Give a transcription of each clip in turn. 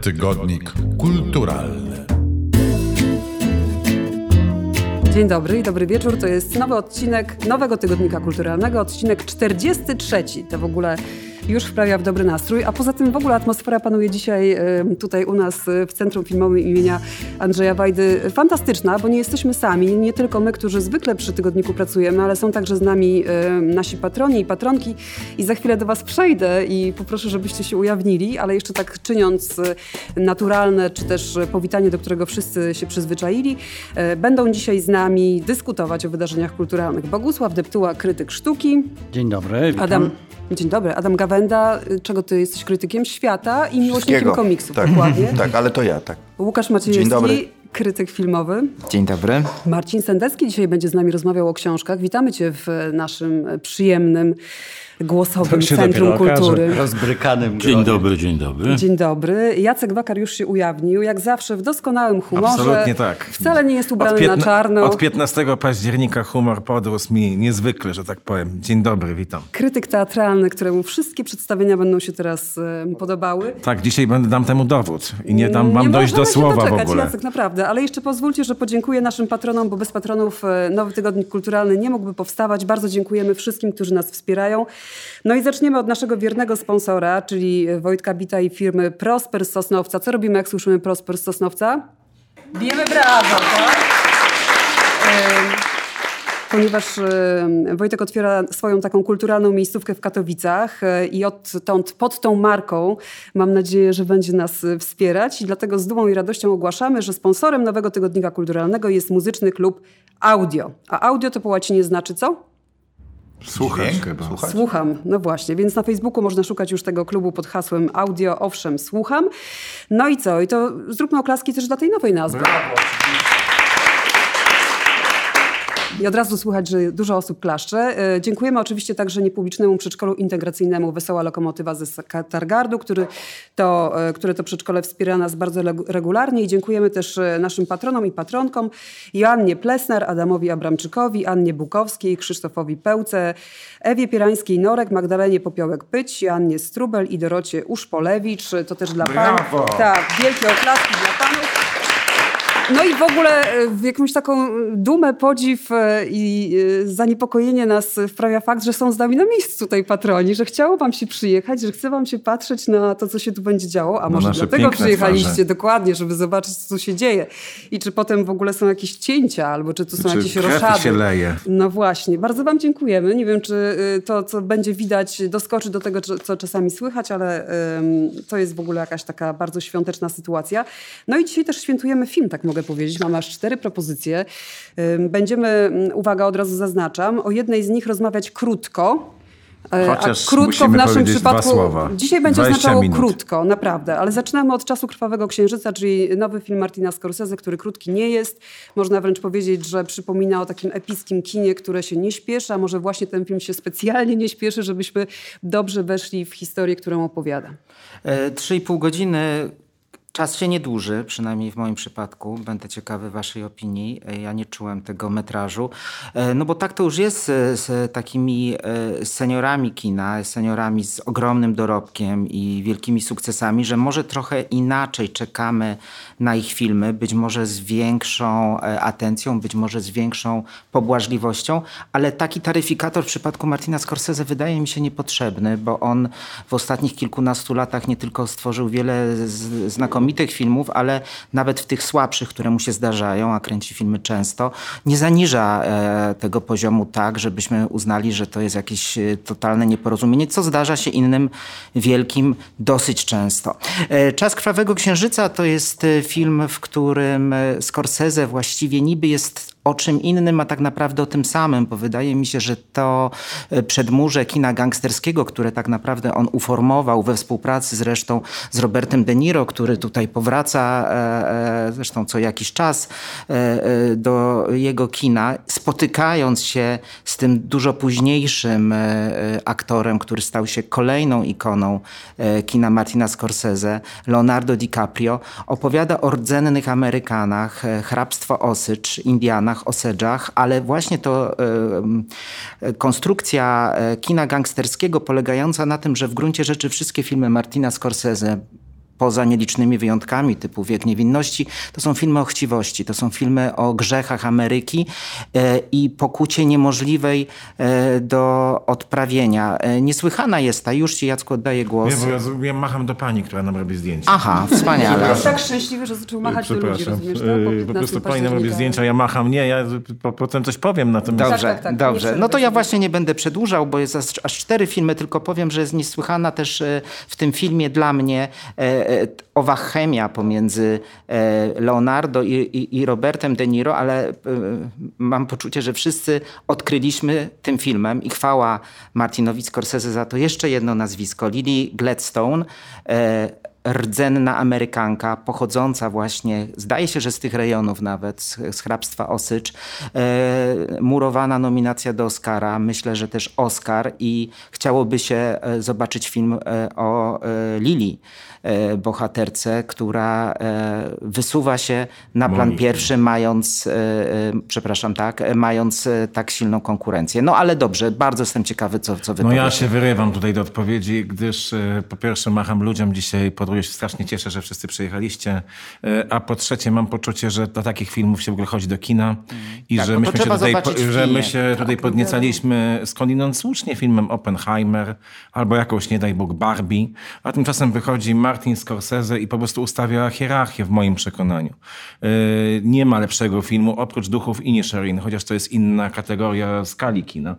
tygodnik kulturalny. Dzień dobry i dobry wieczór. To jest nowy odcinek nowego tygodnika kulturalnego, odcinek 43. To w ogóle już wprawia w dobry nastrój, a poza tym w ogóle atmosfera panuje dzisiaj tutaj u nas e, w Centrum Filmowym imienia Andrzeja Wajdy fantastyczna, bo nie jesteśmy sami, nie tylko my, którzy zwykle przy tygodniku pracujemy, ale są także z nami nasi patroni i patronki i za chwilę do was przejdę i poproszę, żebyście się ujawnili, ale jeszcze tak czyniąc e, naturalne, czy też powitanie, do którego wszyscy się przyzwyczaili, e, będą dzisiaj z nami dyskutować o wydarzeniach kulturalnych. Bogusław Deptuła, krytyk sztuki. Dzień dobry, witam. Adam Dzień dobry, Adam Gawenda. Czego ty jesteś krytykiem świata i miłośnikiem komiksów, tak. dokładnie? tak, ale to ja, tak. Łukasz Maciejewski, krytyk filmowy. Dzień dobry. Marcin Sendecki dzisiaj będzie z nami rozmawiał o książkach. Witamy cię w naszym przyjemnym głosowym Centrum Kultury. Rozbrykanym Dzień dobry, dzień dobry. Dzień dobry. Jacek Wakar już się ujawnił, jak zawsze w doskonałym humorze. Absolutnie tak. Wcale nie jest ubrany na czarno. Od 15 października humor podrósł mi niezwykle, że tak powiem. Dzień dobry, witam. Krytyk teatralny, któremu wszystkie przedstawienia będą się teraz e, podobały. Tak, dzisiaj będę dam temu dowód i nie dam wam dojść do słowa doczekać, w ogóle. Jacek, naprawdę. Ale jeszcze pozwólcie, że podziękuję naszym patronom, bo bez patronów e, Nowy Tygodnik Kulturalny nie mógłby powstawać. Bardzo dziękujemy wszystkim, którzy nas wspierają. No i zaczniemy od naszego wiernego sponsora, czyli Wojtka Bita i firmy Prosper Sosnowca. Co robimy, jak słyszymy Prosper Sosnowca? Bijemy brawo, tak? ponieważ Wojtek otwiera swoją taką kulturalną miejscówkę w Katowicach e, i odtąd pod tą marką mam nadzieję, że będzie nas wspierać i dlatego z dumą i radością ogłaszamy, że sponsorem nowego tygodnika kulturalnego jest muzyczny klub Audio. A audio to po łacinie znaczy co? Słuchasz chyba. Słuchać? Słucham, no właśnie, więc na Facebooku można szukać już tego klubu pod hasłem audio, owszem, słucham. No i co? I to zróbmy oklaski też dla tej nowej nazwy. Brawo. I od razu słychać, że dużo osób klaszcze. E, dziękujemy oczywiście także niepublicznemu przedszkolu integracyjnemu Wesoła Lokomotywa ze Katargardu, który to, e, które to przedszkole wspiera nas bardzo regularnie. I dziękujemy też e, naszym patronom i patronkom Joannie Plesner, Adamowi Abramczykowi, Annie Bukowskiej, Krzysztofowi Pełce, Ewie Pierańskiej-Norek, Magdalenie Popiołek-Pyć, Joannie Strubel i Dorocie Uszpolewicz. To też dla panów. Tak, wielkie oklaski dla panów. No i w ogóle e, w jakąś taką dumę, podziw e, i e, zaniepokojenie nas wprawia fakt, że są z nami na miejscu tutaj patroni, że chciało wam się przyjechać, że chce wam się patrzeć na to, co się tu będzie działo, a może dlatego przyjechaliście twarze. dokładnie, żeby zobaczyć, co się dzieje i czy potem w ogóle są jakieś cięcia, albo czy tu są czy jakieś roszady. się leje. No właśnie, bardzo wam dziękujemy. Nie wiem, czy to, co będzie widać, doskoczy do tego, co czasami słychać, ale to jest w ogóle jakaś taka bardzo świąteczna sytuacja. No i dzisiaj też świętujemy film, tak mogę mogę powiedzieć. Mam aż cztery propozycje. Będziemy, uwaga, od razu zaznaczam, o jednej z nich rozmawiać krótko. E, Chociaż A krótko w naszym przypadku. Dzisiaj będzie oznaczało minut. krótko, naprawdę, ale zaczynamy od czasu Krwawego Księżyca, czyli nowy film Martina Scorsese, który krótki nie jest. Można wręcz powiedzieć, że przypomina o takim epickim kinie, które się nie śpieszy, a może właśnie ten film się specjalnie nie śpieszy, żebyśmy dobrze weszli w historię, którą opowiada. E, trzy i pół godziny Czas się nie dłuży, przynajmniej w moim przypadku. Będę ciekawy waszej opinii. E, ja nie czułem tego metrażu. E, no bo tak to już jest z takimi e, seniorami kina, seniorami z ogromnym dorobkiem i wielkimi sukcesami, że może trochę inaczej czekamy na ich filmy, być może z większą atencją, być może z większą pobłażliwością, ale taki taryfikator w przypadku Martina Scorsese wydaje mi się niepotrzebny, bo on w ostatnich kilkunastu latach nie tylko stworzył wiele znakomitych znakomitych filmów, ale nawet w tych słabszych, które mu się zdarzają, a kręci filmy często, nie zaniża e, tego poziomu tak, żebyśmy uznali, że to jest jakieś e, totalne nieporozumienie, co zdarza się innym wielkim dosyć często. E, Czas Krwawego Księżyca to jest film, w którym Scorsese właściwie niby jest o czym innym, a tak naprawdę o tym samym, bo wydaje mi się, że to e, przedmurze kina gangsterskiego, które tak naprawdę on uformował we współpracy zresztą z Robertem De Niro, który tutaj powraca e, e, zresztą co jakiś czas do jego kina, spotykając się z tym dużo późniejszym aktorem, który stał się kolejną ikoną kina Martina Scorsese, Leonardo DiCaprio, opowiada o rdzennych Amerykanach, hrabstwo Osycz, Indianach, Osedżach, ale właśnie to konstrukcja e, kina gangsterskiego polegająca na tym, że w gruncie rzeczy wszystkie filmy Martina Scorsese poza nielicznymi wyjątkami typu Wiek Niewinności, to są filmy o chciwości, to są filmy o grzechach Ameryki e, i pokucie niemożliwej e, do odprawienia. E, niesłychana jest ta, już ci Jacku oddaję głos. Nie, bo ja, ja macham do pani, która nam robi zdjęcia. Aha, wspaniale. Jest tak szczęśliwy, że zaczął machać do ludzi, rozumiesz? Tak? Po, Yy, po 15 prostu pani nam robi zdjęcia, ja macham. Nie, ja po, potem coś powiem natomiast... Dobrze, Tak, tak, tak. Nie dobrze. przerwę No to ja właśnie nie będę przedłużał, bo jest aż, aż cztery filmy, tylko powiem, że jest niesłychana też w tym filmie dla mnie owa chemia pomiędzy e, Leonardo i, i, i Robertem De Niro, ale e, mam poczucie, że wszyscy odkryliśmy tym filmem i chwała Martinowi Scorsese za to jeszcze jedno nazwisko, Lily Gladstone, e, rdzenna Amerykanka, pochodząca właśnie, zdaje się, że z tych rejonów nawet, z, hrabstwa Osycz, e, murowana nominacja do Oscara, myślę, że też Oscar i chciałoby się e, zobaczyć film e, o e, Lili, e, bohaterce, która e, wysuwa się na plan pierwszy, mając, e, e, przepraszam, tak, e, mając e, tak silną konkurencję. No ale dobrze, bardzo jestem ciekawy, co, co wy No ja się wyrywam tutaj do odpowiedzi, gdyż e, po pierwsze macham ludziom dzisiaj podróż, się strasznie cieszę, że wszyscy przyjechaliście, e, a po trzecie mam poczucie, że do takich filmów się w ogóle chodzi do kina i Tak, że no myśmy się trzeba tutaj, że my się tutaj podniecaliśmy skądinąd słusznie filmem Oppenheimer albo jakąś, nie daj Bóg, Barbie, a tymczasem wychodzi Martin Scorsese i po prostu ustawia hierarchię w moim przekonaniu. E, Nie ma lepszego filmu oprócz Duchów Inisherin, chociaż to jest inna kategoria skali kina e,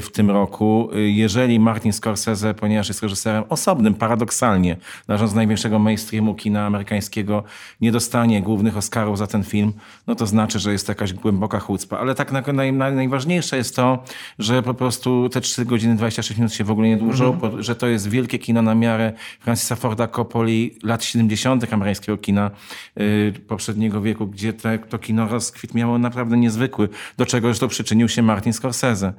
w tym roku. E, Jeżeli Martin Scorsese, ponieważ jest reżyserem osobnym, paradoksalnie, należąc do największego mainstreamu kina amerykańskiego, nie dostanie głównych Oscarów za ten film, no to znaczy, że jest jakaś głęboka chucpa. Ale tak na, naj, naj, najważniejsze jest to, że po prostu te 3 godziny 26 minut się w ogóle nie dłużą, bo, że to jest wielkie kino na miarę Francisa Forda Coppoli lat 70. amerykańskiego kina y, poprzedniego wieku, gdzie te, to kino rozkwit miało naprawdę niezwykły, do czego zresztą przyczynił się Martin Scorsese,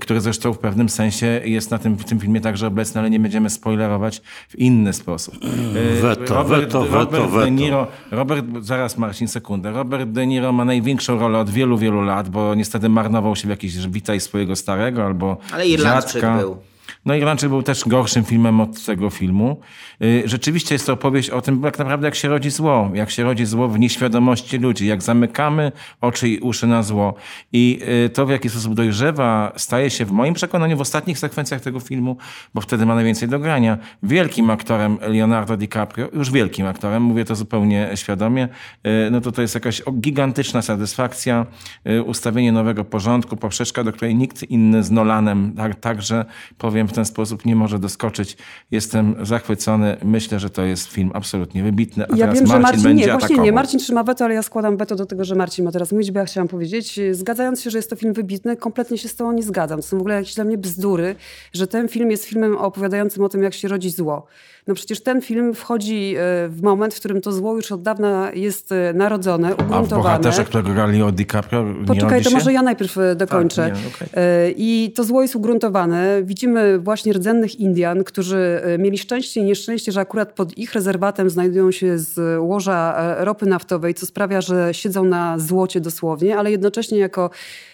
który zresztą w pewnym sensie jest na tym, w tym filmie także obecny, ale nie będziemy spoilerować w inny sposób. Y, Weto, weto, Robert weto, De weto. Niro, Robert, zaraz Marcin, sekundę. Robert De Niro ma największą rolę od wielu, wielu lat, bo niestety marnował się w jakiś witaj swojego starego albo Ale Irlandczyk dziadka. był. No Irlandczyk był też gorszym filmem od tego filmu. Y, Rzeczywiście jest to opowieść o tym, tak naprawdę jak się rodzi zło. Jak się rodzi zło w nieświadomości ludzi. Jak zamykamy oczy i uszy na zło. I y, to w jaki sposób dojrzewa staje się w moim przekonaniu w ostatnich sekwencjach tego filmu, bo wtedy ma najwięcej do grania, wielkim aktorem Leonardo DiCaprio, już wielkim aktorem, mówię to zupełnie świadomie, y, no to to jest jakaś gigantyczna satysfakcja, ustawienie nowego porządku, poprzeczka, do której nikt inny z Nolanem tak, także, powiem w ten sposób, nie może doskoczyć. Jestem zachwycony. Myślę, że to jest film absolutnie wybitny. A Ja teraz wiem, że Marcin Marcin będzie nie, właśnie atakował. nie. Marcin trzyma weto, ale ja składam weto do tego, że Marcin ma teraz mówić, bo ja chciałam powiedzieć, zgadzając się, że jest to film wybitny, kompletnie się z tobą nie zgadzam. To są w ogóle jakieś dla mnie bzdury, że ten film jest filmem opowiadającym o tym, jak się rodzi zło. No przecież ten film wchodzi e, w moment, w którym to zło już od dawna jest e, narodzone, A w ugruntowane. bohaterze, którego gra Leo DiCaprio, nie Poczekaj, to może ja najpierw e, dokończę. nie, okej. E, I to zło jest ugruntowane. Widzimy właśnie rdzennych Indian, którzy mieli szczęście i nieszczęście, że akurat pod ich rezerwatem znajdują się z łoża ropy naftowej, co sprawia, że siedzą na złocie dosłownie, ale jednocześnie jako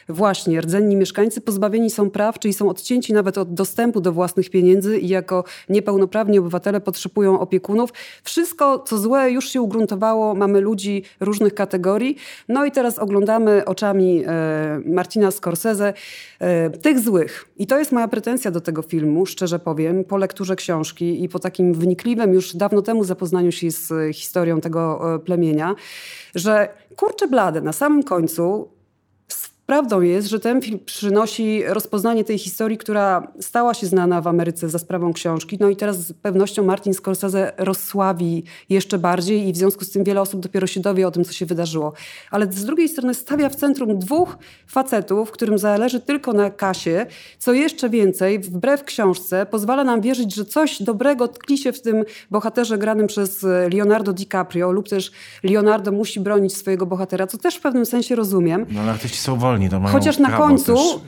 właśnie rdzenni mieszkańcy pozbawieni są praw, czyli są odcięci nawet od dostępu do własnych pieniędzy i jako niepełnoprawni obywatele potrzebują opiekunów. Wszystko, co złe, już się ugruntowało. Mamy ludzi różnych kategorii. No i teraz oglądamy oczami e, Martina Scorsese e, tych złych. I to jest moja pretensja do tego filmu, szczerze powiem, po lekturze książki i po takim wnikliwym już dawno temu zapoznaniu się z e, historią tego e, plemienia, że kurczę blade, na samym końcu Prawdą jest, że ten film przynosi rozpoznanie tej historii, która stała się znana w Ameryce za sprawą książki. No i teraz z pewnością Martin Scorsese rozsławi jeszcze bardziej i w związku z tym wiele osób dopiero się dowie o tym, co się wydarzyło. Ale z drugiej strony stawia w centrum dwóch facetów, którym zależy tylko na kasie. Co jeszcze więcej, wbrew książce, pozwala nam wierzyć, że coś dobrego tkwi się w tym bohaterze granym przez Leonardo DiCaprio lub też Leonardo musi bronić swojego bohatera, co też w pewnym sensie rozumiem. No ale są wolni, to mają Chociaż na końcu też.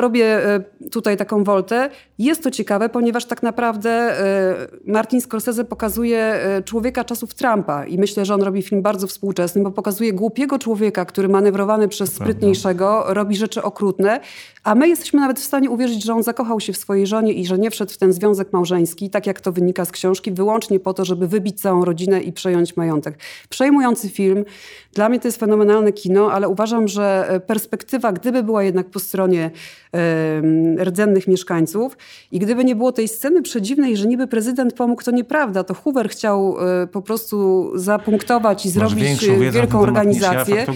Robię e, tutaj taką woltę. Jest to ciekawe, ponieważ tak naprawdę e, Martin Scorsese pokazuje e, człowieka czasów Trumpa i myślę, że on robi film bardzo współczesny, bo pokazuje głupiego człowieka, który manewrowany przez sprytniejszego robi rzeczy okrutne, a my jesteśmy nawet w stanie uwierzyć, że on zakochał się w swojej żonie i że nie wszedł w ten związek małżeński, tak jak to wynika z książki, wyłącznie po to, żeby wybić całą rodzinę i przejąć majątek. Przejmujący film. Dla mnie to jest fenomenalne kino, ale uważam, że perspektywa, gdyby była jednak po stronie rdzennych mieszkańców. I gdyby nie było tej sceny przedziwnej, że niby prezydent pomógł, to nieprawda. To Hoover chciał e, po prostu zapunktować i zrobić e, wielką organizację.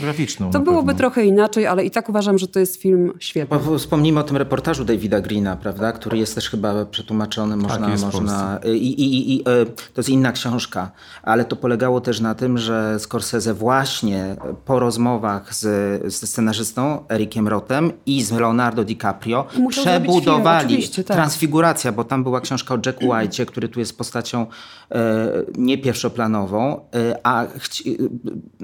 To byłoby pewno. trochę inaczej, ale i tak uważam, że to jest film świetny. Wspomnijmy o tym reportażu Davida Greena, prawda, który jest też chyba przetłumaczony. Można, tak, można, i, i, i, e, to jest inna książka, ale to polegało też na tym, że Scorsese właśnie po rozmowach z, ze scenarzystą Erikiem Rothem i z Leonardo DiCaprio Muszą przebudowali tak. transfiguracja, bo tam była książka o Jacku White, który tu jest postacią e, nie pierwszoplanową, e, a chci,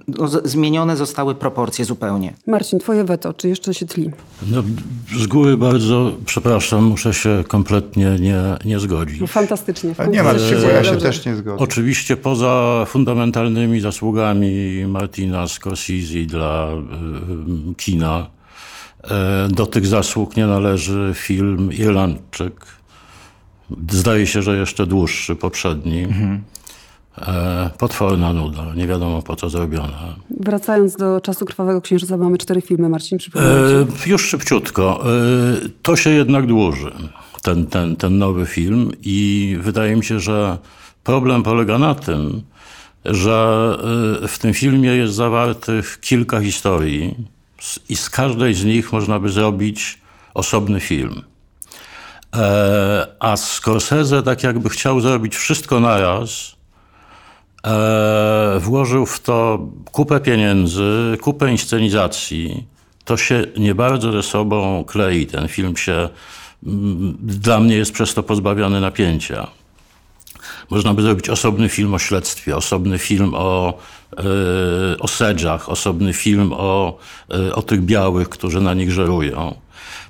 no, zmienione zostały proporcje zupełnie. Marcin, twoje weto, czy jeszcze się tli? No, z góry bardzo przepraszam, muszę się kompletnie nie, nie zgodzić. No, fantastycznie. nie martw się, bo ja się też nie zgodzę. Oczywiście poza fundamentalnymi zasługami Martina Scorsese dla y, kina, E, do tych zasług nie należy film Irlandczyk. Zdaje się, że jeszcze dłuższy, poprzedni. Mhm. Potworna nuda, nie wiadomo po co zrobiona. Wracając do czasu Krwawego Księżyca, mamy cztery filmy, Marcin, przypomnijcie. E, już szybciutko. E, to się jednak dłuży, ten, ten, ten nowy film i wydaje mi się, że problem polega na tym, że e, w tym filmie jest zawartych kilka historii, i z każdej z nich można by zrobić osobny film. E, a Scorsese tak jakby chciał zrobić wszystko naraz, e, włożył w to kupę pieniędzy, kupę inscenizacji. To się nie bardzo ze sobą klei. Ten film się mm, dla mnie jest przez to pozbawiony napięcia. Można by zrobić osobny film o śledztwie, osobny film o, yy, o osobny film o, yy, o tych białych, którzy na nich żerują.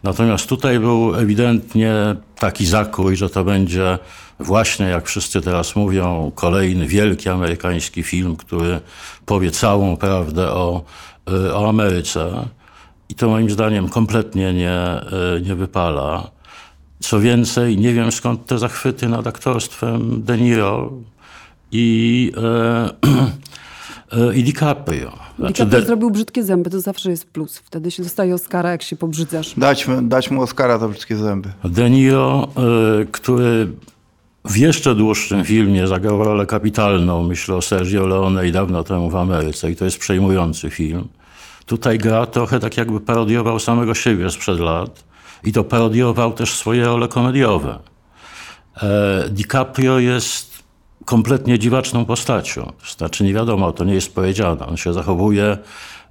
Natomiast tutaj był ewidentnie taki zakój, że to będzie właśnie, jak wszyscy teraz mówią, kolejny wielki amerykański film, który powie całą prawdę o, yy, o Ameryce. I to moim zdaniem kompletnie nie, nie wypala. Co więcej, nie wiem skąd te zachwyty nad aktorstwem De Niro i, e, e, i DiCaprio. Znaczy, DiCaprio de... zrobił brzydkie zęby, to zawsze jest plus. Wtedy się dostaje Oscara, jak się pobrzydzasz. Dać, dać mu Oscara za brzydkie zęby. De Niro, e, który w jeszcze dłuższym filmie zagrał rolę kapitalną, myślę o Sergio Leone i dawno temu w Ameryce i to jest przejmujący film. Tutaj gra trochę tak jakby parodiował samego siebie sprzed lat i to parodiował też swoje role komediowe. E, DiCaprio jest kompletnie dziwaczną postacią. Znaczy nie wiadomo, to nie jest powiedziane. On się zachowuje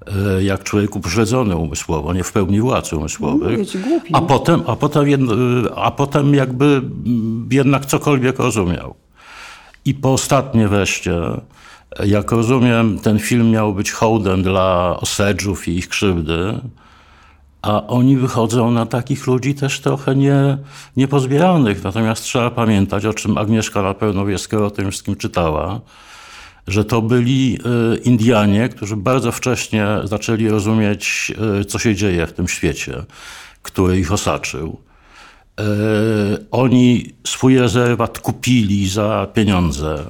e, jak człowiek upośledzony umysłowo, nie w pełni władz umysłowych. A potem, a, potem, a potem jakby jednak cokolwiek rozumiał. I po ostatnie wreszcie, jak rozumiem, ten film miał być hołdem dla osedżów i ich krzywdy, a oni wychodzą na takich ludzi też trochę nie, niepozbieranych. Natomiast trzeba pamiętać, o czym Agnieszka na pewno wie, skoro o tym wszystkim czytała, że to byli e, Indianie, którzy bardzo wcześnie zaczęli rozumieć, e, co się dzieje w tym świecie, który ich osaczył. E, oni swój rezerwat kupili za pieniądze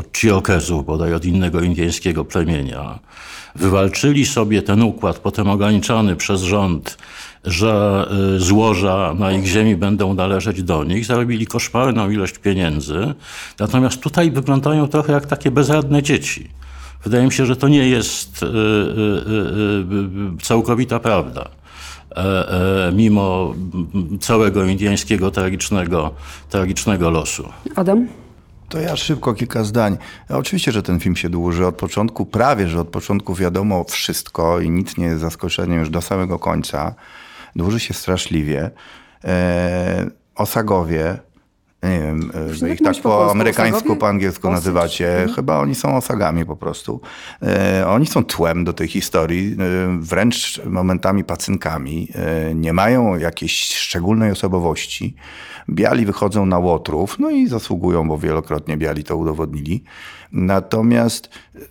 od Chiokezów, bodaj od innego indyjskiego plemienia wywalczyli sobie ten układ, potem ograniczony przez rząd, że y, złoża na ich ziemi będą należeć do nich, zarobili koszmarną ilość pieniędzy. Natomiast tutaj wyglądają trochę jak takie bezradne dzieci. Wydaje mi się, że to nie jest y, y, całkowita prawda. E, e, mimo całego indyjskiego tragicznego, tragicznego losu. Adam? To ja szybko kilka zdań. Oczywiście, że ten film się dłuży. Od początku, prawie że od początku wiadomo wszystko i nic nie jest zaskoczeniem już do samego końca. Dłuży się straszliwie. E, Osagowie nie wiem, e, jak ich tak po po amerykańsku, Osagowie? po angielsku nazywacie. Mhm. Chyba oni są osagami po prostu. E, oni są tłem do tej historii, e, wręcz momentami pacynkami. E, nie mają jakiejś szczególnej osobowości. Biali wychodzą na łotrów, no i zasługują, bo wielokrotnie biali to udowodnili. Natomiast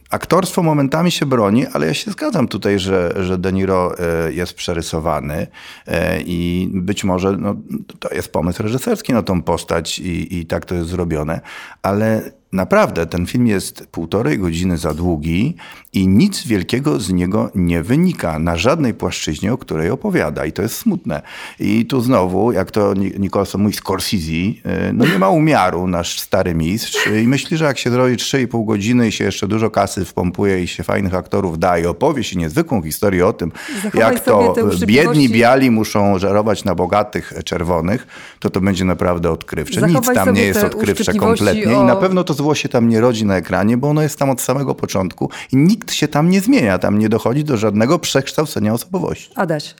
aktorstwo momentami się broni, ale ja się zgadzam tutaj, że, że De Niro e, jest przerysowany e, i być może no, to jest pomysł reżyserski na tą postać i, i tak to jest zrobione, ale naprawdę ten film jest półtorej godziny za długi i nic wielkiego z niego nie wynika na żadnej płaszczyźnie, o której opowiada i to jest smutne. I tu znowu, jak to Ni- Nicholson mówi, Scorsese, e, no nie ma umiaru nasz stary mistrz i myśli, że jak się zrobi 3,5 godziny i się jeszcze dużo kasy wpompuje i się fajnych aktorów da i opowie się niezwykłą historię o tym, Zachowaj jak to biedni biali muszą żerować na bogatych czerwonych, to to będzie naprawdę odkrywcze. Nic Zachowaj tam sobie nie jest odkrywcze kompletnie o- i na pewno to zło się tam nie rodzi na ekranie, bo ono jest tam od samego początku i nikt się tam nie zmienia. Tam nie dochodzi do żadnego przekształcenia osobowości. Adaś.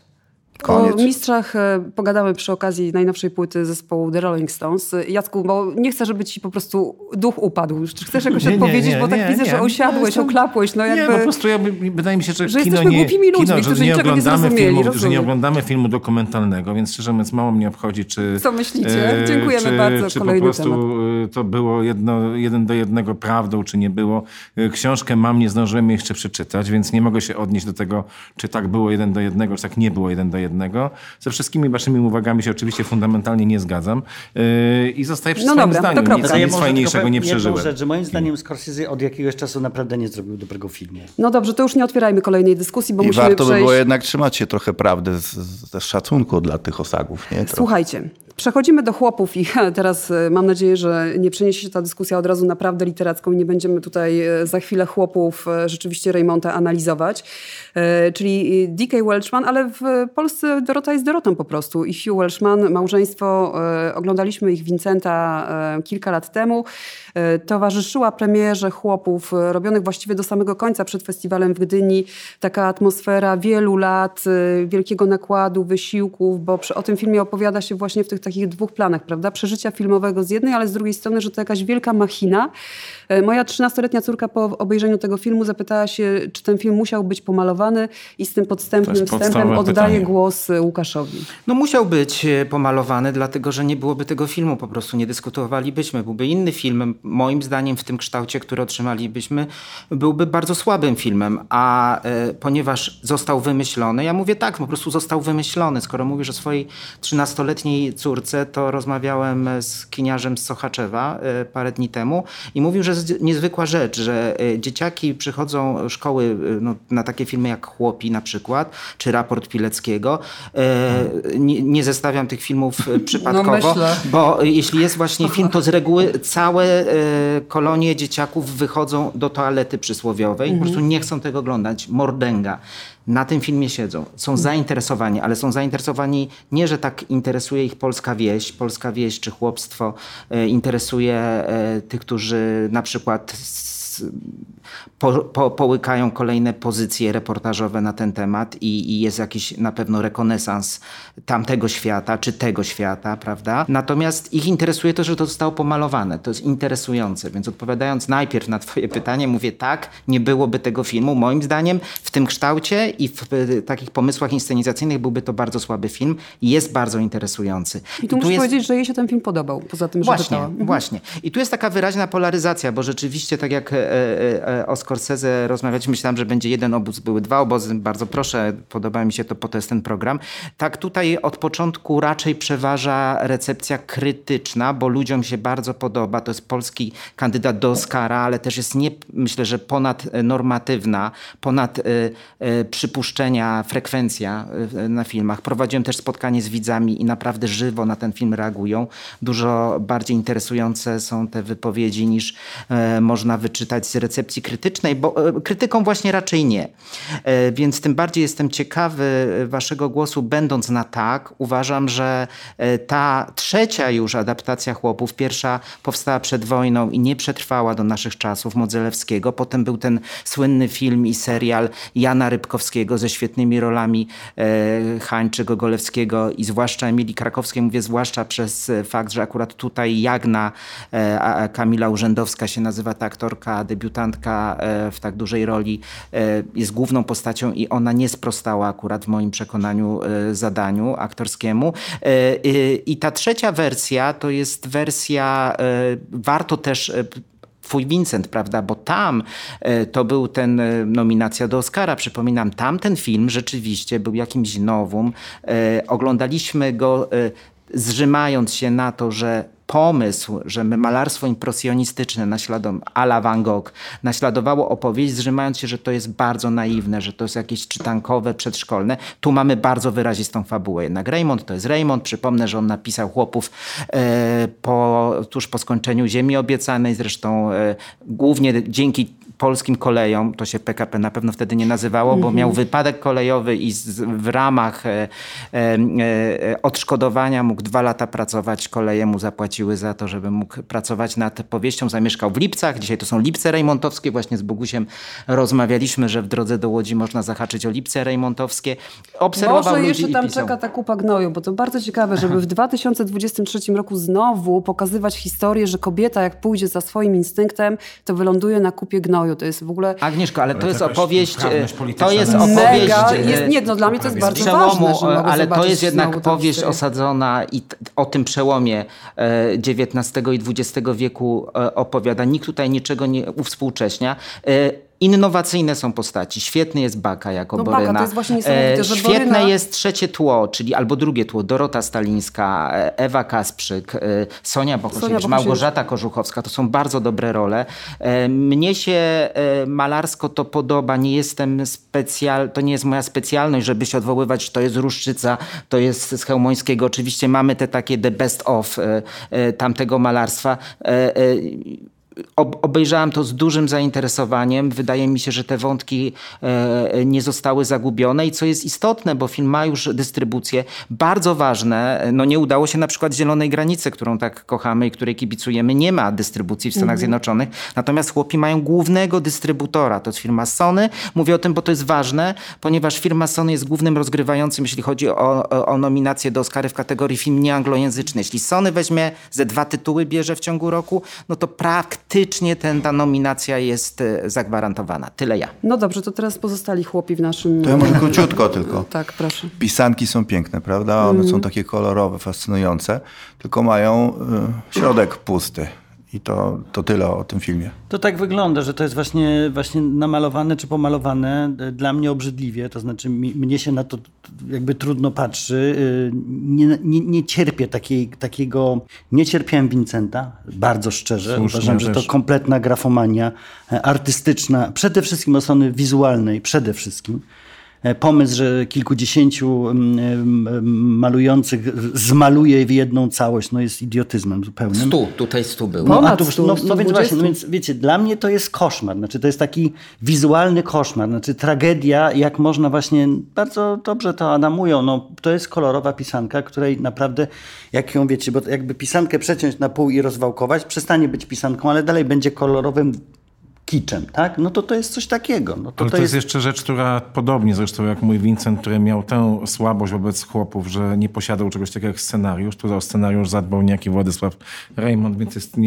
Koniec. O mistrzach e, pogadamy przy okazji najnowszej płyty zespołu The Rolling Stones. E, Jacku, bo nie chcę, żeby ci po prostu duch upadł. Czy chcesz jakoś Nie, nie, odpowiedzieć? nie, bo tak nie, widzę, nie. że osiadłeś, Jestem- oklapłeś. No jakby... Nie, po prostu ja, wydaje mi się, że, Że jesteśmy nie, głupimi ludźmi, kino, którzy nie niczego nie zrozumieli, filmu, że nie oglądamy filmu dokumentalnego, więc szczerze mówiąc mało mnie obchodzi, czy... Co myślicie? Dziękujemy czy, bardzo. Czy po prostu y, to było jedno, jeden do jednego prawdą, czy nie było. Książkę mam, nie zdążyłem jeszcze przeczytać, więc nie mogę się odnieść do tego, czy tak było jeden do jednego, czy tak nie było jeden do jednego. Ze wszystkimi waszymi uwagami się oczywiście fundamentalnie nie zgadzam y, i zostaję przy No swoim dobra, to zdaniu. kropka. Nic, ja nic może fajniejszego nie powiem jedną przeżyłem. Rzecz, że moim zdaniem Scorsese od jakiegoś czasu naprawdę nie zrobił dobrego filmu. No dobrze, to już nie otwierajmy kolejnej dyskusji, bo I musimy warto by przejść... było jednak trzymać się trochę prawdy z, z, z szacunku dla tych osagów. Nie? Słuchajcie, przechodzimy do chłopów i teraz e, mam nadzieję, że nie przeniesie się ta dyskusja od razu na prawdę literacką i nie będziemy tutaj e, za chwilę chłopów e, rzeczywiście Raymonta analizować. Czyli D.K. Welchman, ale w Polsce Dorota jest Dorotą po prostu i Hugh Welchman, małżeństwo, oglądaliśmy ich Vincenta kilka lat temu. E, Towarzyszyła premierze chłopów, e, robionych właściwie do samego końca przed festiwalem w Gdyni. Taka atmosfera wielu lat, e, wielkiego nakładu, wysiłków, bo przy, o tym filmie opowiada się właśnie w tych takich dwóch planach, prawda? Przeżycia filmowego z jednej, ale z drugiej strony, że to jakaś wielka machina. Moja 13-letnia córka po obejrzeniu tego filmu zapytała się, czy ten film musiał być pomalowany i z tym podstępnym wstępem oddaję pytanie. głos Łukaszowi. No musiał być pomalowany, dlatego że nie byłoby tego filmu, po prostu nie dyskutowalibyśmy. Byłby inny film, moim zdaniem w tym kształcie, który otrzymalibyśmy, byłby bardzo słabym filmem, a e, ponieważ został wymyślony, ja mówię tak, po prostu został wymyślony. Skoro mówisz o swojej 13-letniej córce, to rozmawiałem z kiniarzem z Sochaczewa e, parę dni temu i mówił, że jest niezwykła rzecz, że e, dzieciaki przychodzą szkoły no, na takie filmy jak Chłopi na przykład, czy Raport Pileckiego. Nie, nie zestawiam tych filmów e, przypadkowo, myślę. bo jeśli jest właśnie film, to z reguły całe kolonie dzieciaków wychodzą do toalety przysłowiowej i po prostu nie chcą tego oglądać. Mordęga. Na tym filmie siedzą. Są zainteresowani, ale są zainteresowani nie, że tak interesuje ich polska wieś, polska wieś czy chłopstwo. E, interesuje e, tych, którzy na przykład po, po, połykają kolejne pozycje reportażowe na ten temat i, i jest jakiś na pewno rekonesans tamtego świata czy tego świata, prawda? Natomiast ich interesuje to, że to zostało pomalowane. To jest interesujące. Więc odpowiadając najpierw na twoje pytanie, mówię tak, nie byłoby tego filmu. Moim zdaniem w tym kształcie i w e, takich pomysłach inscenizacyjnych byłby to bardzo słaby film. Jest bardzo interesujący. I tu muszę jest... powiedzieć, że jej się ten film podobał, poza tym, że Właśnie, pytała. Mhm. właśnie. I tu jest taka wyraźna polaryzacja, bo rzeczywiście, tak jak e, o Scorsese rozmawialiśmy, myślałem, że będzie jeden obóz, były dwa obozy. Bardzo proszę, podoba mi się to, po to jest ten program. Tak tutaj od początku raczej przeważa recepcja krytyczna, bo ludziom się bardzo podoba. To jest polski kandydat do Oscara, ale też jest nie, myślę, że ponad e, e, przypuszczenia frekwencja e, na filmach. Prowadziłem też spotkanie z widzami i naprawdę żywo na ten film reagują. Dużo bardziej interesujące są te wypowiedzi niż e, można wyczytać czytać z recepcji krytycznej, bo e, krytyką właśnie raczej nie. E, więc tym bardziej jestem ciekawy waszego głosu, będąc na tak. Uważam, że ta trzecia już adaptacja Chłopów, pierwsza powstała przed wojną i nie przetrwała do naszych czasów, Modzelewskiego. Potem był ten słynny film i serial Jana Rybkowskiego ze świetnymi rolami Hańczy, Gogolewskiego i zwłaszcza Emilii Krakowskiej. Mówię zwłaszcza przez fakt, że akurat tutaj Jagna Kamila Urzędowska się nazywa ta aktorka, debiutantka e, w tak dużej roli, e, jest główną postacią i ona nie sprostała akurat w moim przekonaniu e, zadaniu aktorskiemu. I ta trzecia wersja to jest wersja, warto też Twój Vincent, prawda? Bo tam to był ten nominacja do Oscara. Przypominam, tamten film rzeczywiście był jakimś nowum. Oglądaliśmy go zrzymając się na to, że pomysł, że malarstwo impresjonistyczne naśladowało, ala Van Gogh naśladowało opowieść, zrzymając się, że to jest bardzo naiwne, że to jest jakieś czytankowe, przedszkolne. Tu mamy bardzo wyrazistą fabułę. Jednak Raymond to jest Raymond. Przypomnę, że on napisał Chłopów e, po, tuż po skończeniu Ziemi Obiecanej. Zresztą e, głównie dzięki polskim kolejom, to się PKP na pewno wtedy nie nazywało, bo miał mhm. wypadek kolejowy i z, w ramach e, e, e, odszkodowania mógł dwa lata pracować. Koleje mu zapłaciły za to, żeby mógł pracować nad powieścią. Zamieszkał w Lipcach. Dzisiaj to są Lipce Rejmontowskie. Właśnie z Bogusiem rozmawialiśmy, że w drodze do Łodzi można zahaczyć o Lipce Rejmontowskie. Obserwował Może jeszcze tam czeka ta kupa gnoju, bo to bardzo ciekawe, żeby w 2023 roku znowu pokazywać historię, że kobieta jak pójdzie za swoim instynktem, to wyląduje na kupie gnoju. To jest w ogóle... Agnieszko, ale, ale to jest opowieść... E, to jest opowieść... Mega, jest, nie, no dla mnie to jest bardzo przełomu, ważne, Ale to jest jednak powieść osadzona i o tym przełomie XIX e, i XX wieku e, opowiada. Nikt tutaj niczego nie uwspółcześnia. Innowacyjne są postaci. Świetny jest Baka jako no, Boryna. Baka, to jest właśnie niesamowite, że Świetne Boryna... jest trzecie tło, czyli albo drugie tło. Dorota Stalińska, Ewa Kasprzyk, Sonia Bohosiewicz, Małgorzata Korzuchowska. To są bardzo dobre role. Mnie się malarsko to podoba. Nie jestem specjal... To nie jest moja specjalność, żeby się odwoływać, że to jest Ruszczyca, to jest z Chełmońskiego. Oczywiście mamy te takie the best of tamtego malarstwa obejrzałem to z dużym zainteresowaniem. Wydaje mi się, że te wątki e, nie zostały zagubione i co jest istotne, bo film ma już dystrybucję, bardzo ważne, no nie udało się na przykład Zielonej Granicy, którą tak kochamy i której kibicujemy, nie ma dystrybucji w Stanach mhm. Zjednoczonych, natomiast chłopi mają głównego dystrybutora, to jest firma Sony. Mówię o tym, bo to jest ważne, ponieważ firma Sony jest głównym rozgrywającym, jeśli chodzi o, o, o nominację do Oscary w kategorii film nieanglojęzyczny. Jeśli Sony weźmie ze dwa tytuły bierze w ciągu roku, no to praktycznie faktycznie ten, ta nominacja jest e, zagwarantowana. Tyle ja. No dobrze, to teraz pozostali chłopi w naszym... To ja może króciutko tylko. tak, proszę. Pisanki są piękne, prawda? One mm. są takie kolorowe, fascynujące, tylko mają y, środek pusty. I to, to tyle o tym filmie. To tak wygląda, że to jest właśnie, właśnie namalowane czy pomalowane e, dla mnie obrzydliwie. To znaczy, mi, mnie się na to jakby trudno patrzy. E, nie, nie, nie cierpię takiej, takiego. Nie cierpiałem Vincenta, bardzo szczerze. Słusznie Uważam, że to kompletna grafomania e, artystyczna, przede wszystkim od strony wizualnej, przede wszystkim. E, pomysł, że kilkudziesięciu mm, mm, malujących zmaluje w jedną całość, no jest idiotyzmem zupełnym. Stu, tutaj stu było. No, a tu, no, no więc właśnie, no więc wiecie, dla mnie to jest koszmar, znaczy to jest taki wizualny koszmar, znaczy tragedia, jak można właśnie, bardzo dobrze to adamują, no to jest kolorowa pisanka, której naprawdę, jak ją wiecie, bo jakby pisankę przeciąć na pół i rozwałkować, przestanie być pisanką, ale dalej będzie kolorowym kiczem, tak? No to to jest coś takiego. No to, Ale to, to jest... jest... jeszcze rzecz, która podobnie zresztą jak mój Vincent, który miał tę słabość wobec chłopów, że nie posiadał czegoś takiego jak scenariusz. Tu o scenariusz zadbał niejaki Władysław Raymond, więc jest,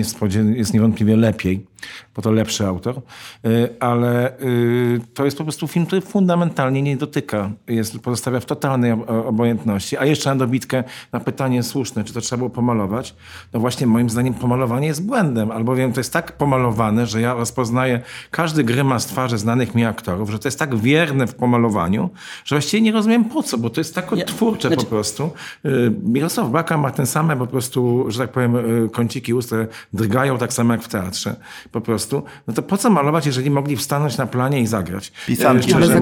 jest niewątpliwie lepiej, bo to lepszy autor. Y, ale y, to jest po prostu film, który fundamentalnie nie dotyka. Jest, pozostawia w totalnej obojętności. A jeszcze na dobitkę na pytanie słuszne, czy to trzeba było pomalować. No właśnie moim zdaniem pomalowanie jest błędem, albowiem to jest tak pomalowane, że ja rozpoznaję każdy grymas twarzy znanych mi aktorów, że to jest tak wierne w pomalowaniu, że właściwie nie rozumiem po co, bo to jest tak odtwórcze znaczy... po prostu. Y, Mirosław Baka ma ten same po prostu, że tak powiem, kąciki ust, drgają tak samo jak w teatrze. Po prostu, no to po co malować, jeżeli mogli wstanąć na planie i zagrać? Pisanki. E, szczerze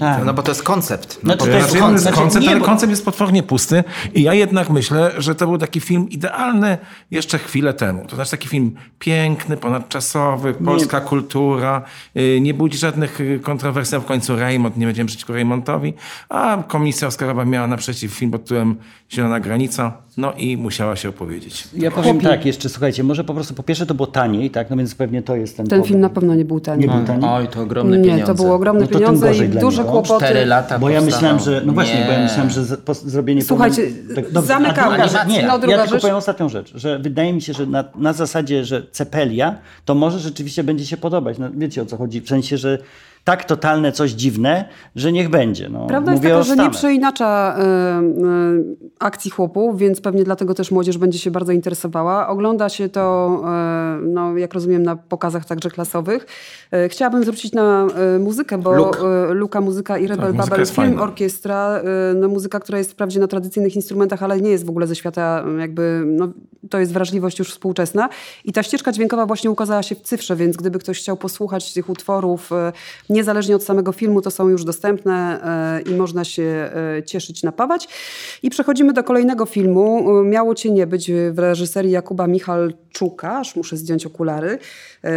Tak. No bo to jest koncept. No, po to to jest koncept. koncept, Znaczy, ale nie, bo- koncept jest potwornie pusty i ja jednak myślę, że to był taki film idealny jeszcze chwilę temu. To znaczy taki film piękny, ponadczasowy, polska kultura, y, nie budzi żadnych y, kontrowersji, a w końcu Raymond, nie będziemy przeciwko Raymondowi, a komisja Oscarowa miała naprzeciw film pod tytułem Zielona Granica, no i musiała się opowiedzieć. Ja powiem tak jeszcze, słuchajcie, może po prostu po pierwsze to było taniej, tak, no więc pewnie to jest ten Ten powód. film na pewno nie był tani. Nie był tani? Oj, to ogromne Nie, pieniądze. to były ogromne No to tym pieniądze gorzej i dla duże niego. kłopoty. Cztery lata Bo ja myślałem, że. No właśnie, bo ja Nie. myślałem, że po- zrobienie. Słuchajcie, tak, dobrze, zamykamy. a druga rzecz- Nie, No, druga ja tylko rzecz. powiem ostatnią rzecz, że wydaje mi się, że na, na zasadzie, że cepelia, to może rzeczywiście będzie się podobać. No, wiecie o co chodzi? W sensie, że tak totalne coś dziwne, że niech będzie. No, Prawda jest Mówię taka, o że nie przeinacza y, y, akcji chłopów, więc pewnie dlatego też młodzież będzie się bardzo interesowała. Ogląda się to, y, no, jak rozumiem, na pokazach także klasowych. Y, chciałabym zwrócić na y, muzykę, bo Luk. y, Luka Muzyka i Rebel Tak, Babel jest Film fajna. Orkiestra, y, no, muzyka, która jest wprawdzie na tradycyjnych instrumentach, ale nie jest w ogóle ze świata jakby, no, to jest wrażliwość już współczesna. I ta ścieżka dźwiękowa właśnie ukazała się w cyfrze, więc gdyby ktoś chciał posłuchać tych utworów, y, niezależnie od samego filmu, to są już dostępne y, i można się y, cieszyć, napawać. I przechodzimy do kolejnego filmu. Miało Cię nie być w reżyserii Jakuba Michalczuka, aż muszę zdjąć okulary.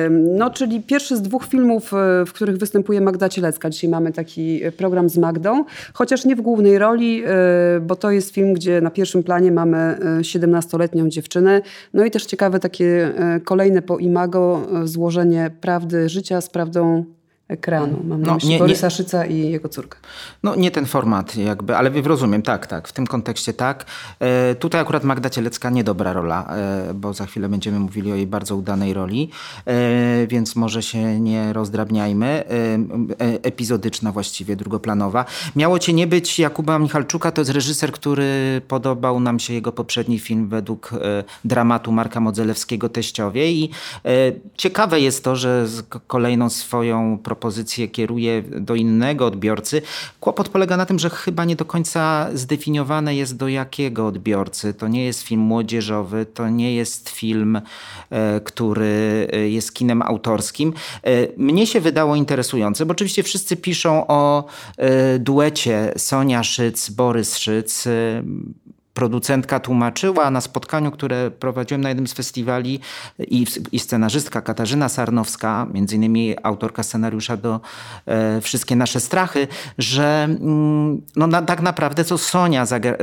No, czyli pierwszy z dwóch filmów, y, w których występuje Magda Cielecka. Dzisiaj mamy taki y, program z Magdą, chociaż nie w głównej roli, y, bo to jest film, gdzie na pierwszym planie mamy y, 17-letnią dziewczynę. No i też ciekawe takie kolejne po imago złożenie prawdy życia z prawdą ekranu. Mam na No, myśli nie- nie- Borysa Szyca i jego córkę. No nie ten format jakby, ale rozumiem, tak, tak, w tym kontekście tak. E, tutaj akurat Magda Cielecka niedobra rola, e, bo za chwilę będziemy mówili o jej bardzo udanej roli, e, więc może się nie rozdrabniajmy. E, e, epizodyczna właściwie, drugoplanowa. Miało cię nie być Jakuba Michalczuka, to jest reżyser, który podobał nam się jego poprzedni film według e, dramatu Marka Modzelewskiego Teściowie i ciekawe jest to, że z kolejną swoją propozycję kieruje do innego odbiorcy. Kłopot polega na tym, że chyba nie do końca zdefiniowane jest do jakiego odbiorcy. To nie jest film młodzieżowy, to nie jest film, e, który e, jest kinem autorskim. E, Mnie się wydało interesujące, bo oczywiście wszyscy piszą o duecie Sonia Szyc, Borys Szyc. Producentka tłumaczyła na spotkaniu, które prowadziłem na jednym z festiwali i, i scenarzystka Katarzyna Sarnowska, między innymi autorka scenariusza do e, Wszystkie nasze strachy, że mm, no, na, tak naprawdę to Sonia e,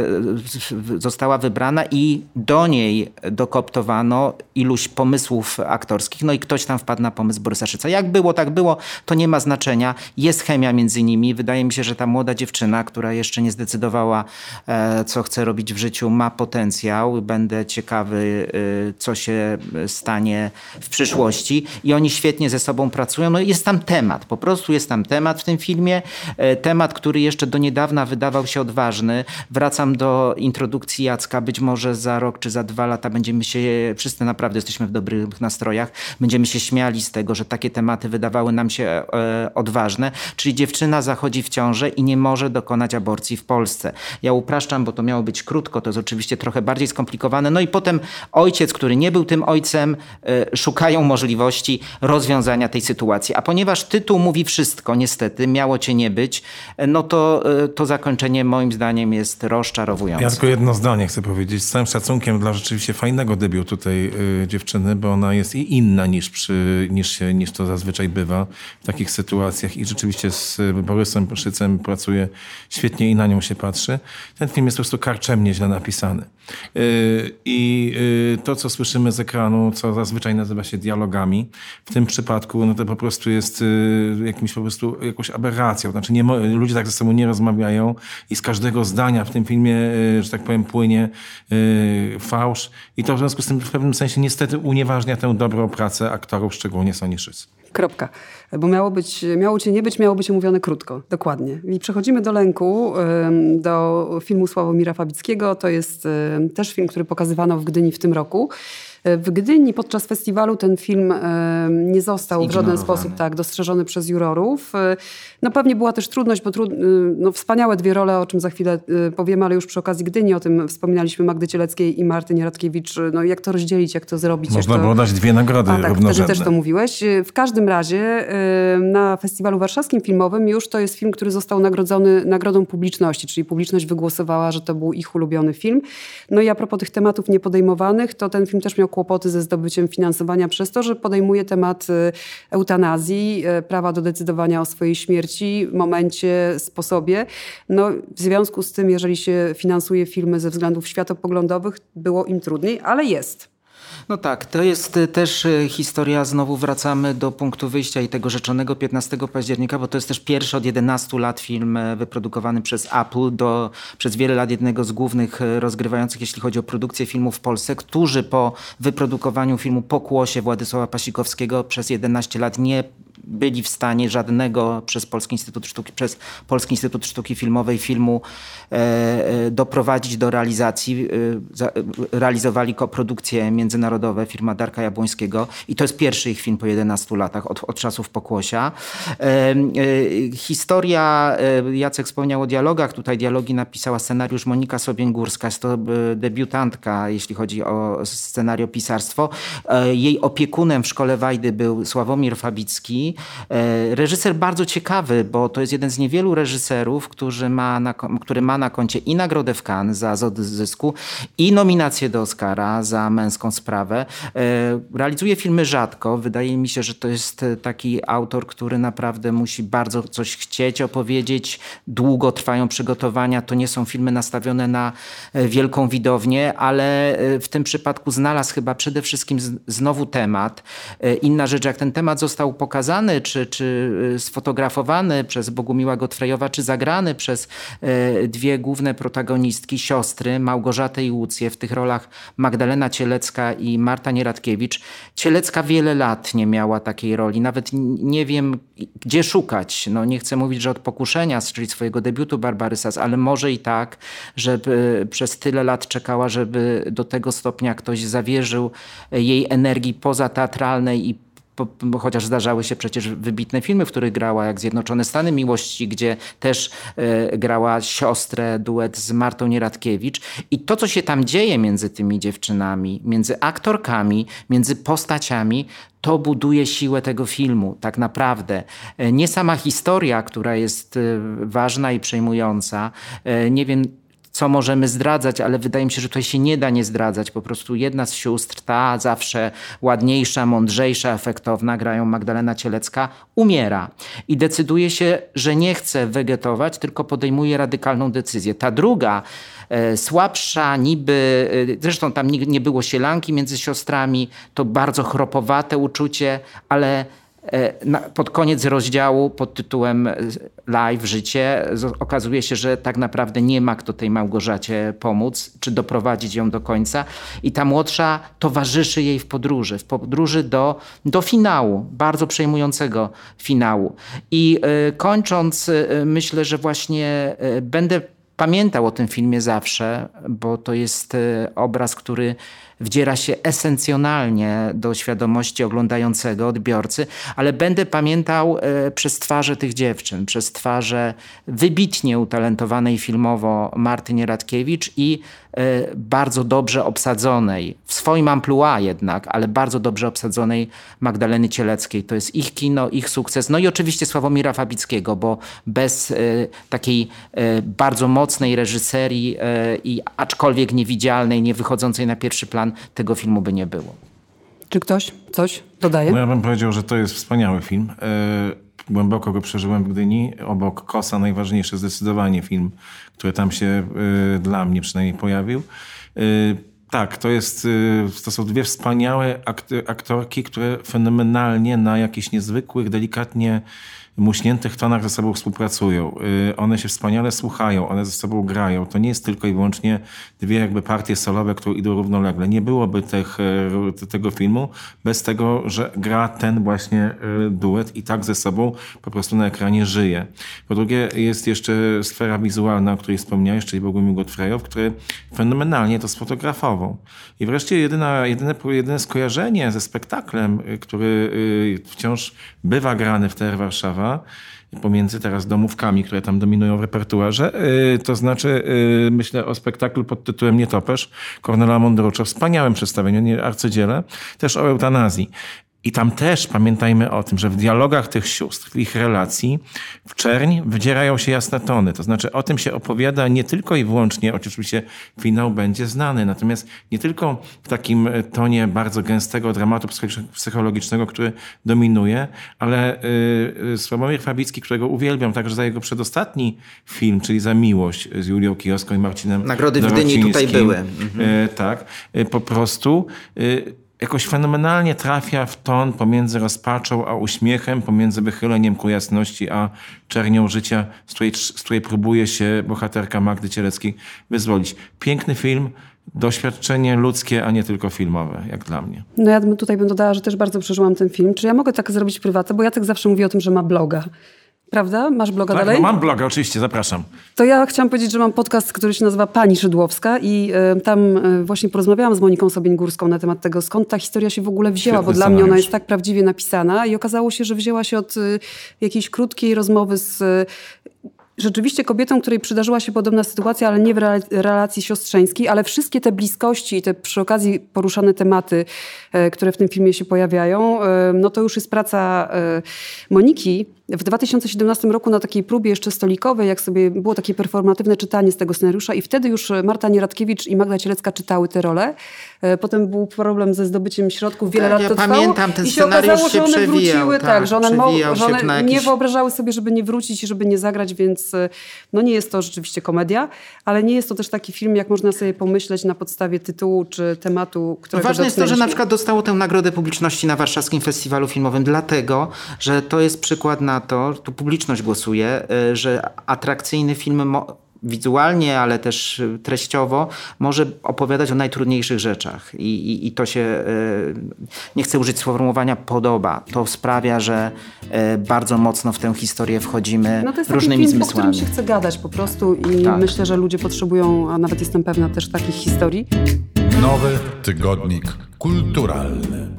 została wybrana i do niej dokoptowano iluś pomysłów aktorskich, no i ktoś tam wpadł na pomysł Borysa Szyca. Jak było, tak było, to nie ma znaczenia. Jest chemia między nimi. Wydaje mi się, że ta młoda dziewczyna, która jeszcze nie zdecydowała, e, co chce robić w życiu, ma potencjał. Będę ciekawy, e, co się stanie w przyszłości. I oni świetnie ze sobą pracują. No jest tam temat, po prostu jest tam temat w tym filmie. E, Temat, który jeszcze do niedawna wydawał się odważny. Wracam do introdukcji Jacka. Być może za rok czy za dwa lata będziemy się, wszyscy naprawdę jesteśmy w dobrych nastrojach, będziemy się śmiali z tego, że takie tematy wydawały nam się e, odważne. Czyli dziewczyna zachodzi w ciążę i nie może dokonać aborcji w Polsce. Ja upraszczam, bo to miało być krótko, to jest oczywiście trochę bardziej skomplikowane. No i potem ojciec, który nie był tym ojcem, e, szukają możliwości rozwiązania tej sytuacji. A ponieważ tytuł mówi wszystko, niestety, miało cię nie być, e, no to e, to zakończenie moim zdaniem jest rozczarowujące. Ja tylko jedno zdanie chcę powiedzieć. Z całym szacunkiem dla rzeczywiście fajnego debiutu tej y, dziewczyny, bo ona jest i inna niż, przy, niż, niż to zazwyczaj bywa w takich sytuacjach. I rzeczywiście z y, Borysem Szycem pracuje świetnie i na nią się patrzy. Ten film jest po prostu karczemnie źle napisany. Y, I y, to, co słyszymy z ekranu, co zazwyczaj nazywa się dialogami, w tym przypadku no to po prostu jest y, jakimś po prostu jakąś aberracją. Znaczy nie, ludzie tak ze sobą nie rozmawiają i z każdego zdania w tym filmie, że tak powiem, płynie fałsz. I to w związku z tym w pewnym sensie niestety unieważnia tę dobrą pracę aktorów, szczególnie Soni Szyc. Kropka. Bo miało być, miało cię nie być, miało być omówione krótko. Dokładnie. I przechodzimy do lęku, do filmu Sławomira Fabickiego. To jest też film, który pokazywano w Gdyni w tym roku. W Gdyni podczas festiwalu ten film nie został w żaden sposób tak dostrzeżony przez jurorów. No pewnie była też trudność, bo trud, no, wspaniałe dwie role, o czym za chwilę powiemy, ale już przy okazji Gdyni o tym wspominaliśmy Magdy Cieleckiej i Martynie Radkiewicz. No jak to rozdzielić, jak to zrobić? Można to... było dać dwie nagrody A, tak, wtedy też to mówiłeś. W każdym razie na Festiwalu Warszawskim Filmowym już to jest film, który został nagrodzony nagrodą publiczności, czyli publiczność wygłosowała, że to był ich ulubiony film. No i a propos tych tematów niepodejmowanych, to ten film też miał kłopoty ze zdobyciem finansowania przez to, że podejmuje temat eutanazji, prawa do decydowania o swojej śmierci, momencie, sposobie. No, w związku z tym, jeżeli się finansuje filmy ze względów światopoglądowych, było im trudniej, ale jest. No tak, to jest y, też y, historia, znowu wracamy do punktu wyjścia i tego rzeczonego 15 października, bo to jest też pierwszy od 11 lat film e, wyprodukowany przez Apple, do, przez wiele lat jednego z głównych e, rozgrywających, jeśli chodzi o produkcję filmów w Polsce, którzy po wyprodukowaniu filmu Pokłosie Władysława Pasikowskiego przez 11 lat nie byli w stanie żadnego przez Polski Instytut Sztuki, przez Polski Instytut Sztuki Filmowej filmu e, e, doprowadzić do realizacji. E, za, realizowali koprodukcje międzynarodowe, firma Darka Jabłońskiego i to jest pierwszy ich film po 11 latach, od, od czasów Pokłosia. E, e, historia, e, Jacek wspomniał o dialogach, tutaj dialogi napisała scenariusz Monika Sobień-Górska, jest to debiutantka, jeśli chodzi o scenariopisarstwo. Jej opiekunem w szkole Wajdy był Sławomir Fabicki, E, reżyser bardzo ciekawy, bo to jest jeden z niewielu reżyserów, który ma na, który ma na koncie i nagrodę w Cannes za Zysku i nominację do Oscara za Męską Sprawę. E, realizuje filmy rzadko. Wydaje mi się, że to jest taki autor, który naprawdę musi bardzo coś chcieć opowiedzieć. Długo trwają przygotowania. To nie są filmy nastawione na e, wielką widownię, ale w tym przypadku znalazł chyba przede wszystkim znowu temat. Inna rzecz, jak ten temat został pokazany, czy, czy y, sfotografowany przez Bogumiła Gotfrejowa, czy zagrany przez e, dwie główne protagonistki, siostry, Małgorzatę i Łucję, w tych rolach Magdalena Cielecka i Marta Nieradkiewicz. Cielecka wiele lat nie miała takiej roli. Nawet nie wiem, gdzie szukać. No, nie chcę mówić, że od pokuszenia, czyli swojego debiutu Barbary Sas, ale może i tak, żeby przez tyle lat czekała, żeby do tego stopnia ktoś zawierzył jej energii pozateatralnej i bo, chociaż zdarzały się przecież wybitne filmy, w których grała, jak Zjednoczone Stany Miłości, gdzie też e, grała siostrę, duet z Martą Nieradkiewicz. I to, co się tam dzieje między tymi dziewczynami, między aktorkami, między postaciami, to buduje siłę tego filmu, tak naprawdę. E, nie sama historia, która jest e, ważna i przejmująca. Nie wiem, co możemy zdradzać, ale wydaje mi się, że tutaj się nie da nie zdradzać. Po prostu jedna z sióstr, ta zawsze ładniejsza, mądrzejsza, efektowna, grają Magdalena Cielecka, umiera i decyduje się, że nie chce wegetować, tylko podejmuje radykalną decyzję. Ta druga, e, słabsza, niby, e, zresztą tam nie, nie było sielanki między siostrami, to bardzo chropowate uczucie, ale pod koniec rozdziału pod tytułem e, Live, życie, okazuje się, że tak naprawdę nie ma kto tej Małgorzacie pomóc, czy doprowadzić ją do końca. I ta młodsza towarzyszy jej w podróży, w podróży do, do finału, bardzo przejmującego finału. I y, kończąc, myślę, że właśnie będę pamiętał o tym filmie zawsze, bo to jest obraz, który wdziera się esencjonalnie do świadomości oglądającego, odbiorcy, ale będę pamiętał e, przez twarze tych dziewczyn, przez twarze wybitnie utalentowanej filmowo Marty Nieradkiewicz i bardzo dobrze obsadzonej, w swoim amplua jednak, ale bardzo dobrze obsadzonej Magdaleny Cieleckiej. To jest ich kino, ich sukces. No i oczywiście Sławomira Fabickiego, bo bez e, takiej bardzo mocnej reżyserii i aczkolwiek niewidzialnej, nie wychodzącej na pierwszy plan, tego filmu by nie było. Czy ktoś coś dodaje? No ja bym powiedział, że to jest wspaniały film. E, głęboko go przeżyłem w Gdyni. Obok Kosa najważniejszy zdecydowanie film, który tam się e, dla mnie przynajmniej pojawił. E, tak, to, jest, to są dwie wspaniałe aktorki, które fenomenalnie na jakichś niezwykłych, delikatnie muśniętych tonach ze sobą współpracują. Y, one się wspaniale słuchają, one ze sobą grają. To nie jest tylko i wyłącznie dwie jakby partie solowe, które idą równolegle. Nie byłoby tych, y, tego filmu bez tego, że gra ten właśnie y, duet i tak ze sobą po prostu na ekranie żyje. Po drugie jest jeszcze sfera wizualna, o której wspomniałeś, czyli Bogumił Gotfrejow, który fenomenalnie to sfotografował. I wreszcie jedyna, jedyne, jedyne skojarzenie ze spektaklem, który wciąż bywa grany w TR Warszawa, pomiędzy teraz domówkami, które tam dominują w repertuarze. Y, to znaczy, y, myślę o spektaklu pod tytułem Nietoperz Kornela Mondrocza, wspaniałym przedstawieniu, arcydziele, też o eutanazji. I tam też pamiętajmy o tym, że w dialogach tych sióstr, w ich relacji, w czerń wydzierają się jasne tony. To znaczy o tym się opowiada nie tylko i wyłącznie, oczywiście finał będzie znany, natomiast nie tylko w takim tonie bardzo gęstego dramatu psychologicznego, który dominuje, ale yy, Sławomir Fabicki, którego uwielbiam także za jego przedostatni film, czyli za miłość z Julią Kijowską i Marcinem Nagrody w Gdyni tutaj były. Mhm. Yy, tak, yy, po prostu jakoś fenomenalnie trafia w ton pomiędzy rozpaczą a uśmiechem, pomiędzy wychyleniem ku jasności a czernią życia, z której, z której próbuje się bohaterka Magdy Cieleckiej wyzwolić. Piękny film, doświadczenie ludzkie, a nie tylko filmowe, jak dla mnie. No ja tutaj bym dodała, że też bardzo przeżyłam ten film. Czy ja mogę tak zrobić prywatę? Bo Jacek zawsze mówi o tym, że ma bloga. Prawda? Masz bloga tak, dalej? No mam bloga, oczywiście, zapraszam. To ja chciałam powiedzieć, że mam podcast, który się nazywa Pani Szydłowska i y, tam y, właśnie porozmawiałam z Moniką Sobin-Górską na temat tego, skąd ta historia się w ogóle wzięła, Świetny bo dla mnie ona jest tak prawdziwie napisana i okazało się, że wzięła się od y, jakiejś krótkiej rozmowy z rzeczywiście kobietą, której przydarzyła się podobna sytuacja, ale nie w relacji siostrzeńskiej, ale wszystkie te bliskości i te przy okazji poruszane tematy, e, które w tym filmie się pojawiają, e, no to już jest praca e, Moniki. W 2017 roku na takiej próbie jeszcze stolikowej, jak sobie było takie performatywne czytanie z tego scenariusza i wtedy już Marta Nieradkiewicz i Magda Cielecka czytały te role. Potem był problem ze zdobyciem środków, wiele tak, lat ja to pamiętam, ten I się okazało, że one wróciły, tak, tak, że one, że one jakiś... nie wyobrażały sobie, żeby nie wrócić i żeby nie zagrać, więc no nie jest to rzeczywiście komedia, ale nie jest to też taki film, jak można sobie pomyśleć na podstawie tytułu czy tematu, którego Ważne jest to, że na przykład dostało tę nagrodę publiczności na Warszawskim Festiwalu Filmowym, dlatego, że to jest przykład na to, tu publiczność głosuje, y, że atrakcyjny film wizualnie, ale też y, treściowo może opowiadać o najtrudniejszych rzeczach. I, i, i to się, y, nie chcę użyć sformułowania podoba. To sprawia, że y, bardzo mocno w tę historię wchodzimy no to jest różnymi taki film, zmysłami. O którym się chce gadać po prostu i tak. myślę, że ludzie potrzebują, a nawet jestem pewna też takich historii. Nowy tygodnik kulturalny.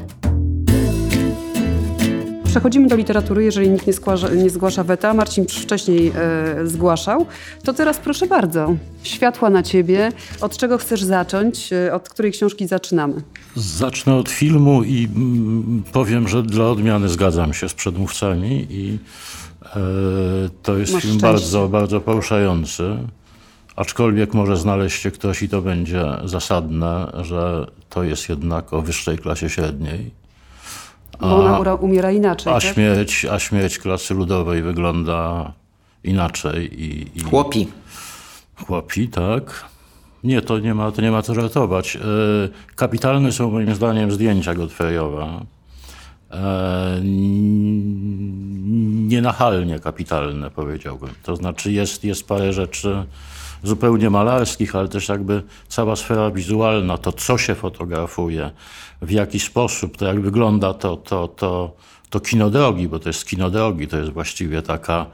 Przechodzimy do literatury, jeżeli nikt nie, zgłasza, nie zgłasza weta. Marcin wcześniej e, zgłaszał. To teraz proszę bardzo. Światła na ciebie. Od czego chcesz zacząć? E, od której książki zaczynamy? Zacznę od filmu i mm, powiem, że dla odmiany zgadzam się z przedmówcami i e, to jest Masz film szczęście. bardzo, bardzo poruszający. Aczkolwiek może znaleźć się ktoś i to będzie zasadne, że to jest jednak o wyższej klasie średniej bo ona umiera inaczej. A, tak? śmierć, a śmierć klasy ludowej wygląda inaczej. I, i... Chłopi. Chłopi, tak. Nie, to nie ma, to nie ma co żartować. E, kapitalne są moim zdaniem zdjęcia Godfreyowa. E, nienachalnie kapitalne, powiedziałbym. To znaczy jest, jest parę rzeczy zupełnie malarskich, ale też jakby cała sfera wizualna, to co się fotografuje, w jaki sposób, to jak wygląda to, to, to, to kino drogi, bo to jest kino drogi, to jest właściwie taka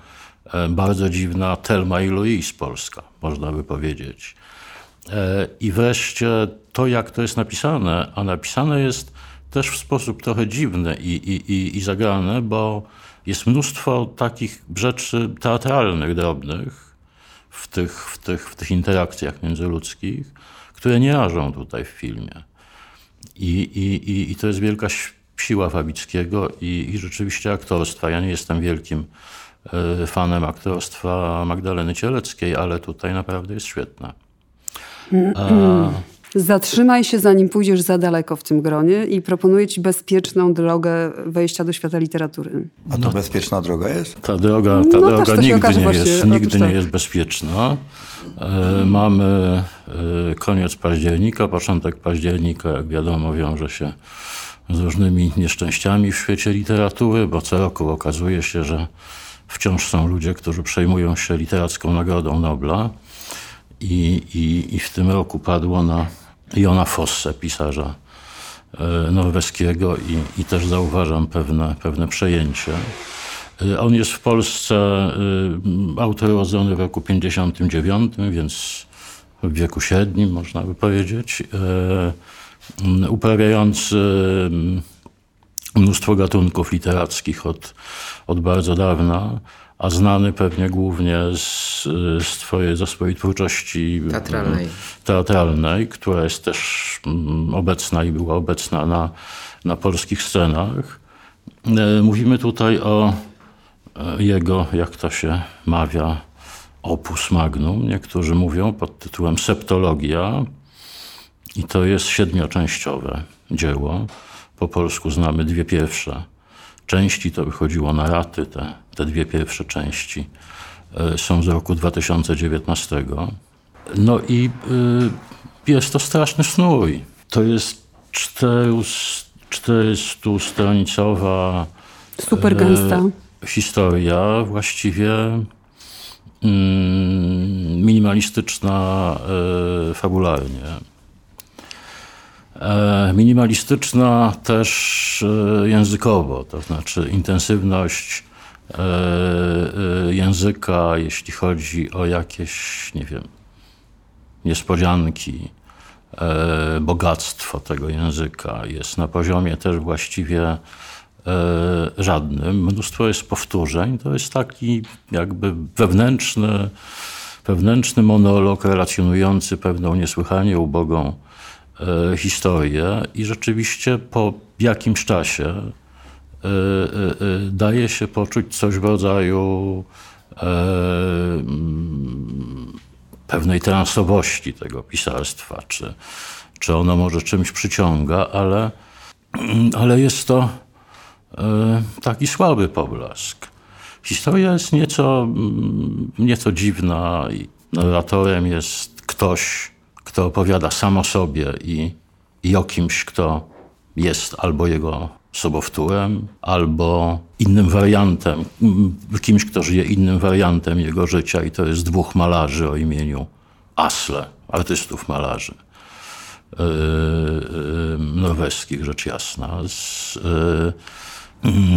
e, bardzo dziwna Telma i Louise polska, można by powiedzieć. E, I wreszcie to, jak to jest napisane, a napisane jest też w sposób trochę dziwny i, i, i, i zagrane, bo jest mnóstwo takich rzeczy teatralnych, drobnych w tych, w tych, w tych interakcjach międzyludzkich, które nie rażą tutaj w filmie. I, i, i to jest wielka siła Fabickiego i, i rzeczywiście aktorstwa. Ja nie jestem wielkim e, fanem aktorstwa Magdaleny Cieleckiej, ale tutaj naprawdę jest świetna. A... Zatrzymaj się, zanim pójdziesz za daleko w tym gronie i proponuję ci bezpieczną drogę wejścia do świata literatury. A to bezpieczna droga jest? Ta droga, ta No, droga się nigdy, nie właśnie, jest, nigdy tak. nie jest bezpieczna. E, mamy e, koniec października, początek października, jak wiadomo, wiąże się z różnymi nieszczęściami w świecie literatury, bo co roku okazuje się, że wciąż są ludzie, którzy przejmują się literacką Nagrodą Nobla. I, i, i w tym roku padło na Jona Fosse, pisarza e, norweskiego i, i też zauważam pewne, pewne przejęcie. E, on jest w Polsce e, autor urodzony w roku 59, więc w wieku średnim, można by powiedzieć, uprawiający mnóstwo gatunków literackich od, od bardzo dawna a znany pewnie głównie z, z twojej, ze swojej twórczości teatralnej. teatralnej, która jest też mm, obecna i była obecna na, na polskich scenach. E, mówimy tutaj o e, jego, jak to się mawia, opus magnum. Niektórzy mówią pod tytułem Septologia i to jest siedmioczęściowe dzieło. Po polsku znamy dwie pierwsze części, to wychodziło na raty, te, te dwie pierwsze części e, są z roku 2019. No i y, jest to straszny snój. To jest 400-stronicowa Super gęsta. E, historia, właściwie mm, minimalistyczna e, fabularnie. E, minimalistyczna też e, językowo, to znaczy intensywność e, języka, jeśli chodzi o jakieś, nie wiem, niespodzianki, bogactwo tego języka jest na poziomie też właściwie żadnym. Mnóstwo jest powtórzeń. To jest taki jakby wewnętrzny, wewnętrzny monolog relacjonujący pewną niesłychanie ubogą historię i rzeczywiście po jakimś czasie e, e, daje się poczuć coś w rodzaju mm, pewnej transowości tego pisarstwa, czy, czy ono może czymś przyciąga, ale, ale jest to taki słaby poblask. Historia jest nieco, mm, nieco dziwna narratorem jest ktoś, kto opowiada sam o sobie i, i o kimś, kto jest albo jego sobowtórem, albo innym wariantem, kimś, kto żyje innym wariantem jego życia i to jest dwóch malarzy o imieniu Asle, artystów malarzy yy, norweskich, rzecz jasna. Z, yy,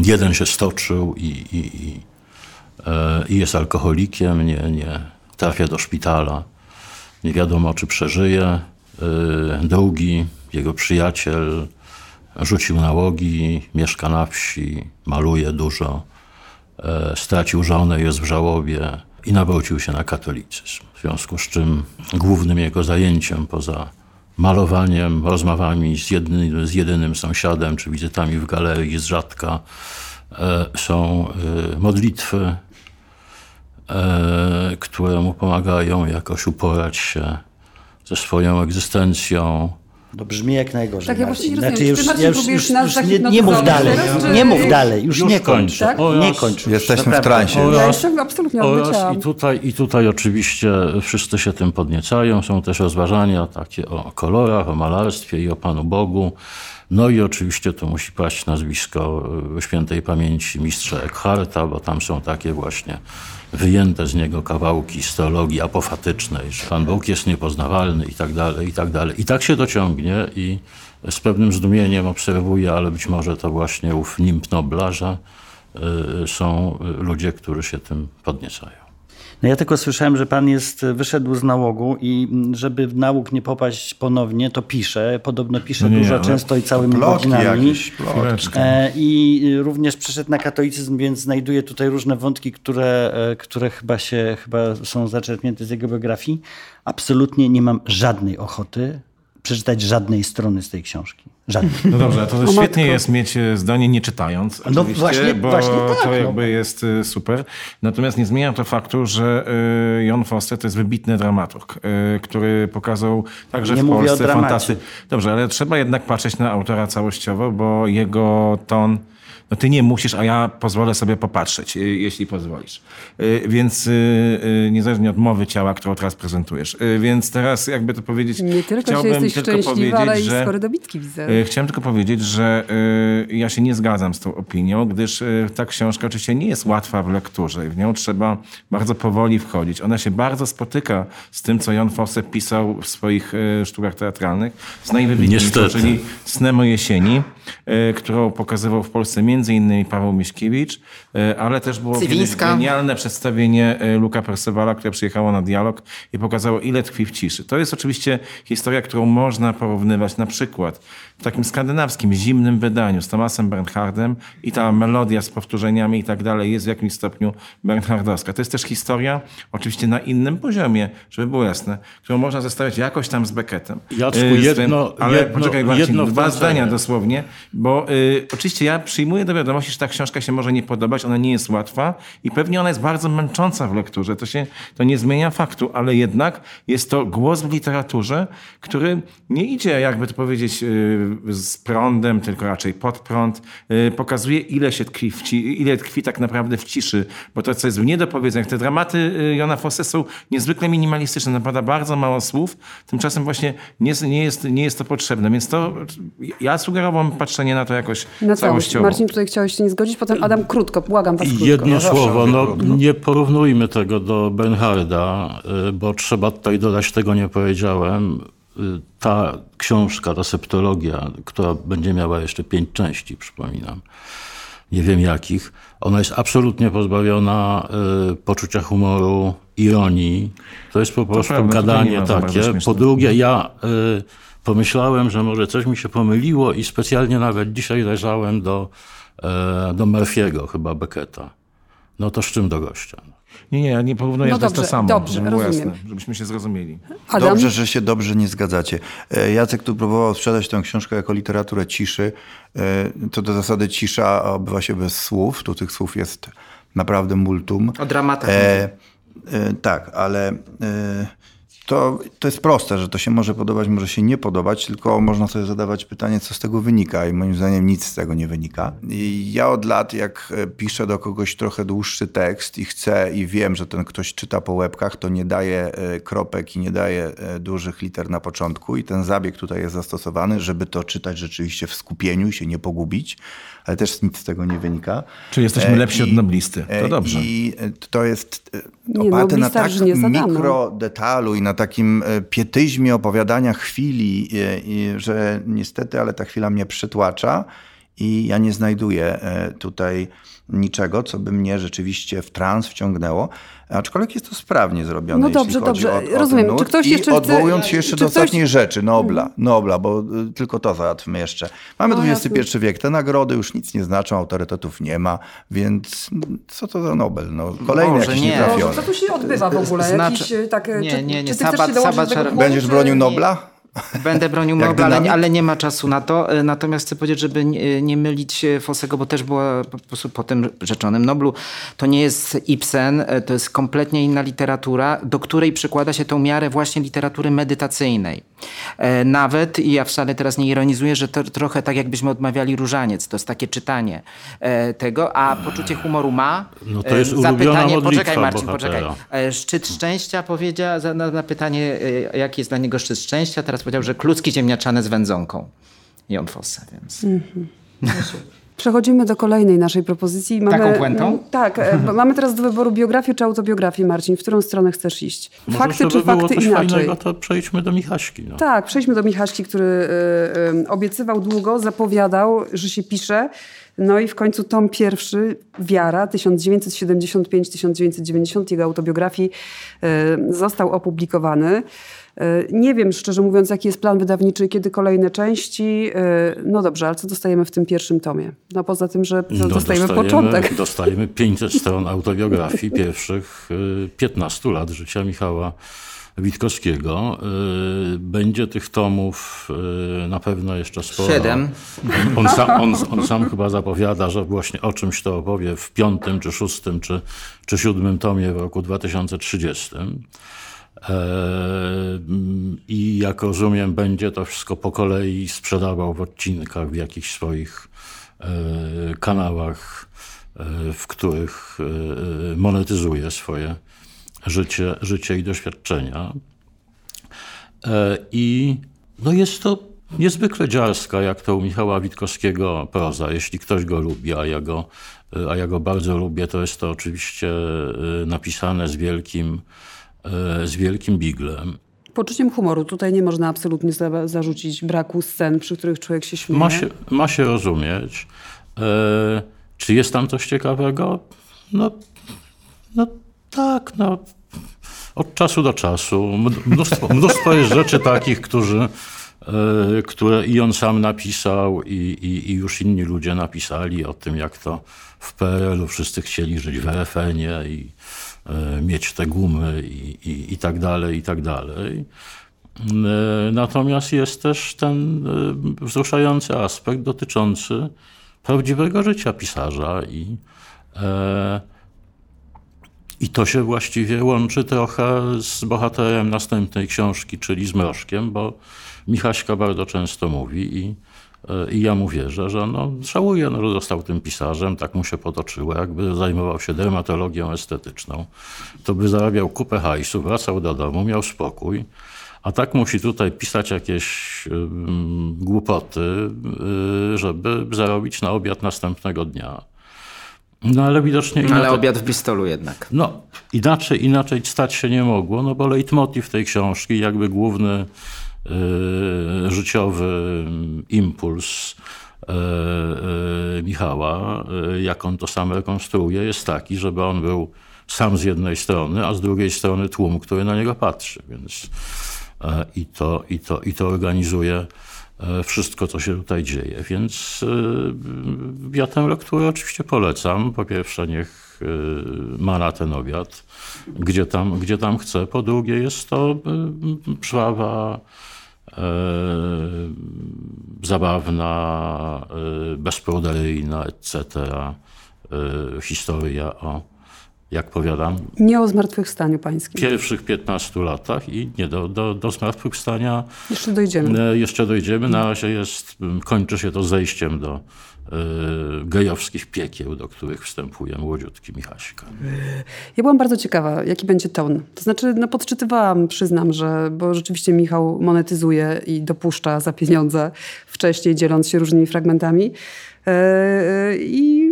jeden się stoczył i, i, i, i jest alkoholikiem, nie, nie trafia do szpitala nie wiadomo, czy przeżyje. Y, drugi, jego przyjaciel, rzucił nałogi, mieszka na wsi, maluje dużo, e, stracił żonę, jest w żałobie i nawrócił się na katolicyzm. W związku z czym głównym jego zajęciem poza malowaniem, rozmowami z, z jedynym sąsiadem, czy wizytami w galerii z rzadka, e, są modlitwy, które mu pomagają jakoś uporać się ze swoją egzystencją. To brzmi jak najgorzej. Tak, ja właśnie nie znaczy, już, ja już, już, już nie, nie mów dalej, nie mów dalej, już, już nie kończ. Tak? nie kończ. Jesteśmy w transie. Oraz, ja absolutnie oraz i, tutaj, I tutaj oczywiście wszyscy się tym podniecają. Są też rozważania takie o kolorach, o malarstwie i o Panu Bogu. No i oczywiście to musi paść nazwisko e, świętej pamięci mistrza Eckharta, bo tam są takie właśnie wyjęte z niego kawałki z teologii apofatycznej, że Pan Bóg jest niepoznawalny i tak dalej, i tak dalej. I tak się dociągnie i z pewnym zdumieniem obserwuję, ale być może to właśnie ów nimb Nobla, że y, są ludzie, którzy się tym podniecają. No ja tylko słyszałem, że pan jest, wyszedł z nałogu i żeby w nałóg nie popaść ponownie, to pisze. Podobno pisze no nie, dużo, często i całymi godzinami. E, I również przeszedł na katolicyzm, więc znajduje tutaj różne wątki, które, e, które chyba się chyba są zaczerpnięte z jego biografii. Absolutnie nie mam żadnej ochoty przeczytać żadnej strony z tej książki. Żadnej. No dobrze, to świetnie jest mieć e, zdanie nie czytając, no właśnie, bo właśnie tak, to jakby no. jest e, super. Natomiast nie zmienia to faktu, że e, Jon Foster to jest wybitny dramaturg, który pokazał także nie w Polsce fantastykę. Dobrze, ale trzeba jednak patrzeć na autora całościowo, bo jego ton no ty nie musisz, a ja pozwolę sobie popatrzeć, y, jeśli pozwolisz. Y, Więc y, niezależnie od mowy ciała, którą teraz prezentujesz. Więc teraz jakby to powiedzieć... Nie tylko, że chciałbym jesteś tylko szczęśliwa, ale i że- skory dobitki widzę. Chciałem tylko powiedzieć, że ja się nie zgadzam z tą opinią, gdyż ta książka oczywiście nie jest łatwa w lekturze i w nią trzeba bardzo powoli wchodzić. Ona się bardzo spotyka z tym, co Jan Fosse pisał w swoich sztukach teatralnych, z najwybitniejszą, czyli Snemo jesieni, którą pokazywał w Polsce między innymi Paweł Miśkiewicz, y, ale też było genialne przedstawienie y, Luka Percewala, które przyjechało na dialog i pokazało, ile tkwi w ciszy. To jest oczywiście historia, którą można porównywać na przykład w takim skandynawskim, zimnym wydaniu z Tomasem Bernhardem i ta melodia z powtórzeniami i tak dalej jest w jakimś stopniu bernhardowska. To jest też historia, oczywiście na innym poziomie, żeby było jasne, którą można zestawiać jakoś tam z Beckettem. Jacku, Y, jedno- ale jedno- poczekaj Marcin, jedno dwa zdania dosłownie, bo y, oczywiście ja przyjmuję do wiadomości, że ta książka się może nie podobać, ona nie jest łatwa i pewnie ona jest bardzo męcząca w lekturze. To, się, to nie zmienia faktu, ale jednak jest to głos w literaturze, który nie idzie, jakby to powiedzieć, y, z prądem, tylko raczej pod prąd. Y, pokazuje, ile się tkwi, w ci, ile tkwi tak naprawdę w ciszy, bo to, co jest w niedopowiedzeniach, te dramaty y, Jona Fosse są niezwykle minimalistyczne, napada bardzo mało słów, tymczasem właśnie nie, nie, jest, nie jest to potrzebne, więc to ja sugerowałbym patrzenie na to jakoś Na całość. całościowo. Marcin, tutaj chciałeś się nie zgodzić, potem Adam krótko, błagam was krótko. Jedno zawsze słowo, no, nie porównujmy tego do Bernharda, y, bo trzeba tutaj dodać, tego nie powiedziałem. Y, Ta książka, ta septologia, która będzie miała jeszcze pięć części, przypominam, nie wiem jakich, ona jest absolutnie pozbawiona y, poczucia humoru, ironii. To jest po prostu prawda, gadanie takie. Po drugie, ja y, pomyślałem, że może coś mi się pomyliło i specjalnie nawet dzisiaj leżałem do, e, do Murphy'ego, chyba Becketa. No to z czym do gościa? Nie, nie, ja nie porównuję, No to jest to dobrze, samo, dobrze, żeby rozumiem. jasne, żebyśmy się zrozumieli. Adam? Dobrze, że się dobrze nie zgadzacie. E, Jacek tu próbował sprzedać tę książkę jako literaturę ciszy. E, To do zasady cisza odbywa się bez słów. Tu tych słów jest naprawdę multum. O dramatach. E, e, tak, ale e, to, to jest proste, że to się może podobać, może się nie podobać, tylko można sobie zadawać pytanie, co z tego wynika i moim zdaniem nic z tego nie wynika. I ja od lat, jak e, piszę do kogoś trochę dłuższy tekst i chcę i wiem, że ten ktoś czyta po łebkach, to nie daje kropek i nie daje dużych liter na początku i ten zabieg tutaj jest zastosowany, żeby to czytać rzeczywiście w skupieniu i się nie pogubić, ale też nic z tego nie wynika. Czyli jesteśmy E, lepsi od i- noblisty. To e, dobrze. I e, to jest Nie, oparte na noblista tak żyje za dano. mikro detalu i na takim pietyzmie opowiadania chwili, e, i, że niestety, ale ta chwila mnie przytłacza i ja nie znajduję e, tutaj niczego, co by mnie rzeczywiście w trans wciągnęło. Aczkolwiek jest to sprawnie zrobione, No jeśli dobrze, chodzi dobrze. o, o Rozumiem. nurt. Czy ktoś I jeszcze chce- odwołując się jeszcze czy do ktoś- ostatniej rzeczy, Nobla, Nobla, bo y, tylko to załatwmy jeszcze. Mamy No, XXI wiek, te nagrody już nic nie znaczą, autorytetów nie ma, więc mm, co to za Nobel? No, kolejny Boże, jakiś nie. nietrafiony. Co tu się odbywa w ogóle? Znaczy- Jakiś, e, tak, Nie, czy, nie, nie. Czy ty chcesz Sabat- się dołożyć sabat- do tego Będziesz czy- bronił Nobla? Będę bronił Nobla, ale, nie ma czasu na to. E, Natomiast chcę powiedzieć, żeby nie, nie mylić e, Fossego, bo też była po prostu po tym rzeczonym Noblu. To nie jest Ibsen, e, to jest kompletnie inna literatura, do której przykłada się tą miarę właśnie literatury medytacyjnej. Nawet, i ja wcale teraz nie ironizuję, że to trochę tak jakbyśmy odmawiali różaniec. To jest takie czytanie tego, a poczucie humoru ma. No to jest Zapytanie, modlitwa poczekaj Marcin, poczekaj. bohatera. E, Szczyt szczęścia powiedział na, na pytanie, jaki jest dla niego szczyt szczęścia. Teraz powiedział, że klucki ziemniaczane z wędzonką. Jon Fosse, więc... Przechodzimy do kolejnej naszej propozycji. Mamy, Taką puentą? m, Tak. e, bo mamy teraz do wyboru biografię czy autobiografię, Marcin. W którą stronę chcesz iść? Może Fakty żeby czy było fakty coś inaczej? fajnego, to przejdźmy do Michaśki. No. Tak, przejdźmy do Michaśki, który y, y, obiecywał długo, zapowiadał, że się pisze. No i w końcu tom pierwszy, Wiara, 1975-1990, jego autobiografii, y, został opublikowany. Y, Nie wiem, szczerze mówiąc, jaki jest plan wydawniczy kiedy kolejne części. Y, No dobrze, ale co dostajemy w tym pierwszym tomie? No poza tym, że No, dostajemy początek. Dostajemy 500 stron autobiografii pierwszych y, 15 lat życia Michała Witkowskiego. Będzie tych tomów na pewno jeszcze sporo. Siedem. On sam, on, on sam chyba zapowiada, że właśnie o czymś to opowie w piątym, czy szóstym, czy, czy siódmym tomie w roku 2030. E, mm, I jak rozumiem, będzie to wszystko po kolei sprzedawał w odcinkach w jakichś swoich kanałach, w których monetyzuje swoje życie, życie i doświadczenia. I no jest to niezwykle dziarska, jak to u Michała Witkowskiego proza. Jeśli ktoś go lubi, a ja go, a ja go bardzo lubię, to jest to oczywiście napisane z wielkim, z wielkim biglem poczuciem humoru. Tutaj nie można absolutnie za, zarzucić braku scen, przy których człowiek się śmieje. Ma się, ma się rozumieć. E, czy jest tam coś ciekawego? No, no tak, no. Od czasu do czasu. Mnóstwo, mnóstwo jest rzeczy takich, którzy, e, które i on sam napisał i, i, i już inni ludzie napisali o tym, jak to w PRL-u wszyscy chcieli żyć w RFN-ie i mieć te gumy i, i, i tak dalej, i tak dalej. E, natomiast jest też ten e, wzruszający aspekt dotyczący prawdziwego życia pisarza i, i to się właściwie łączy trochę z bohaterem następnej książki, czyli z Mrożkiem, bo Michaśka bardzo często mówi i E, I ja mu wierzę, że no, żałuje, no, że został tym pisarzem, tak mu się potoczyło. Jakby zajmował się dermatologią estetyczną, to by zarabiał kupę hajsu, wracał do domu, miał spokój. A tak musi tutaj pisać jakieś głupoty, y, żeby zarobić na obiad następnego dnia. No ale widocznie... Inaczej, ale obiad w Bristolu jednak. No, inaczej, inaczej stać się nie mogło, no bo leitmotiv tej książki, jakby główny E, życiowy impuls e, e, Michała, jak on to sam rekonstruuje, jest taki, żeby on był sam z jednej strony, a z drugiej strony tłum, który na niego patrzy. Więc i to, i to, i to organizuje wszystko, co się tutaj dzieje. Więc ja tę lekturę oczywiście polecam. Po pierwsze, niech ma na ten obiad, gdzie tam, gdzie tam chce. Po drugie, jest to żwawa, E, zabawna, e, bezpruderyjna, etc. E, historia o, jak powiadam... Nie o zmartwychwstaniu pańskim. Pierwszych 15 latach i nie, do, do, do zmartwychwstania... Jeszcze dojdziemy. Jeszcze dojdziemy. Na razie jest, kończy się to zejściem do gejowskich piekieł, do których wstępuje młodziutki Michaśka. Ja byłam bardzo ciekawa, jaki będzie ton. To znaczy, no podczytywałam, przyznam, że, bo rzeczywiście Michał monetyzuje i dopuszcza za pieniądze wcześniej, dzieląc się różnymi fragmentami. E, e, I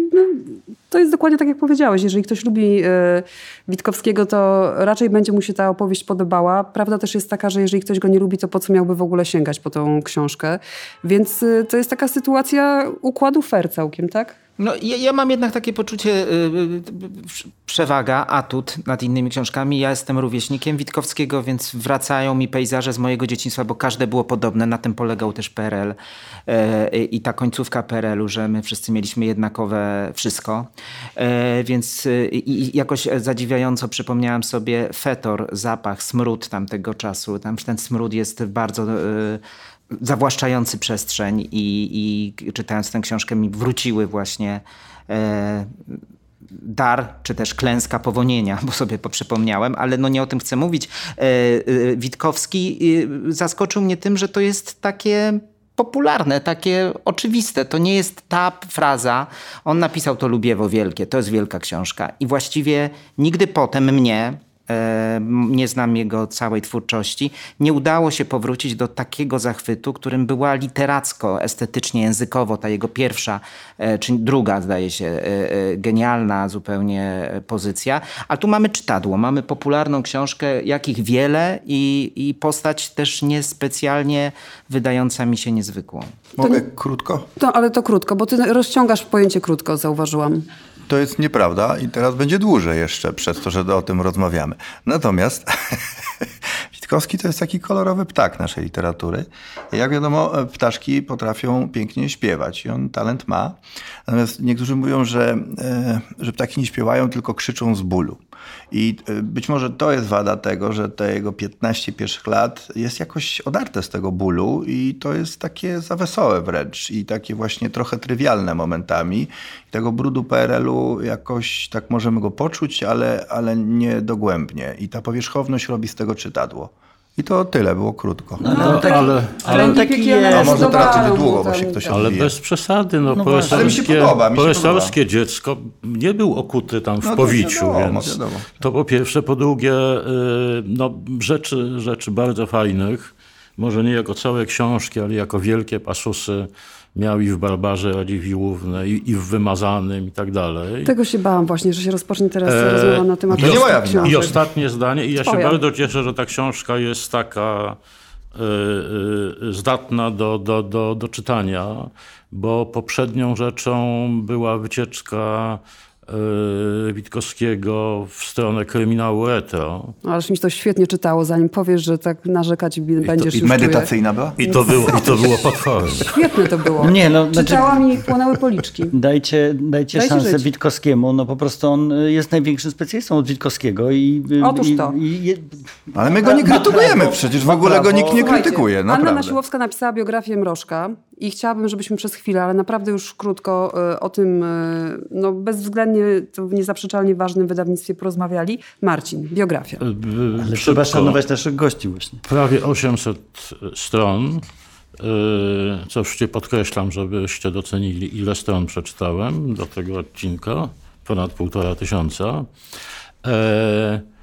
to jest dokładnie tak, jak powiedziałeś. Jeżeli ktoś lubi e, Witkowskiego, to raczej będzie mu się ta opowieść podobała. Prawda też jest taka, że jeżeli ktoś go nie lubi, to po co miałby w ogóle sięgać po tą książkę? Więc to jest taka sytuacja układu fair całkiem, tak? No, ja, ja, mam jednak takie poczucie, yy, przewaga, atut nad innymi książkami. Ja jestem rówieśnikiem Witkowskiego, więc wracają mi pejzaże z mojego dzieciństwa, bo każde było podobne. Na tym polegał też PRL yy, i ta końcówka PRL-u, że my wszyscy mieliśmy jednakowe wszystko. Yy, więc i jakoś zadziwiająco przypomniałam sobie fetor, zapach, smród tamtego czasu. Tam ten smród jest bardzo zawłaszczający przestrzeń i, i czytając tę książkę mi wróciły właśnie e, dar, czy też klęska powonienia, bo sobie przypomniałem, ale no nie o tym chcę mówić. E, e, Witkowski e, zaskoczył mnie tym, że to jest takie popularne, takie oczywiste. To nie jest ta fraza. On napisał to Lubiewo Wielkie, to jest wielka książka. I właściwie nigdy potem mnie, nie znam jego całej twórczości, nie udało się powrócić do takiego zachwytu, którym była literacko, estetycznie, językowo ta jego pierwsza, e, czy druga, zdaje się, e, genialna zupełnie pozycja. A tu mamy czytadło, mamy popularną książkę, jakich wiele i, i postać też niespecjalnie wydająca mi się niezwykłą. Mogę krótko? No, ale to krótko, bo ty rozciągasz pojęcie krótko, zauważyłam. To jest nieprawda i teraz będzie dłużej jeszcze przez to, że o tym rozmawiamy. Natomiast Witkowski to jest taki kolorowy ptak naszej literatury. Jak wiadomo, ptaszki potrafią pięknie śpiewać i on talent ma. Natomiast niektórzy mówią, że, e, że ptaki nie śpiewają, tylko krzyczą z bólu. I e, być może to jest wada tego, że te jego 15 pierwszych lat jest jakoś odarte z tego bólu i to jest takie za wesołe wręcz i takie właśnie trochę trywialne momentami. I tego brudu PRL-u jakoś tak możemy go poczuć, ale, ale nie dogłębnie. I ta powierzchowność robi z tego czytadło. I to tyle, było krótko. No, No, taki- ale, ale taki jest. A może teraz będzie długo, bo się ktoś ale bez przesady. No, No. Ale mi się podoba, mi się poestorskie dziecko nie był okuty tam w No powiciu, wiadomo, więc wiadomo. to po pierwsze. Po drugie, y, no, rzeczy, rzeczy bardzo fajnych, może nie jako całe książki, ale jako wielkie pasusy miał i w Barbarze Radziwiłłównej, i, i w Wymazanym i tak dalej. Tego się bałam właśnie, że się rozpocznie teraz E, rozmowa na temat to nie moja wina. I ostatnie zdanie, i ja się bardzo cieszę, że ta książka jest taka y, y, zdatna do, do, do, do czytania, bo poprzednią rzeczą była wycieczka Witkowskiego w stronę kryminału retro. Ależ mi to świetnie czytało, zanim powiesz, że tak narzekać będziesz i już Medytacyjna była? I to było, i to było potworne. Czuję. Świetne to było. Nie, no, znaczy- Czytałam i płonęły policzki. Dajcie, dajcie, Dajcie szansę żyć. Witkowskiemu, no po prostu on y, jest największym specjalistą od Witkowskiego i... y, Otóż i, to. I, i, Ale my go nie krytykujemy, przecież w ogóle go nikt nie krytykuje, Anna naprawdę. Nasiłowska napisała biografię Mrożka i chciałabym, żebyśmy przez chwilę, ale naprawdę już krótko e, o tym e, no, bezwzględnie, to w niezaprzeczalnie ważnym wydawnictwie porozmawiali. Marcin, biografia. ale trzeba szanować naszych gości właśnie. Prawie 800 stron. Co oczywiście podkreślam, żebyście docenili, ile stron przeczytałem do tego odcinka. Ponad półtora tysiąca. E,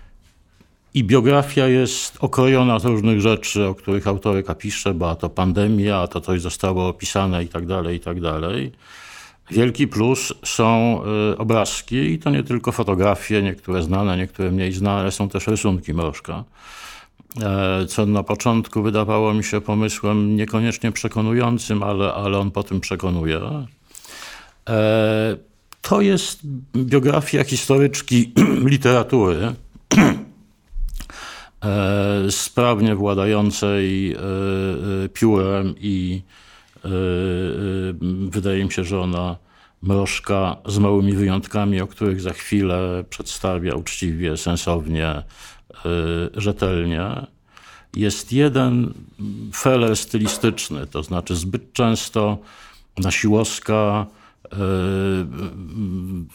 I biografia jest okrojona z różnych rzeczy, o których autorka pisze, bo a to pandemia, a to coś zostało opisane i tak dalej, i tak dalej. Wielki plus są y, obrazki i to nie tylko fotografie, niektóre znane, niektóre mniej znane, są też rysunki Mrożka. E, Co na początku wydawało mi się pomysłem niekoniecznie przekonującym, ale, ale on po tym przekonuje. E, To jest biografia historyczki literatury, sprawnie władającej e, e, piórem i e, e, wydaje mi się, że ona mrożka z małymi wyjątkami, o których za chwilę przedstawia uczciwie, sensownie, e, rzetelnie. Jest jeden feler stylistyczny, to znaczy zbyt często Nasiłowska e,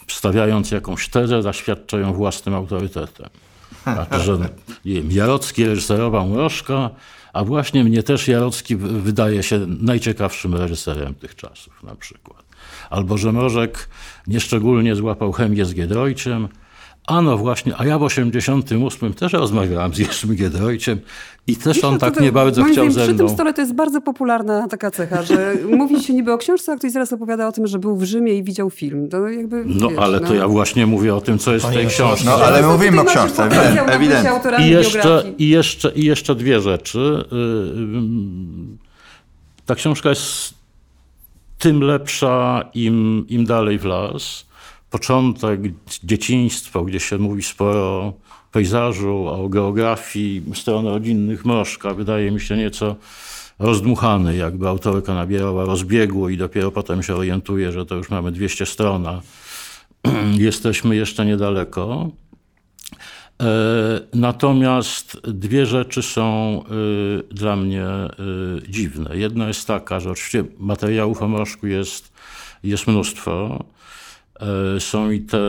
stawiając jakąś tezę, zaświadcza ją własnym autorytetem. Że nie wiem, Jarocki reżyserował Mrożka, a właśnie mnie też Jarocki wydaje się najciekawszym reżyserem tych czasów na przykład. Albo, że Mrożek nieszczególnie złapał chemię z Giedroyciem, a no właśnie, a ja w 88 też rozmawiałam z Jerzym Giedroyciem i też on No tak to, nie bardzo chciał zdaniem, ze Przy tym mną. stole to jest bardzo popularna taka cecha, że mówi się niby o książce, a ktoś zaraz opowiada o tym, że był w Rzymie i widział film. To jakby, No wiesz, ale to ja właśnie mówię o tym, co jest w tej książce. No ale my mówimy o książce, ewident- ewidentnie. I jeszcze, i, jeszcze, I jeszcze dwie rzeczy. Y, y, Ta książka jest tym lepsza, im, im dalej w las. Początek, dzieciństwo, gdzie się mówi sporo o pejzażu, o geografii, stron rodzinnych Mrożka, wydaje mi się nieco rozdmuchany, jakby autorka nabierała rozbiegu i dopiero potem się orientuje, że to już mamy 200 stron, jesteśmy jeszcze niedaleko. E, Natomiast dwie rzeczy są y, dla mnie y, dziwne. Jedna jest taka, że oczywiście materiałów o Mrożku jest, jest mnóstwo. E, Są i te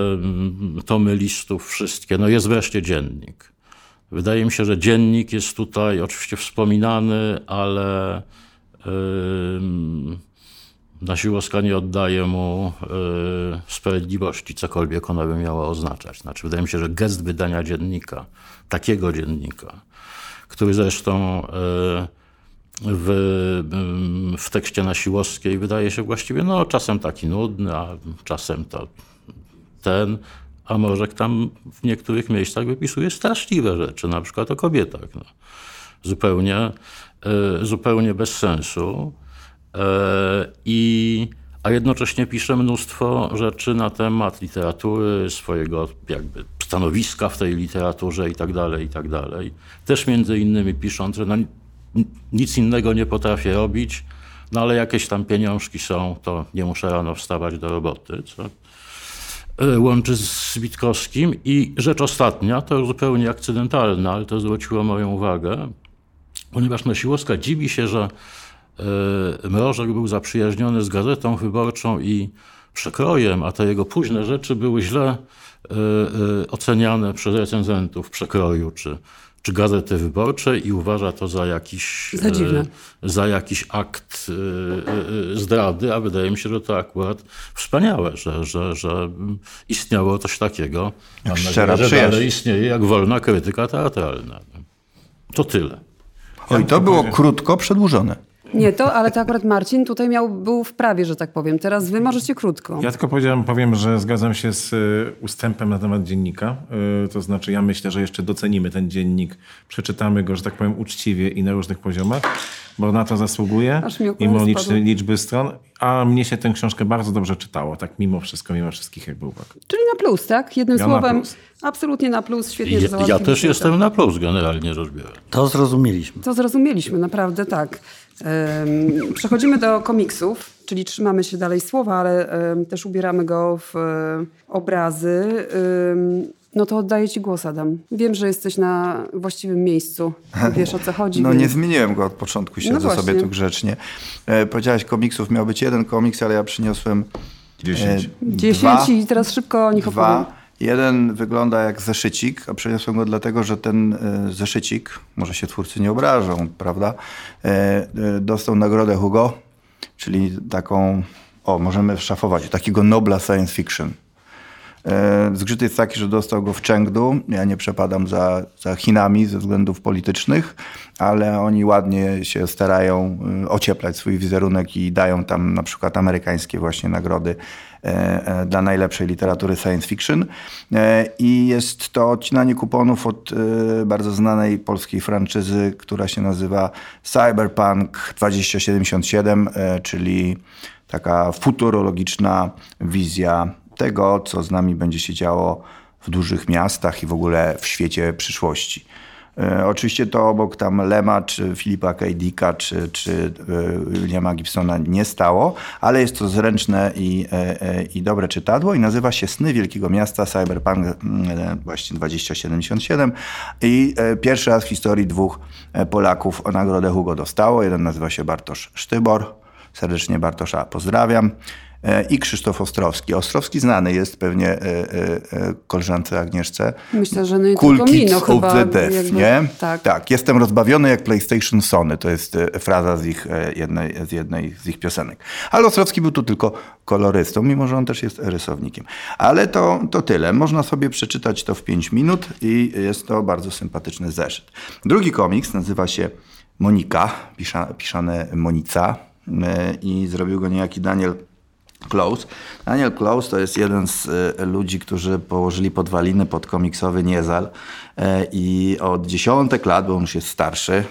tomy listów wszystkie. No jest wreszcie dziennik. Wydaje mi się, że dziennik jest tutaj oczywiście wspominany, ale ym, Nasiłowska nie oddaje mu y, sprawiedliwości, cokolwiek ona by miała oznaczać. Znaczy, wydaje mi się, że gest wydania dziennika, takiego dziennika, który zresztą y, w, w tekście Nasiłowskiej wydaje się właściwie no, czasem taki nudny, a czasem to ten, a Mrożek tam w niektórych miejscach wypisuje straszliwe rzeczy, na przykład o kobietach. No. Zupełnie, e, zupełnie bez sensu. E, I, a jednocześnie pisze mnóstwo rzeczy na temat literatury, swojego jakby stanowiska w tej literaturze i tak dalej, i tak dalej. Też między innymi pisząc, że no, nic innego nie potrafię robić, no ale jakieś tam pieniążki są, to nie muszę rano wstawać do roboty, co e, łączy z Witkowskim. I rzecz ostatnia, to zupełnie akcydentalna, ale to zwróciło moją uwagę, ponieważ Nosiłowska dziwi się, że e, Mrożek był zaprzyjaźniony z Gazetą Wyborczą i Przekrojem, a te jego późne rzeczy były źle e, oceniane przez recenzentów Przekroju czy, czy Gazety Wyborczej i uważa to za jakiś, Za e, za jakiś akt e, e, zdrady, a wydaje mi się, że to akurat wspaniałe, że, że, że istniało coś takiego. Mam szczera nadzieję, że dalej istnieje jak wolna krytyka teatralna. To tyle. Oj, to było krótko przedłużone. Nie, to, ale to akurat Marcin tutaj miał, był w prawie, że tak powiem. Teraz wy możecie krótko. Ja tylko powiedziałem, powiem, że zgadzam się z y, ustępem na temat dziennika. Y, To znaczy, ja myślę, że jeszcze docenimy ten dziennik, przeczytamy go, że tak powiem, uczciwie i na różnych poziomach, bo na to zasługuje, mimo liczny, liczby stron. A mnie się tę książkę bardzo dobrze czytało, tak mimo wszystko, mimo wszystkich jakby uwag. Czyli na plus, tak? Jednym Ja na słowem, plus. absolutnie na plus. Świetnie, Ja, ja też jestem na plus generalnie rzecz biorąc. To zrozumieliśmy. To zrozumieliśmy, naprawdę tak. Przechodzimy do komiksów, czyli trzymamy się dalej słowa, ale też ubieramy go w e, obrazy. No to oddaję ci głos, Adam. Wiem, że jesteś na właściwym miejscu. Wiesz o co chodzi. No więc- nie zmieniłem go od początku, siedzę No sobie tu grzecznie. E, powiedziałeś komiksów, miał być jeden komiks, ale ja przyniosłem Dziesięć. e, Dziesięć dwa, i teraz szybko o nich opowiem. Jeden wygląda jak zeszycik, a przeniosłem go dlatego, że ten e, zeszycik, może się twórcy nie obrażą, prawda, e, e, dostał nagrodę Hugo, czyli taką, o, możemy szafować, takiego Nobla science fiction. E, Zgrzyt jest taki, że dostał go w Chengdu. Ja nie przepadam za, za Chinami ze względów politycznych, ale oni ładnie się starają e, ocieplać swój wizerunek i dają tam na przykład amerykańskie właśnie nagrody e, dla najlepszej literatury science fiction. I jest to odcinanie kuponów od bardzo znanej polskiej franczyzy, która się nazywa Cyberpunk 2077, e, czyli taka futurologiczna wizja tego, co z nami będzie się działo w dużych miastach i w ogóle w świecie przyszłości. E, Oczywiście to obok tam Lema, czy Filipa K. Dicka, czy, czy e, Williama Gibsona nie stało, ale jest to zręczne i, e, i dobre czytadło i nazywa się Sny Wielkiego Miasta Cyberpunk właśnie 2077 i pierwszy raz w historii dwóch Polaków nagrodę Hugo dostało. Jeden nazywa się Bartosz Sztybor, serdecznie Bartosza pozdrawiam. E, I Krzysztof Ostrowski. Ostrowski znany jest pewnie e, e, koleżance Agnieszce. Myślę, że nie Cool tylko mi, Kids no of chyba the Deaf, jakby- nie? tak. tak, jestem rozbawiony jak PlayStation Sony. To jest fraza z ich jednej, z jednej z ich piosenek. Ale Ostrowski był tu tylko kolorystą, mimo że on też jest rysownikiem. Ale to, to tyle. Można sobie przeczytać to w 5 minut i jest to bardzo sympatyczny zeszyt. Drugi komiks nazywa się Monika, pisza, piszane Monica i zrobił go niejaki Daniel Close. Daniel Close to jest jeden z e, ludzi, którzy położyli podwaliny pod komiksowy Niezal e, i od dziesiątek lat, bo on już jest starszy,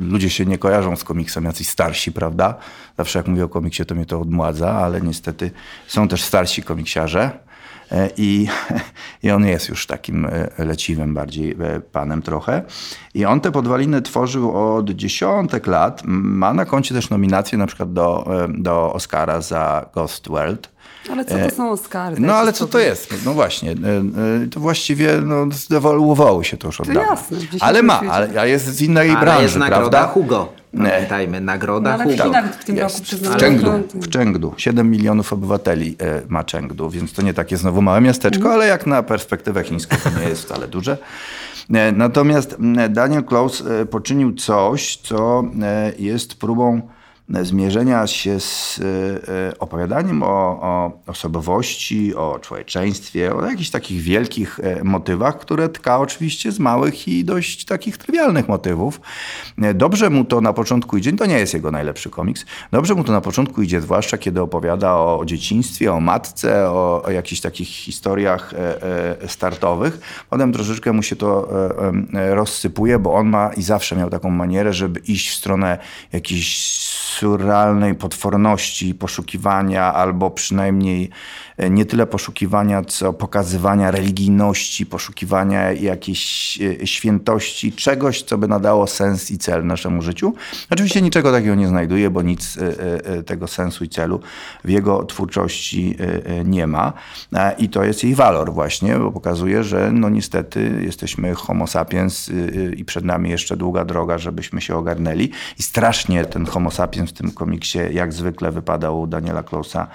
ludzie się nie kojarzą z komiksem, jacyś starsi, prawda? Zawsze jak mówię o komiksie, to mnie to odmładza, ale niestety są też starsi komiksiarze. E, I, I on jest już takim e, leciwym bardziej e, panem trochę. I on te podwaliny tworzył od dziesiątek lat. Ma na koncie też nominację na przykład do, do Oscara za Ghost World. Ale co to są Oscary? No ale co to jest? No właśnie, e, e, to właściwie no, zdewoluowało się to już od To dawna. jasne, Ale ma, ale jest z innej Ale branży, jest nagroda prawda? Hugo. Nie. Pamiętajmy, nagroda No, ale Hugo. W tym roku Jest. przyznała. W Chengdu, w Chengdu. 7 milionów obywateli e, ma Chengdu, więc to nie takie znowu małe miasteczko, Mhm. ale jak na perspektywę chińską to nie jest wcale duże. E, Natomiast m, Daniel Klaus e, poczynił coś, co e, jest próbą e, zmierzenia się z e, e, opowiadaniem o, o osobowości, o człowieczeństwie, o jakichś takich wielkich e, motywach, które tka oczywiście z małych i dość takich trywialnych motywów. Dobrze mu to na początku idzie, to nie jest jego najlepszy komiks, dobrze mu to na początku idzie, zwłaszcza kiedy opowiada o dzieciństwie, o matce, o, o jakichś takich historiach startowych. Potem troszeczkę mu się to rozsypuje, bo on ma i zawsze miał taką manierę, żeby iść w stronę jakiejś surrealnej potworności, poszukiwania, albo przynajmniej nie tyle poszukiwania, co pokazywania religijności, poszukiwania jakiejś e, świętości, czegoś, co by nadało sens i cel naszemu życiu. Oczywiście niczego takiego nie znajduje, bo nic e, e, tego sensu i celu w jego twórczości e, e, nie ma. E, I to jest jej walor właśnie, bo pokazuje, że no niestety jesteśmy homo sapiens i przed nami jeszcze długa droga, żebyśmy się ogarnęli. I strasznie ten homo sapiens w tym komiksie jak zwykle wypadał Daniela Klausa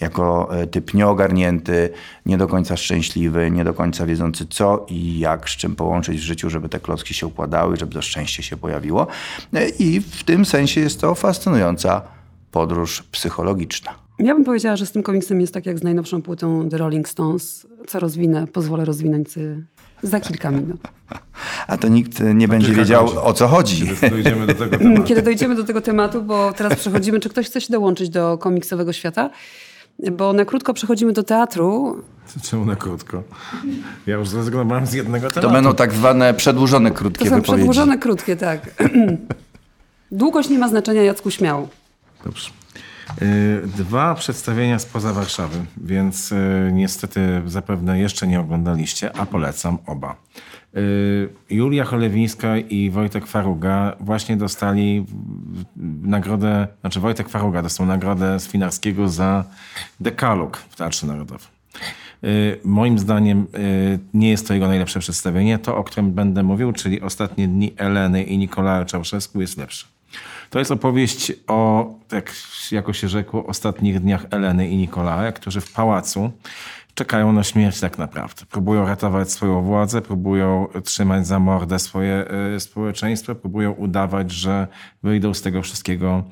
jako e, typ nieogarnięty, nie do końca szczęśliwy, nie do końca wiedzący co i jak, z czym połączyć w życiu, żeby te klocki się układały, żeby to szczęście się pojawiło. I w tym sensie jest to fascynująca podróż psychologiczna. Ja bym powiedziała, że z tym komiksem jest tak jak z najnowszą płytą The Rolling Stones. Co rozwinę, pozwolę rozwinąć y, za kilka minut. A to nikt nie będzie wiedział godzin. o co chodzi. Kiedy dojdziemy do tego tematu. Kiedy dojdziemy do tego tematu, bo teraz przechodzimy, czy ktoś chce się dołączyć do komiksowego świata? Bo na krótko przechodzimy do teatru. Czemu na krótko? Ja już zrezygnowałem z jednego To tematu. będą tak zwane przedłużone, To krótkie są wypowiedzi. przedłużone, krótkie, tak. Długość nie ma znaczenia, Jacku, śmiało. Dobrze. Y, Dwa przedstawienia spoza Warszawy, więc y, niestety zapewne jeszcze nie oglądaliście, a polecam oba. Y, Julia Cholewińska i Wojtek Faruga właśnie dostali nagrodę, znaczy Wojtek Faruga dostał nagrodę z Finarskiego za dekalog w Teatrze Narodowym. Y, Moim zdaniem y, nie jest to jego najlepsze przedstawienie. To, o którym będę mówił, czyli Ostatnie dni Eleny i Nikolaja Czałszewsku jest lepsze. To jest opowieść o, tak jako się rzekło, ostatnich dniach Eleny i Nikolaja, którzy w pałacu czekają na śmierć tak naprawdę. Próbują ratować swoją władzę, próbują trzymać za mordę swoje y, społeczeństwo, próbują udawać, że wyjdą z tego wszystkiego,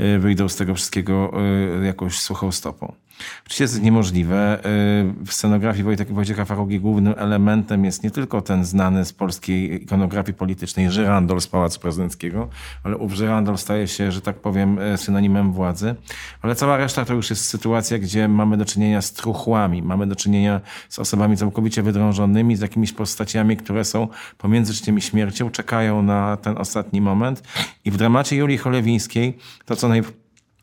y, wyjdą z tego wszystkiego y, jakąś suchą stopą. Oczywiście jest niemożliwe. Y, W scenografii Wojtek, Wojciecha Farugi głównym elementem jest nie tylko ten znany z polskiej ikonografii politycznej żyrandol z Pałacu Prezydenckiego, ale ów żyrandol staje się, że tak powiem, y, synonimem władzy. Ale cała reszta to już jest sytuacja, gdzie mamy do czynienia z truchłami, mamy do czynienia z osobami całkowicie wydrążonymi, z jakimiś postaciami, które są pomiędzy życiem i śmiercią, czekają na ten ostatni moment. I w dramacie Julii Cholewińskiej to, co naj,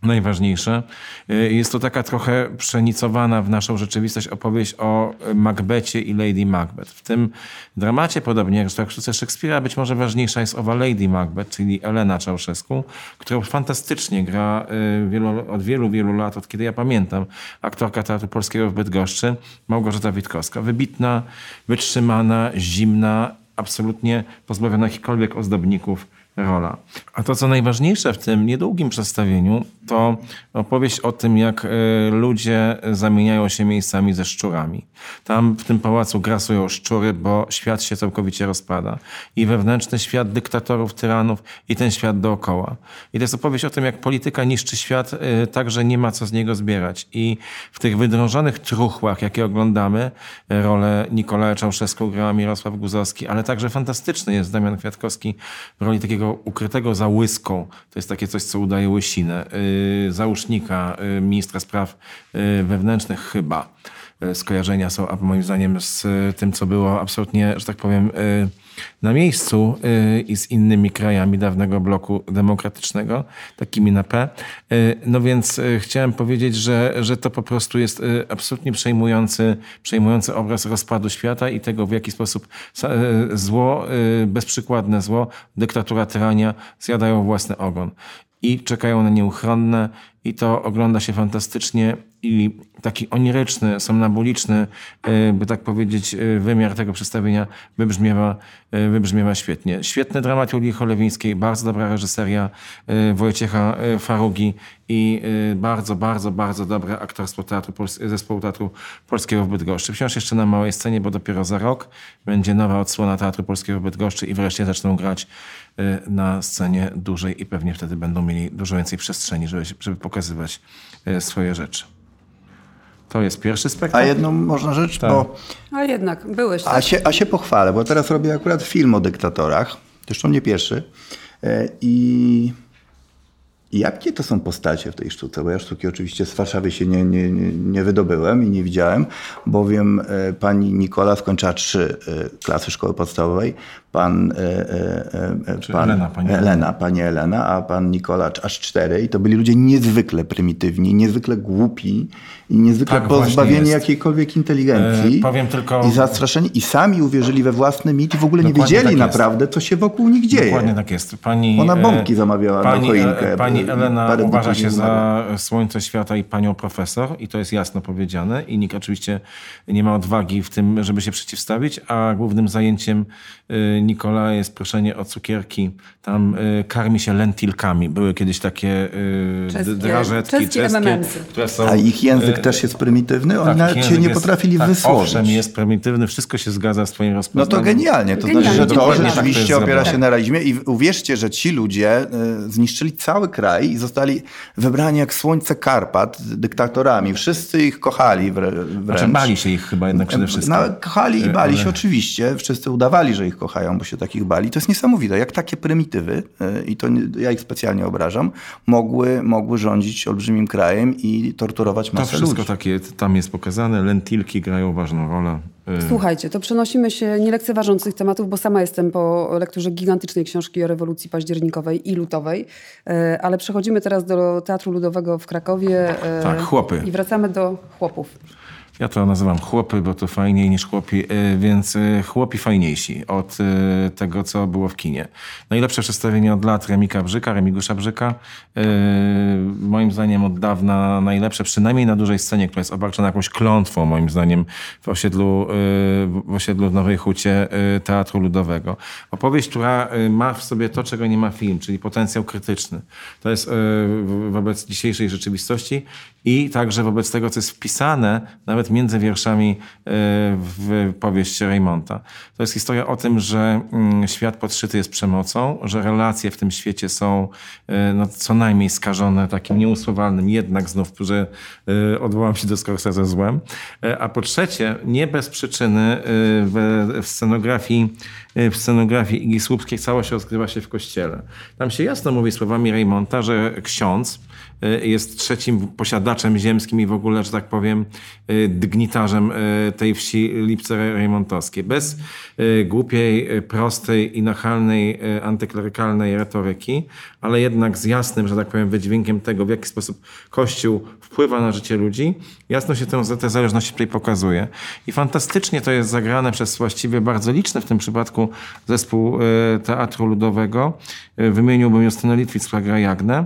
najważniejsze. Y, Jest to taka trochę przenicowana w naszą rzeczywistość opowieść o Macbecie i Lady Macbeth. W tym dramacie, podobnie jak w sztuce Szekspira, być może ważniejsza jest owa Lady Macbeth, czyli Elena Czałszewską, którą fantastycznie gra y, wielu, od wielu, wielu lat, od kiedy ja pamiętam, aktorka Teatru Polskiego w Bydgoszczy, Małgorzata Witkowska. Wybitna, wytrzymana, zimna, absolutnie pozbawiona jakichkolwiek ozdobników rola. A to, co najważniejsze w tym niedługim przedstawieniu, to opowieść o tym, jak e, ludzie zamieniają się miejscami ze szczurami. Tam w tym pałacu grasują szczury, bo świat się całkowicie rozpada. I wewnętrzny świat dyktatorów, tyranów i ten świat dookoła. I to jest opowieść o tym, jak polityka niszczy świat e, tak, że nie ma co z niego zbierać. I w tych wydrążonych truchłach, jakie oglądamy, e, rolę Nikolaja Czałszewską grała Mirosław Guzowski, ale także fantastyczny jest Damian Kwiatkowski w roli takiego ukrytego za łyską. To jest takie coś, co udaje łysinę. Yy, załóżnika, yy, ministra spraw yy, wewnętrznych chyba. Yy, Skojarzenia są, moim zdaniem, z yy, tym, co było absolutnie, że tak powiem, yy, na miejscu i z innymi krajami dawnego bloku demokratycznego, takimi na P. No więc chciałem powiedzieć, że, że to po prostu jest absolutnie przejmujący, przejmujący obraz rozpadu świata i tego, w jaki sposób zło, bezprzykładne zło, dyktatura, tyrania zjadają własny ogon i czekają na nieuchronne i to ogląda się fantastycznie i taki oniryczny, somnabuliczny, y, by tak powiedzieć, y, wymiar tego przedstawienia wybrzmiewa, y, wybrzmiewa świetnie. Świetny dramat Julii Cholewińskiej, bardzo dobra reżyseria Wojciecha Farugi i bardzo, bardzo, bardzo dobre aktorstwo teatru, zespołu Teatru Polskiego w Bydgoszczy. Wciąż jeszcze na małej scenie, bo dopiero za rok będzie nowa odsłona Teatru Polskiego w Bydgoszczy i wreszcie zaczną grać na scenie dużej i pewnie wtedy będą mieli dużo więcej przestrzeni, żeby, żeby pokazywać swoje rzeczy. To jest pierwszy A spektakl. jedną można rzecz, Tak. bo A jednak, byłeś A tak. się, a się pochwalę, bo teraz robię akurat film o dyktatorach. Zresztą nie pierwszy. E, I jakie to są postacie w tej sztuce? Bo ja sztuki oczywiście z Warszawy się nie, nie, nie, nie wydobyłem i nie widziałem, bowiem e, pani Nikola skończyła trzy e, klasy szkoły podstawowej, pan, e, e, e, pan Elena, pani Elena, pani Elena, a pan Nikola aż cztery. I to byli ludzie niezwykle prymitywni, niezwykle głupi i niezwykle Tak pozbawieni jakiejkolwiek inteligencji. Powiem tylko- I zastraszeni i sami uwierzyli we własny mit i w ogóle nie Dokładnie wiedzieli tak jest. naprawdę, co się wokół nich dzieje. Dokładnie tak jest. Pani, Ona bombki zamawiała na pani, choinkę, e, Pani Elena uważa się za słońce świata i panią profesor i to jest jasno powiedziane i nikt oczywiście nie ma odwagi w tym, żeby się przeciwstawić, a głównym zajęciem Nikola jest proszenie o cukierki. Tam y, karmi się lentilkami. Były kiedyś takie y, Czeskie- drażetki czeskie czeskie, które są... A ich język y, też jest prymitywny? Oni tak, nawet się nie jest- potrafili tak, wysłowić. Owszem, jest prymitywny, wszystko się zgadza z twoim No rozpoznaniem. to genialnie. To Genialnie, znaczy, że to tak. rzeczywiście Tak opiera się na realizmie i uwierzcie, że ci ludzie y, zniszczyli cały kraj i zostali wybrani jak słońce Karpat dyktatorami. Wszyscy ich kochali wrę- wręcz. Znaczy bali się ich chyba jednak przede wszystkim. No, kochali i bali się oczywiście. Wszyscy udawali, że ich kochają, bo się takich bali. To jest niesamowite, jak takie prymitywy, y, i to nie, ja ich specjalnie obrażam, mogły, mogły rządzić olbrzymim krajem i torturować To masę wszystko ludzi. takie tam jest pokazane. Lentilki grają ważną rolę. Y, Słuchajcie, to przenosimy się nie lekceważąc tych tematów, bo sama jestem po lekturze gigantycznej książki o rewolucji październikowej i lutowej, E, ale przechodzimy teraz do Teatru Ludowego w Krakowie. Tak, chłopy. I wracamy do chłopów. Ja to nazywam chłopy, bo to fajniej niż chłopi, y, więc y, chłopi fajniejsi od y, tego, co było w kinie. Najlepsze przedstawienie od lat Remika Brzyka, Remigusza Brzyka. Moim zdaniem od dawna najlepsze, przynajmniej na dużej scenie, która jest obarczona jakąś klątwą, moim zdaniem, w osiedlu, w osiedlu w Nowej Hucie Teatru Ludowego. Opowieść, która ma w sobie to, czego nie ma film, czyli potencjał krytyczny. To jest wobec dzisiejszej rzeczywistości i także wobec tego, co jest wpisane nawet między wierszami y, w powieść Raymonta. To jest historia o tym, że mm, świat podszyty jest przemocą, że relacje w tym świecie są y, no, co najmniej skażone takim nieusłowalnym, jednak znów, że y, odwołam się do Scorsese złem. A po trzecie, nie bez przyczyny w, w scenografii w scenografii Igi Słupskiej całość rozgrywa się w kościele. Tam się jasno mówi słowami Raymonta, że ksiądz jest trzecim posiadaczem ziemskim i w ogóle, że tak powiem, y, dygnitarzem y, tej wsi Lipce Rejmontowskiej. Bez y, głupiej, y, prostej i nachalnej, y, antyklerykalnej retoryki, ale jednak z jasnym, że tak powiem, wydźwiękiem tego, w jaki sposób Kościół wpływa na życie ludzi, jasno się tę, te zależności tutaj pokazuje. I fantastycznie to jest zagrane przez właściwie bardzo liczny w tym przypadku zespół y, Teatru Ludowego. Y, Wymieniłbym Justynę Litwicz, która gra Jagnę, y,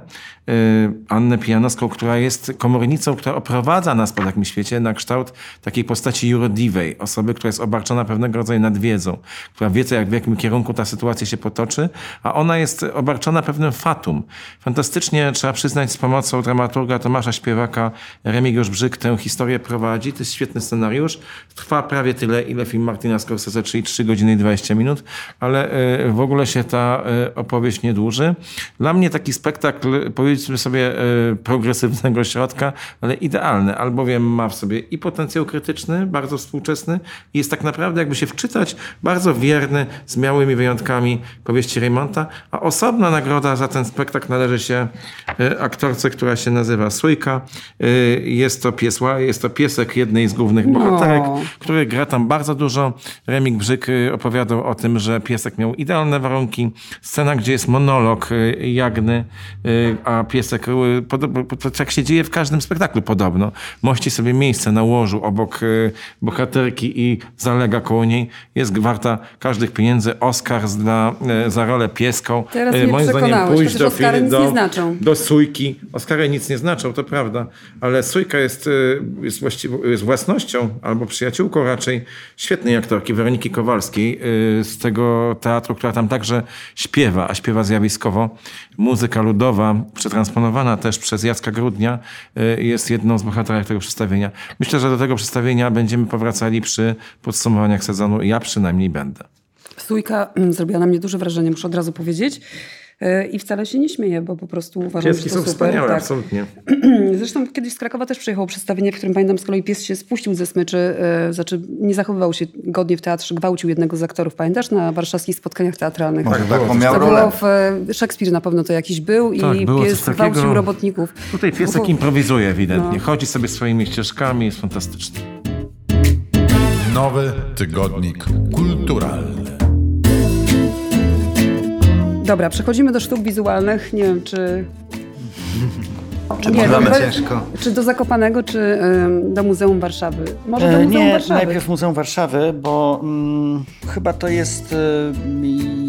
Annę Pijanowską, która jest komornicą, która oprowadza nas po takim świecie na kształt takiej postaci jurodiwej, osoby, która jest obarczona pewnego rodzaju nadwiedzą, która wie, co, jak, w jakim kierunku ta sytuacja się potoczy, a ona jest obarczona pewnym fatum. Fantastycznie trzeba przyznać z pomocą dramaturga Tomasza Śpiewaka, Remigiusz Brzyk tę historię prowadzi. To jest świetny scenariusz. Trwa prawie tyle, ile film Martina Scorsese, czyli 3 godziny i 20 minut, ale y, w ogóle się ta y, opowieść nie dłuży. Dla mnie taki spektakl, powiedzmy sobie, y, progresywnego środka, ale idealny, albowiem ma w sobie i potencjał krytyczny, bardzo współczesny i jest tak naprawdę, jakby się wczytać, bardzo wierny, z małymi wyjątkami powieści Raymonta, a osobna nagroda za ten spektakl należy się y, aktorce, która się nazywa Sójka. Y, Jest to, pies, jest to piesek jednej z głównych bohaterek, No. który gra tam bardzo dużo. Remik Brzyk opowiadał o tym, że piesek miał idealne warunki. Scena, gdzie jest monolog Jagny, y, piesek, y, tak się dzieje w każdym spektaklu podobno. Mości sobie miejsce na łożu obok y, bohaterki i zalega koło niej. Jest warta każdych pieniędzy. Oscar dla, y, za rolę pieską. Teraz mnie przekonałeś, pójść chociaż Oscary nie znaczą. do Sójki. Oscary nic nie znaczą, to prawda, ale Sójka jest, jest, jest własnością albo przyjaciółką raczej świetnej aktorki Weroniki Kowalskiej z tego teatru, która tam także śpiewa, a śpiewa zjawiskowo. Muzyka ludowa, przetransponowana też przez Jacka Grudnia, y, jest jedną z bohaterek tego przedstawienia. Myślę, że do tego przedstawienia będziemy powracali przy podsumowaniach sezonu. Ja przynajmniej będę. Stójka mm, zrobiła na mnie duże wrażenie, muszę od razu powiedzieć. E, I wcale się nie śmieję, bo po prostu uważam, Pieski że to są super. wspaniałe, tak. absolutnie. Zresztą kiedyś z Krakowa też przyjechało przedstawienie, w którym pamiętam z kolei pies się spuścił ze smyczy, e, znaczy nie zachowywał się godnie w teatrze, gwałcił jednego z aktorów. Pamiętasz? Na warszawskich spotkaniach teatralnych. Może było taką coś miał To rolę. w e, Szekspir na pewno to jakiś był Tak, i pies gwałcił robotników. Tutaj piesek improwizuje ewidentnie. No. Chodzi sobie swoimi ścieżkami, jest fantastyczny. Nowy tygodnik kulturalny. Dobra, przechodzimy do sztuk wizualnych. Nie wiem, czy... Czy Nie, no, ciężko? Czy do Zakopanego, czy ym, do Muzeum Warszawy? Może do E, Muzeum Nie, Warszawy. najpierw Muzeum Warszawy, bo mm, chyba to jest e,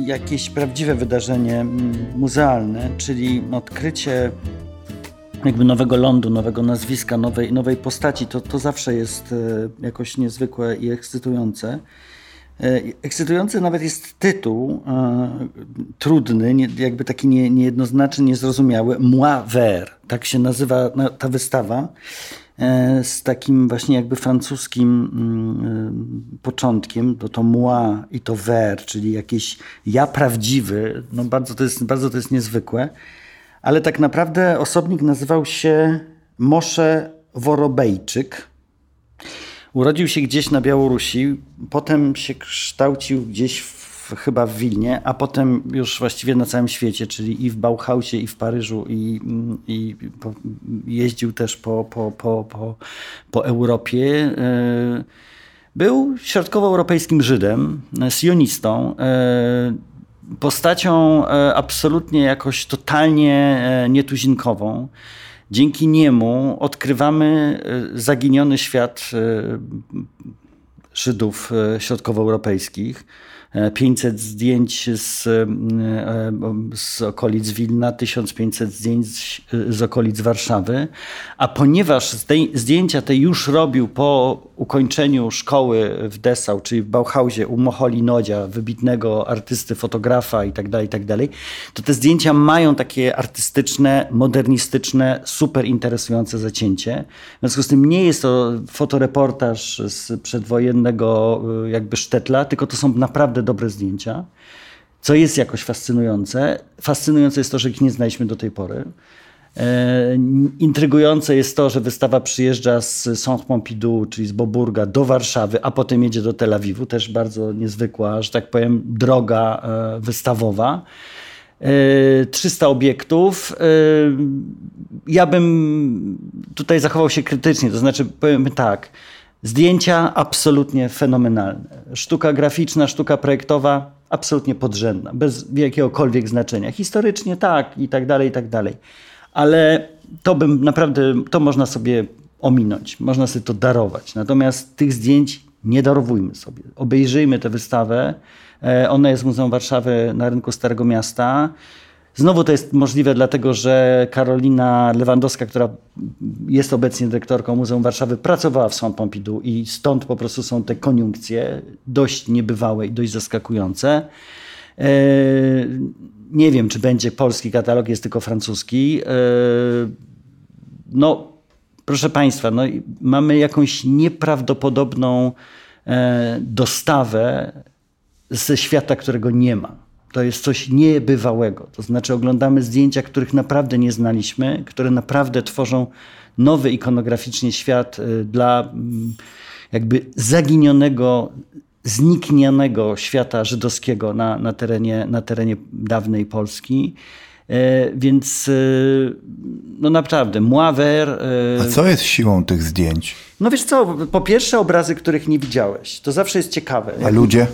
jakieś prawdziwe wydarzenie mm, muzealne, czyli odkrycie jakby nowego lądu, nowego nazwiska, nowej, nowej postaci. To, to zawsze jest e, jakoś niezwykłe i ekscytujące. E, ekscytujący nawet jest tytuł, e, trudny, jakby taki nie, niejednoznaczny, niezrozumiały. Moi ver, tak się nazywa ta wystawa, e, z takim właśnie jakby francuskim mm, początkiem. To to moi i to ver, czyli jakieś ja prawdziwy. No bardzo to jest, bardzo to jest niezwykłe. Ale tak naprawdę osobnik nazywał się Mosze Worobejczyk Urodził się gdzieś na Białorusi, potem się kształcił gdzieś w, chyba w Wilnie, a potem już właściwie na całym świecie, czyli i w Bauhausie, i w Paryżu, i, i po, jeździł też po, po, po, po, po Europie. E, był środkowoeuropejskim Żydem, sionistą, e, postacią e, absolutnie jakoś totalnie nietuzinkową. Dzięki niemu odkrywamy e, zaginiony świat e, Żydów e, środkowoeuropejskich 500 zdjęć z, z okolic Wilna, 1500 zdjęć z okolic Warszawy. A ponieważ zdjęcia te już robił po ukończeniu szkoły w Dessau, czyli w Bauhausie u Mocholi Nodzia, wybitnego artysty, fotografa itd., tak itd., tak to te zdjęcia mają takie artystyczne, modernistyczne, super interesujące zacięcie. W związku z tym nie jest to fotoreportaż z przedwojennego jakby sztetla, tylko to są naprawdę dobre zdjęcia, co jest jakoś fascynujące. Fascynujące jest to, że ich nie znaliśmy do tej pory. E, intrygujące jest to, że wystawa przyjeżdża z Saint-Pompidou, czyli z Boburga, do Warszawy, a potem jedzie do Tel Awiwu. Też bardzo niezwykła, że tak powiem, droga e, wystawowa. 300 e, obiektów. Ja bym tutaj zachował się krytycznie, to znaczy powiem tak. Zdjęcia absolutnie fenomenalne. Sztuka graficzna, sztuka projektowa absolutnie podrzędna, bez jakiegokolwiek znaczenia. Historycznie tak i tak dalej, i tak dalej. Ale to bym naprawdę, to można sobie ominąć, można sobie to darować. Natomiast tych zdjęć nie darowujmy sobie. Obejrzyjmy tę wystawę. E, ona jest w Muzeum Warszawy na rynku Starego Miasta. Znowu to jest możliwe dlatego, że Karolina Lewandowska, która jest obecnie dyrektorką Muzeum Warszawy, pracowała w Saint Pompidou i stąd po prostu są te koniunkcje dość niebywałe i dość zaskakujące. E, nie wiem, czy będzie polski katalog, jest tylko francuski. E, no, proszę Państwa, no, mamy jakąś nieprawdopodobną e, dostawę ze świata, którego nie ma. To jest coś niebywałego. To znaczy, oglądamy zdjęcia, których naprawdę nie znaliśmy, które naprawdę tworzą nowy ikonograficznie świat y, dla mm, jakby zaginionego, zniknianego świata żydowskiego na, na, terenie, na terenie dawnej Polski. E, więc e, no naprawdę, Moaver. E, A co jest siłą tych zdjęć? No wiesz co, po pierwsze obrazy, których nie widziałeś. To zawsze jest ciekawe. A ludzie?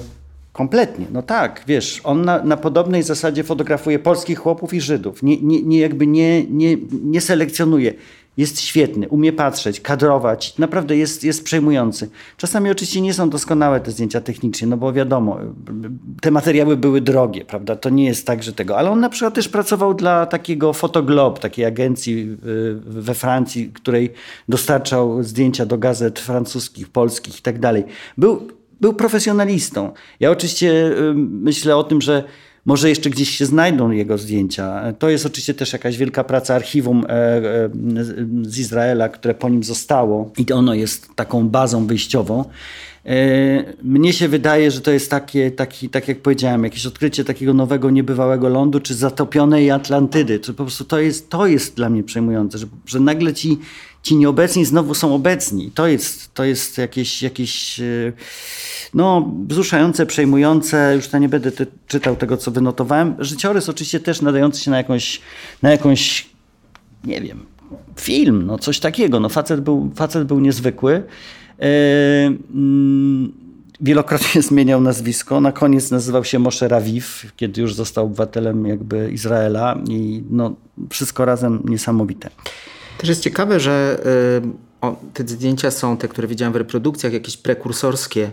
Kompletnie, no tak, wiesz, on na, na, podobnej zasadzie fotografuje polskich chłopów i Żydów. Nie, nie, nie jakby nie, nie, nie selekcjonuje. Jest świetny, umie patrzeć, kadrować, naprawdę jest, jest przejmujący. Czasami oczywiście nie są doskonałe te zdjęcia technicznie, no bo wiadomo, te materiały były drogie, prawda? To nie jest tak, że tego. Ale on na przykład też pracował dla takiego Fotoglob, takiej agencji we Francji, której dostarczał zdjęcia do gazet francuskich, polskich i tak dalej. Był był profesjonalistą. Ja oczywiście myślę o tym, że może jeszcze gdzieś się znajdą jego zdjęcia. To jest oczywiście też jakaś wielka praca archiwum e, e, z Izraela, które po nim zostało i ono jest taką bazą wyjściową. E, mnie się wydaje, że to jest takie, taki, tak jak powiedziałem, jakieś odkrycie takiego nowego, niebywałego lądu, czy zatopionej Atlantydy. To po prostu to jest, to jest dla mnie przejmujące, że, że nagle ci ci nieobecni znowu są obecni. To jest, to jest jakieś, jakieś e, no, wzruszające, przejmujące. Już ja nie będę ty, czytał tego, co wynotowałem. Życiorys oczywiście też nadający się na jakąś, na jakąś nie wiem, film, no coś takiego. No, facet, był, facet był niezwykły. Yy, wielokrotnie zmieniał nazwisko. Na koniec nazywał się Moshe Raviv, kiedy już został obywatelem jakby Izraela i no, wszystko razem niesamowite. Też jest ciekawe, że y, o, te zdjęcia są te, które widziałem w reprodukcjach, jakieś prekursorskie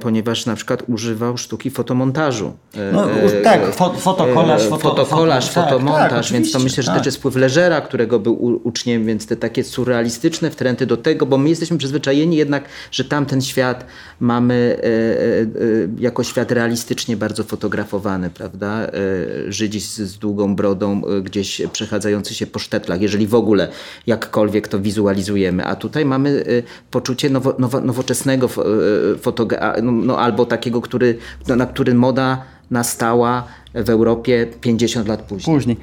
ponieważ na przykład używał sztuki fotomontażu. E, No, e, tak, fo- fotokolaż, e, foto- fotokolaż, foto- tak, fotomontaż, tak, więc to myślę, że tak. też jest wpływ Leżera, którego był uczniem, więc te takie surrealistyczne wtręty do tego, bo my jesteśmy przyzwyczajeni jednak, że tamten świat mamy e, e, e, jako świat realistycznie bardzo fotografowany, prawda? E, Żydzi z, z długą brodą e, gdzieś przechadzający się po sztetlach, jeżeli w ogóle jakkolwiek to wizualizujemy. A tutaj mamy e, poczucie nowo, nowo, nowoczesnego fotogra- no, no, albo takiego, który, no, na który moda nastała w Europie 50 lat później. Później.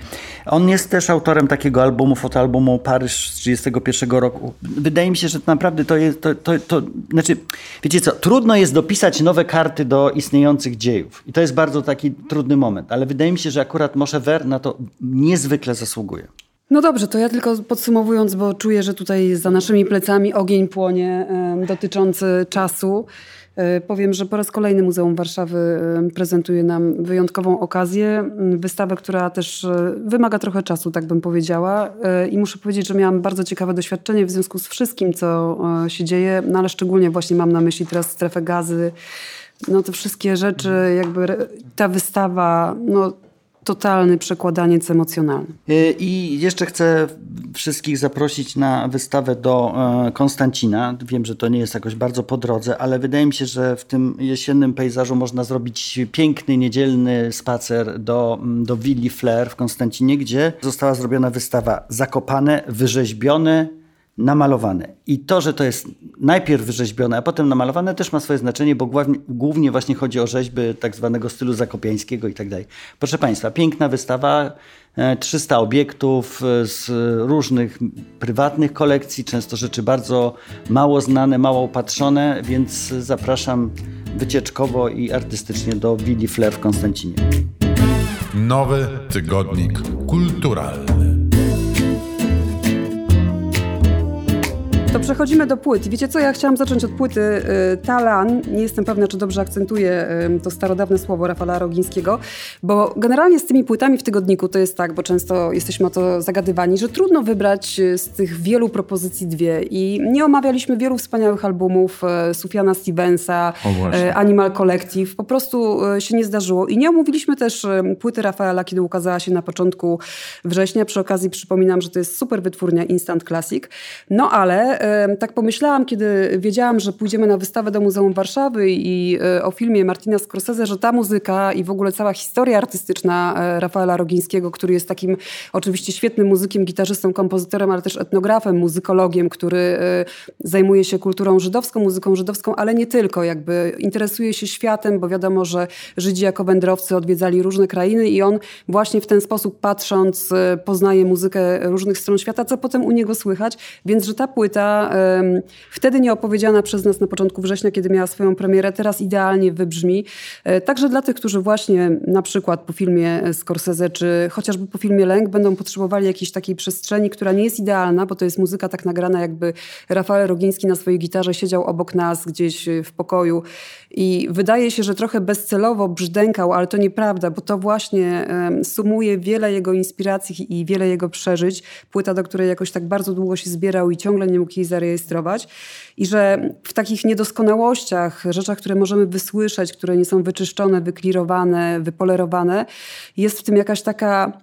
On jest też autorem takiego albumu, fotoalbumu Paryż z 1931 roku. Wydaje mi się, że naprawdę to jest, to, to, to, znaczy, wiecie co, trudno jest dopisać nowe karty do istniejących dziejów. I to jest bardzo taki trudny moment, ale wydaje mi się, że akurat Moshe Ver na to niezwykle zasługuje. No dobrze, to ja tylko podsumowując, bo czuję, że tutaj za naszymi plecami ogień płonie dotyczący czasu. E, Powiem, że po raz kolejny Muzeum Warszawy em, prezentuje nam wyjątkową okazję. Wystawę, która też e, wymaga trochę czasu, tak bym powiedziała. E, I muszę powiedzieć, że miałam bardzo ciekawe doświadczenie w związku z wszystkim, co e, się dzieje, no ale szczególnie właśnie mam na myśli teraz strefę gazy. No te wszystkie rzeczy, jakby ta wystawa, no totalny przekładaniec emocjonalny. Y, I jeszcze chcę wszystkich zaprosić na wystawę do e, Konstancina. Wiem, że to nie jest jakoś bardzo po drodze, ale wydaje mi się, że w tym jesiennym pejzażu można zrobić piękny, niedzielny spacer do, mm, do Willi Flair w Konstancinie, gdzie została zrobiona wystawa Zakopane, wyrzeźbione, namalowane. I to, że to jest najpierw wyrzeźbione, a potem namalowane, też ma swoje znaczenie, bo głównie, właśnie chodzi o rzeźby tak zwanego stylu zakopiańskiego i tak dalej. Proszę Państwa, piękna wystawa, e, 300 obiektów e, z różnych prywatnych kolekcji, często rzeczy bardzo mało znane, mało opatrzone, więc zapraszam wycieczkowo i artystycznie do Willi Flair w Konstancinie. Nowy tygodnik kulturalny. To przechodzimy do płyt. Wiecie co, ja chciałam zacząć od płyty y, Talan. Nie jestem pewna, czy dobrze akcentuję y, to starodawne słowo Rafała Rogińskiego, bo generalnie z tymi płytami w tygodniku to jest tak, bo często jesteśmy o to zagadywani, że trudno wybrać y, z tych wielu propozycji dwie. I nie omawialiśmy wielu wspaniałych albumów y, Sufiana Stevensa, Animal Collective. Po prostu się nie zdarzyło. I nie omówiliśmy też płyty Rafaela, kiedy ukazała się na początku września. Przy okazji przypominam, że to jest super wytwórnia Instant Classic. No ale tak pomyślałam, kiedy wiedziałam, że pójdziemy na wystawę do Muzeum Warszawy i e, o filmie Martina Scorsese, że ta muzyka i w ogóle cała historia artystyczna e, Rafaela Rogińskiego, który jest takim oczywiście świetnym muzykiem, gitarzystą, kompozytorem, ale też etnografem, muzykologiem, który e, zajmuje się kulturą żydowską, muzyką żydowską, ale nie tylko, jakby interesuje się światem, bo wiadomo, że Żydzi jako wędrowcy odwiedzali różne krainy i on właśnie w ten sposób patrząc poznaje muzykę różnych stron świata, co potem u niego słychać, więc że ta płyta wtedy nie opowiedziana przez nas na początku września, kiedy miała swoją premierę, teraz idealnie wybrzmi. E, Także dla tych, którzy właśnie na przykład po filmie Scorsese, czy chociażby po filmie Lęk będą potrzebowali jakiejś takiej przestrzeni, która nie jest idealna, bo to jest muzyka tak nagrana, jakby Rafael Rogiński na swojej gitarze siedział obok nas gdzieś w pokoju i wydaje się, że trochę bezcelowo brzdękał, ale to nieprawda, bo to właśnie sumuje wiele jego inspiracji i wiele jego przeżyć. Płyta, do której jakoś tak bardzo długo się zbierał i ciągle nie mógł zarejestrować. I że w takich niedoskonałościach, rzeczach, które możemy wysłyszeć, które nie są wyczyszczone, wyklirowane, wypolerowane, jest w tym jakaś taka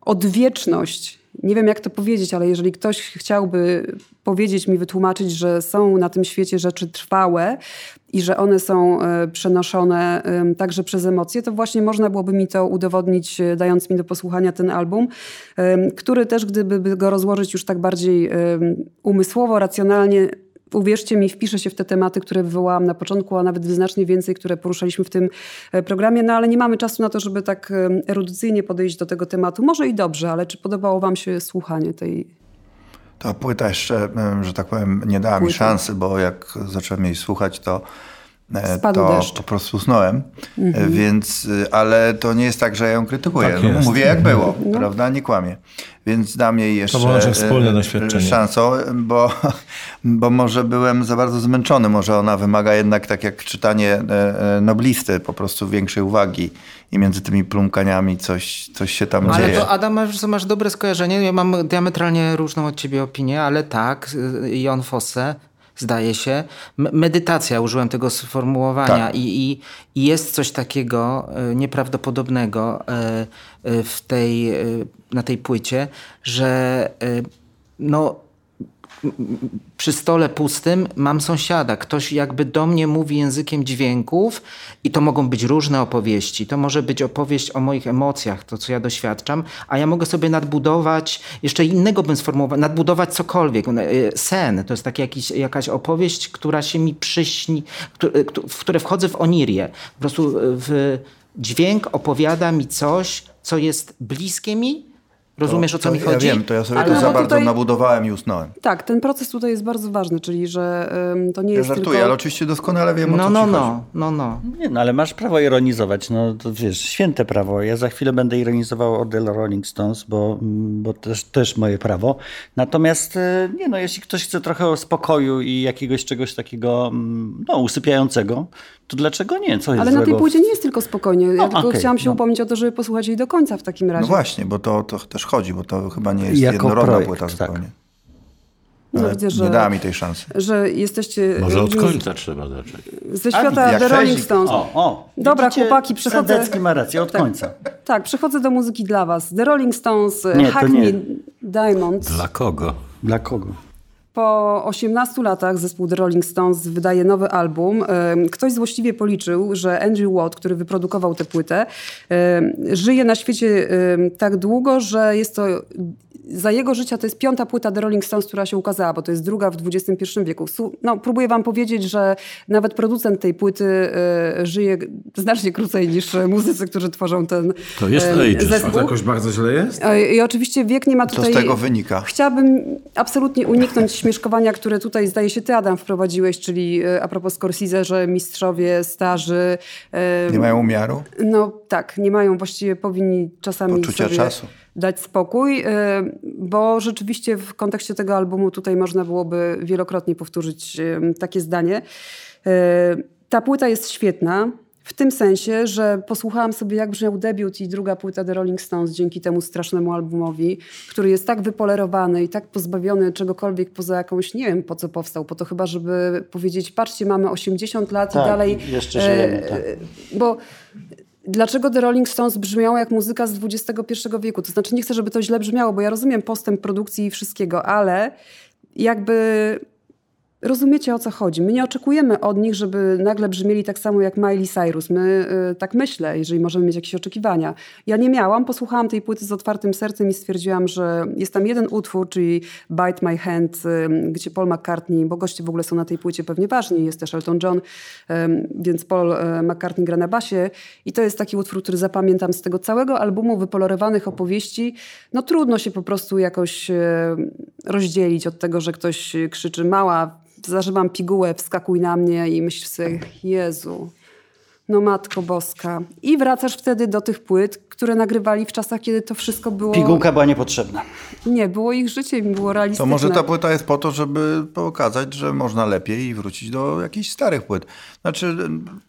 odwieczność. Nie wiem, jak to powiedzieć, ale jeżeli ktoś chciałby powiedzieć mi, wytłumaczyć, że są na tym świecie rzeczy trwałe i że one są e, przenoszone także przez emocje, to właśnie można byłoby mi to udowodnić, e, dając mi do posłuchania ten album, który też, gdyby by go rozłożyć już tak bardziej umysłowo, racjonalnie, Uwierzcie mi, wpiszę się w te tematy, które wywołałam na początku, a nawet znacznie więcej, które poruszaliśmy w tym e, programie, no ale nie mamy czasu na to, żeby tak e, erudycyjnie podejść do tego tematu. Może i dobrze, ale czy podobało wam się słuchanie tej... Ta płyta jeszcze, że tak powiem, nie dała mi szansy, bo jak zacząłem jej słuchać, to, Spadł to deszcz. po prostu usnąłem. E, Więc, y, ale to nie jest tak, że ja ją krytykuję. Tak jest. Mówię jak było, prawda? Nie kłamię. Więc dam jej jeszcze było nasze wspólne e, doświadczenie. szansą, bo, bo może byłem za bardzo zmęczony. Może ona wymaga jednak, tak jak czytanie e, e, noblisty, po prostu większej uwagi i między tymi plumkaniami coś, coś się tam Ale dzieje. to Adam, masz, masz dobre skojarzenie. Ja mam diametralnie różną od ciebie opinię, ale tak, Jon Fosse zdaje się. Medytacja, użyłem tego sformułowania Tak. I, i, i jest coś takiego e, nieprawdopodobnego e, e, w tej, na tej płycie, że no przy stole pustym mam sąsiada. Ktoś jakby do mnie mówi językiem dźwięków i to mogą być różne opowieści. To może być opowieść o moich emocjach, to co ja doświadczam, a ja mogę sobie nadbudować, jeszcze innego bym sformułował, nadbudować cokolwiek. E, Sen to jest taki jakiś, jakaś opowieść, która się mi przyśni, e, w które wchodzę w onirię. Po prostu e, w dźwięk opowiada mi coś, co jest bliskie mi. Rozumiesz, o co to mi ja chodzi? wiem, to ja sobie Ale- to za no bardzo tutaj- nabudowałem i usnąłem. Tak, ten proces tutaj jest bardzo ważny, czyli że ym, to nie Ja jest żartuję, tylko... ale oczywiście doskonale wiem, o No, co no, ci chodzi. no, no, no. Nie, no ale masz prawo ironizować, no to wiesz, święte prawo. Ja za chwilę będę ironizował o The Rolling Stones, bo, bo też, też moje prawo. Natomiast e, nie no, jeśli ktoś chce trochę spokoju i jakiegoś czegoś takiego mm, no, usypiającego, to dlaczego nie? Co jest Ale na tej złego płycie nie jest tylko spokojnie. Ja No, tylko okej, chciałam się no. upomnieć o to, żeby posłuchać jej do końca w takim razie. No właśnie, bo to, to też chodzi, bo to chyba nie jest Jako jednorodna projekt, płyta tak. zupełnie. No, Ale widzę, że, Nie dała mi tej szansy. że jesteście Może od końca trzeba zacząć. ze świata The Rolling. Stones. O, o. Dobra, widzicie? chłopaki, przychodzę- Sadecki ma rację, od Tak. końca. Tak, przechodzę do muzyki dla was. The Rolling Stones, Nie, to Hack nie. Me Diamonds. Dla kogo? Dla kogo? Po 18 latach zespół The Rolling Stones wydaje nowy album. Ktoś złośliwie policzył, że Andrew Watt, który wyprodukował tę płytę, żyje na świecie tak długo, że jest to za jego życia to jest piąta płyta The Rolling Stones, która się ukazała, bo to jest druga w XXI wieku. No, próbuję wam powiedzieć, że nawet producent tej płyty y, żyje znacznie krócej niż muzycy, którzy tworzą ten To jest ym, ageist. A to zespół. jakoś bardzo źle jest? E, I oczywiście wiek nie ma To tutaj... z tego wynika. Chciałabym absolutnie uniknąć śmieszkowania, które tutaj zdaje się ty, Adam, wprowadziłeś, czyli e, a propos Scorsese, że mistrzowie, starzy... e, Nie mają umiaru? No tak, nie mają, właściwie powinni czasami Poczucia sobie czasu. Dać spokój, e, bo rzeczywiście w kontekście tego albumu tutaj można byłoby wielokrotnie powtórzyć e, takie zdanie. E, Ta płyta jest świetna. W tym sensie, że posłuchałam sobie, jak brzmiał debiut i druga płyta The Rolling Stones dzięki temu strasznemu albumowi, który jest tak wypolerowany i tak pozbawiony czegokolwiek poza jakąś, nie wiem po co powstał, po to chyba, żeby powiedzieć, patrzcie, mamy 80 lat Tak, i dalej... jeszcze żyjemy, tak. Bo Dlaczego The Rolling Stones brzmiało jak muzyka z XXI wieku? To znaczy, nie chcę, żeby to źle brzmiało, bo ja rozumiem postęp produkcji i wszystkiego, ale jakby rozumiecie o co chodzi. My nie oczekujemy od nich, żeby nagle brzmieli tak samo jak Miley Cyrus. My y, tak myślę, jeżeli możemy mieć jakieś oczekiwania. Ja nie miałam, posłuchałam tej płyty z otwartym sercem i stwierdziłam, że jest tam jeden utwór, czyli Bite My Hand, y, gdzie Paul McCartney, bo goście w ogóle są na tej płycie pewnie ważni, jest też Elton John, ym, więc Paul y, McCartney gra na basie i to jest taki utwór, który zapamiętam z tego całego albumu wypolerowanych opowieści. No trudno się po prostu jakoś y, rozdzielić od tego, że ktoś y, krzyczy mała, zażywam pigułę, wskakuj na mnie i myślisz sobie, Jezu, no Matko Boska. I wracasz wtedy do tych płyt, które nagrywali w czasach, kiedy to wszystko było... Pigułka była niepotrzebna. Nie, było ich życiem, było To realistyczne. może ta płyta jest po to, żeby pokazać, że można lepiej i wrócić do jakichś starych płyt. Znaczy,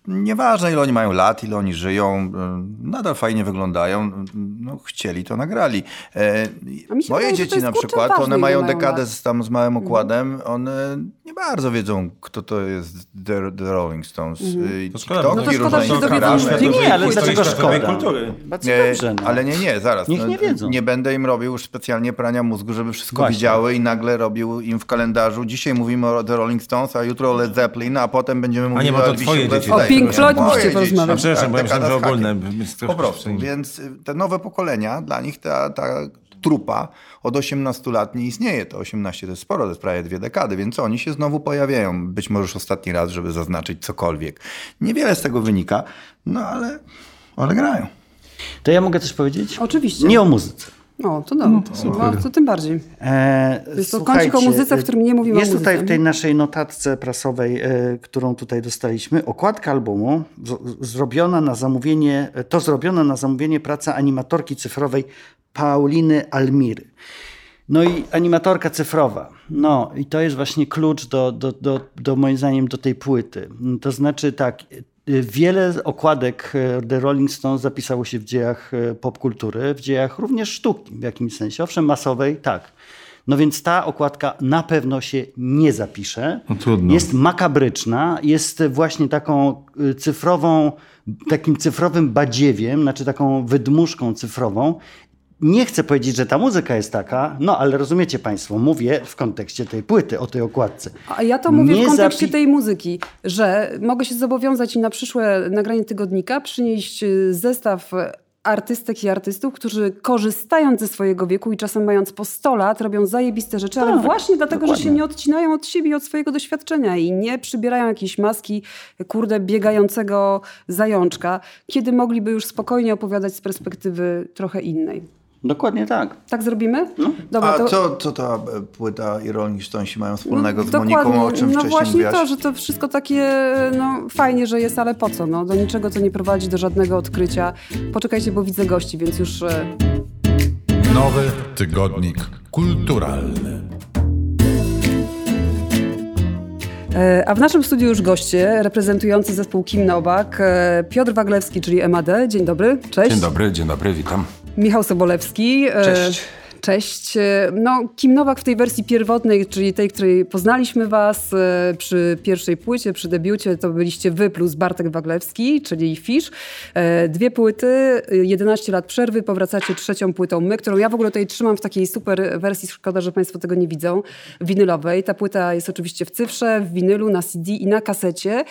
nieważne ile oni mają lat, ile oni żyją, nadal fajnie wyglądają. No, chcieli, to nagrali. E, Moje wydaje, to dzieci na przykład, ważne, one mają dekadę z, tam z małym okładem, one nie bardzo wiedzą, kto to jest The, the Rolling Stones. To bo No to TikToki, szkoda, że się dowiedzą Instagramy. ludzie. Nie, ale dlaczego szkoda? Nie, dobrze. No. ale nie, nie, zaraz. Niech No, nie wiedzą. Nie będę im robił już specjalnie prania mózgu, żeby wszystko Właśnie. widziały i nagle robił im w kalendarzu. Dzisiaj mówimy o The Rolling Stones, a jutro o Led Zeppelin, a potem będziemy bo o to Elvisie twoje Presley. dzieci. O Pink Floyd musicie porozmawiać. Przepraszam, bo ja myślałem, dekada że ogólne. Po prostu, więc te nowe pokolenia, dla nich ta, ta trupa od 18 lat nie istnieje. To 18 to jest sporo, to jest prawie dwie dekady, więc oni się znowu pojawiają. Być może już ostatni raz, żeby zaznaczyć cokolwiek. Niewiele z tego wynika, no ale, ale grają. To ja mogę coś powiedzieć? Oczywiście. Nie o muzyce. O, to dobrze. No, to tym bardziej. E, Jest to słuchajcie, kącik o muzyce, w którym nie mówimy o Jest tutaj w tej naszej notatce prasowej, e, którą tutaj dostaliśmy, okładka albumu z, zrobiona na zamówienie, to zrobiona na zamówienie praca animatorki cyfrowej Pauliny Almiry. No i animatorka cyfrowa. No i to jest właśnie klucz do, do, do, do moim zdaniem do tej płyty. To znaczy tak, y, wiele okładek e, The Rolling Stones zapisało się w dziejach e, popkultury, w dziejach również sztuki w jakimś sensie. Owszem, masowej, tak. No więc ta okładka na pewno się nie zapisze. No trudno. Jest makabryczna, jest właśnie taką y, cyfrową, takim cyfrowym badziewiem, znaczy taką wydmuszką cyfrową. Nie chcę powiedzieć, że ta muzyka jest taka, no ale rozumiecie Państwo, mówię w kontekście tej płyty, o tej okładce. A ja to mówię Nie w kontekście tej muzyki, że mogę się zobowiązać i na przyszłe nagranie tygodnika przynieść y, zestaw artystek i artystów, którzy korzystając ze swojego wieku i czasem mając po 100 lat, robią zajebiste rzeczy, ale Tak, właśnie dlatego, że się dokładnie. nie odcinają od siebie i od swojego doświadczenia i nie przybierają jakiejś maski, kurde, biegającego zajączka, kiedy mogliby już spokojnie opowiadać z perspektywy trochę innej. Dokładnie tak. Tak zrobimy? Dobra, A to... co, co ta płyta i Rolling Stonesi mają wspólnego z dokładnie. Moniką, o czym No wcześniej właśnie mówiłaś? to, że to wszystko takie, no fajnie, że jest, ale po co? No, do niczego, co nie prowadzi do żadnego odkrycia. Poczekajcie, bo widzę gości, więc już... e, Nowy tygodnik kulturalny. E, A w naszym studiu już goście reprezentujący zespół Kim Nowak, e, Piotr Waglewski, czyli MAD. Dzień dobry, cześć. Dzień dobry, dzień dobry, witam. Michał Sobolewski. e, Cześć. Cześć. E, No, Kim Nowak w tej wersji pierwotnej, czyli tej, której poznaliśmy was e, przy pierwszej płycie, przy debiucie, to byliście wy plus Bartek Waglewski, czyli Fish. E, Dwie płyty, e, 11 lat przerwy, powracacie trzecią płytą My, którą ja w ogóle tutaj trzymam w takiej super wersji, szkoda, że państwo tego nie widzą, winylowej. Ta płyta jest oczywiście w cyfrze, w winylu, na CD i na kasecie.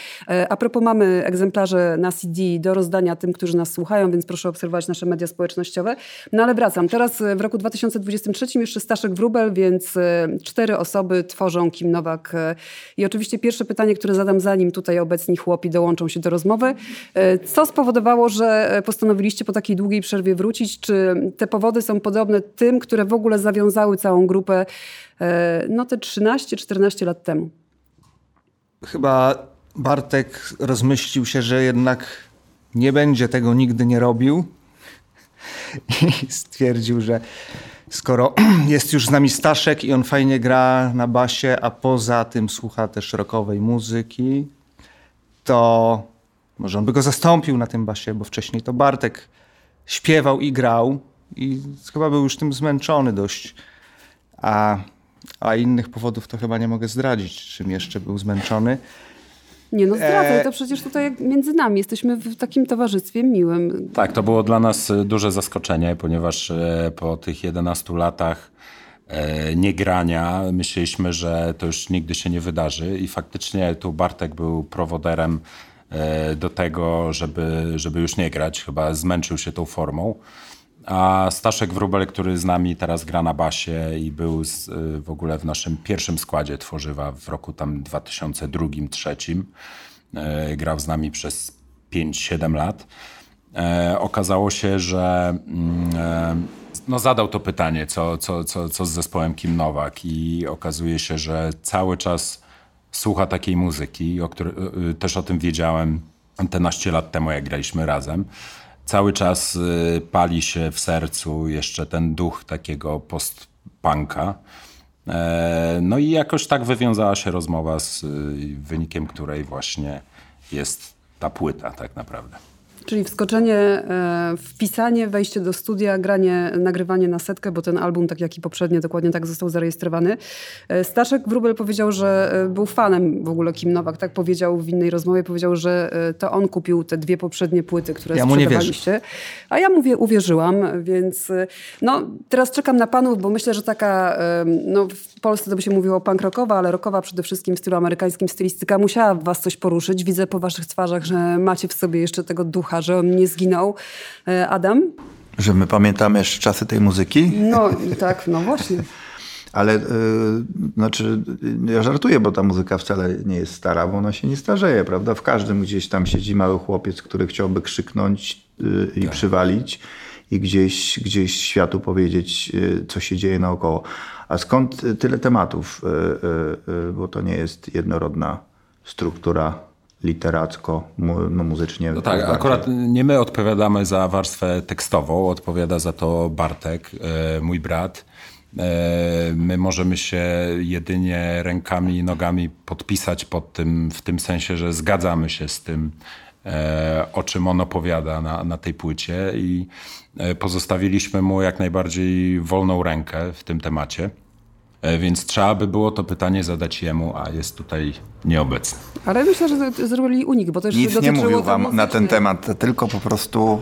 A propos mamy egzemplarze na CD do rozdania tym, którzy nas słuchają, więc proszę obserwować nasze media społecznościowe. No ale wracam. Teraz w roku 2023 jeszcze Staszek Wróbel, więc e, cztery osoby tworzą Kim Nowak. E, I oczywiście pierwsze pytanie, które zadam zanim tutaj obecni chłopi dołączą się do rozmowy. E, Co spowodowało, że postanowiliście po takiej długiej przerwie wrócić? Czy te powody są podobne tym, które w ogóle zawiązały całą grupę no te 13-14 lat temu? Chyba Bartek rozmyślił się, że jednak nie będzie tego nigdy nie robił i stwierdził, że skoro jest już z nami Staszek i on fajnie gra na basie, a poza tym słucha też rockowej muzyki, to może on by go zastąpił na tym basie, bo wcześniej to Bartek śpiewał i grał i chyba był już tym zmęczony dość. A, a innych powodów to chyba nie mogę zdradzić, czym jeszcze był zmęczony. Nie no zdradzaj, E, to przecież tutaj między nami jesteśmy w takim towarzystwie miłym. Tak, to było dla nas e, duże zaskoczenie, ponieważ e, po tych 11 latach niegrania myśleliśmy, że to już nigdy się nie wydarzy i faktycznie tu Bartek był prowoderem do tego, żeby, żeby już nie grać. Chyba zmęczył się tą formą. A Staszek Wróbel, który z nami teraz gra na basie i był z, y, w ogóle w naszym pierwszym składzie tworzywa w roku tam 2002-2003, e, grał z nami przez 5-7 lat. E, okazało się, że mm, e, no zadał to pytanie, co, co, co, co z zespołem Kim Nowak i okazuje się, że cały czas słucha takiej muzyki, o y, też o tym wiedziałem 15 lat temu, jak graliśmy razem. Cały czas y, pali się w sercu jeszcze ten duch takiego post-punka. E, No i jakoś tak wywiązała się rozmowa z y, wynikiem której właśnie jest ta płyta tak naprawdę. Czyli wskoczenie, e, wpisanie, wejście do studia, granie, nagrywanie na setkę, bo ten album, tak jak i poprzednie, dokładnie tak został zarejestrowany. E, Staszek Wróbel powiedział, że e, był fanem w ogóle Kim Nowak, tak powiedział w innej rozmowie, powiedział, że to on kupił te dwie poprzednie płyty, które Ja mu nie sprzedawaliście. A ja mówię, uwierzyłam, więc no, teraz czekam na panów, bo myślę, że taka, no w Polsce to by się mówiło punk rockowa, ale rockowa przede wszystkim w stylu amerykańskim stylistyka musiała was coś poruszyć. Widzę po waszych twarzach, że macie w sobie jeszcze tego ducha, że on nie zginął. E, Adam? Że my pamiętamy jeszcze czasy tej muzyki? No tak, no właśnie. Ale y, znaczy, ja żartuję, bo ta muzyka wcale nie jest stara, bo ona się nie starzeje, prawda? W każdym gdzieś tam siedzi mały chłopiec, który chciałby krzyknąć y, i przywalić i gdzieś, gdzieś światu powiedzieć, y, co się dzieje naokoło. A skąd tyle tematów? Y, y, y, bo to nie jest jednorodna struktura literacko, mu, no muzycznie. No tak, akurat nie my odpowiadamy za warstwę tekstową, odpowiada za to Bartek, e, mój brat. E, My możemy się jedynie rękami i nogami podpisać pod tym, w tym sensie, że zgadzamy się z tym, e, o czym on opowiada na, na tej płycie i pozostawiliśmy mu jak najbardziej wolną rękę w tym temacie. E, Więc trzeba by było to pytanie zadać jemu, a jest tutaj nieobecny. Ale myślę, że zrobili unik, bo też Nic nie mówił wam na ten temat, tylko po prostu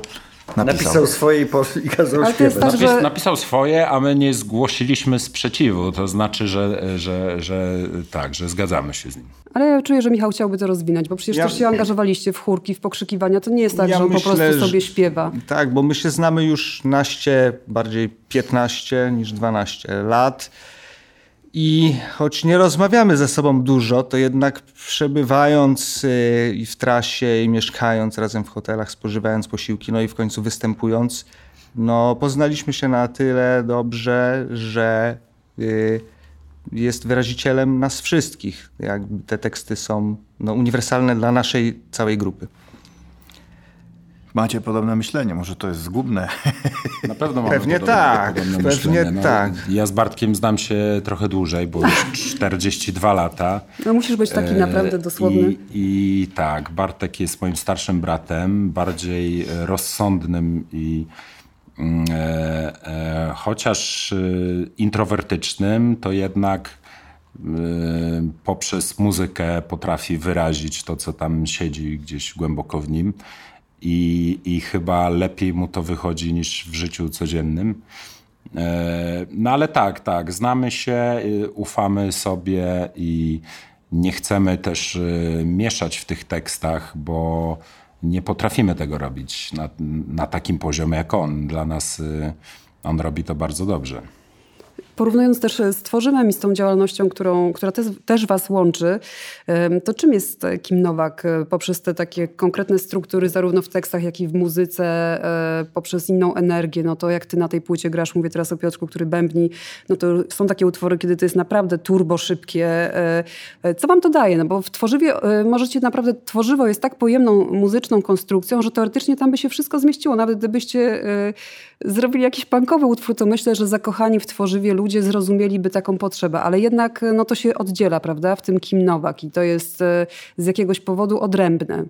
napisał. Napisał swoje i poszli i kazał Ale to jest śpiewać. tak, że napisał swoje, a my nie zgłosiliśmy sprzeciwu. To znaczy, że, że, że tak, że zgadzamy się z nim. Ale ja czuję, że Michał chciałby to rozwinąć, bo przecież Ja- też się angażowaliście w chórki, w pokrzykiwania. To nie jest tak, Ja że on po myślę, prostu że- sobie śpiewa. Tak, bo my się znamy już naście, bardziej 15 niż 12 lat. I choć nie rozmawiamy ze sobą dużo, to jednak przebywając y, i w trasie, i mieszkając razem w hotelach, spożywając posiłki, no i w końcu występując, no poznaliśmy się na tyle dobrze, że y, jest wyrazicielem nas wszystkich. Jakby te teksty są no, uniwersalne dla naszej całej grupy. Macie podobne myślenie, może to jest zgubne. Na pewno mamy Pewnie podobne, tak, podobne pewnie myślenie. No, tak. Ja z Bartkiem znam się trochę dłużej, bo już 42 lata. No musisz być taki E, naprawdę dosłowny. I, I tak, Bartek jest moim starszym bratem, bardziej rozsądnym i mm, e, e, chociaż e, introwertycznym, to jednak e, poprzez muzykę potrafi wyrazić to, co tam siedzi gdzieś głęboko w nim. I, I chyba lepiej mu to wychodzi niż w życiu codziennym. E, No ale tak, tak, znamy się, y, ufamy sobie i nie chcemy też y, mieszać w tych tekstach, bo nie potrafimy tego robić na, na takim poziomie jak on. Dla nas y, on robi to bardzo dobrze. Porównując też z Tworzymem i z tą działalnością, którą, która też, też was łączy, to czym jest e, Kim Nowak e, poprzez te takie konkretne struktury, zarówno w tekstach, jak i w muzyce, e, poprzez inną energię, no to jak ty na tej płycie grasz, mówię teraz o Piotrku, który bębni, no to są takie utwory, kiedy to jest naprawdę turbo szybkie. E, e, Co wam to daje? No bo w Tworzywie e, możecie naprawdę, Tworzywo jest tak pojemną muzyczną konstrukcją, że teoretycznie tam by się wszystko zmieściło. Nawet gdybyście e, zrobili jakiś punkowy utwór, to myślę, że zakochani w Tworzywie ludzie zrozumieliby taką potrzebę, ale jednak no, to się oddziela, prawda, w tym Kim Nowak i to jest e, z jakiegoś powodu odrębne.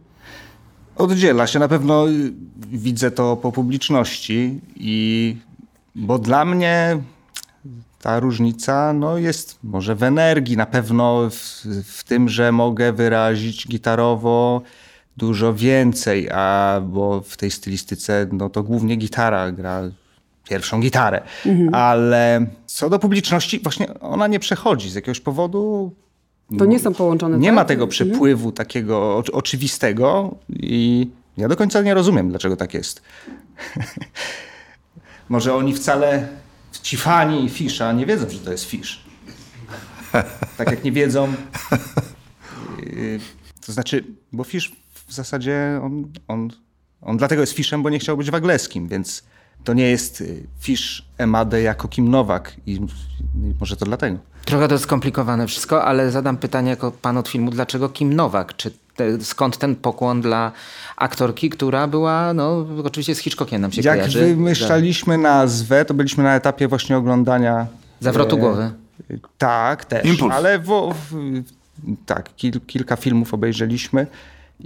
Oddziela się na pewno, y, widzę to po publiczności i bo dla mnie ta różnica no, jest może w energii, na pewno w, w tym, że mogę wyrazić gitarowo dużo więcej, a bo w tej stylistyce no, to głównie gitara gra pierwszą gitarę, ale co do publiczności właśnie ona nie przechodzi z jakiegoś powodu To nie są połączone. nie tak? ma tego przepływu takiego oczy- oczywistego i ja do końca nie rozumiem, dlaczego tak jest. Może oni wcale, ci fani Fisza nie wiedzą, że to jest Fisz. Tak jak nie wiedzą. yy, To znaczy, bo Fisz w zasadzie on, on, on dlatego jest Fiszem, bo nie chciał być Wagleskim, więc to nie jest y, Fisz Emadę jako Kim Nowak i, i może to dlatego. Trochę to skomplikowane wszystko, ale zadam pytanie jako pan od filmu, dlaczego Kim Nowak? Czy te, skąd ten pokłon dla aktorki, która była, no oczywiście z Hitchcockiem nam się Jak kojarzy. wymyślaliśmy nazwę, to byliśmy na etapie właśnie oglądania. Zawrotu e, głowy. Tak, też. Impuls. Ale w, w, tak, kil, kilka filmów obejrzeliśmy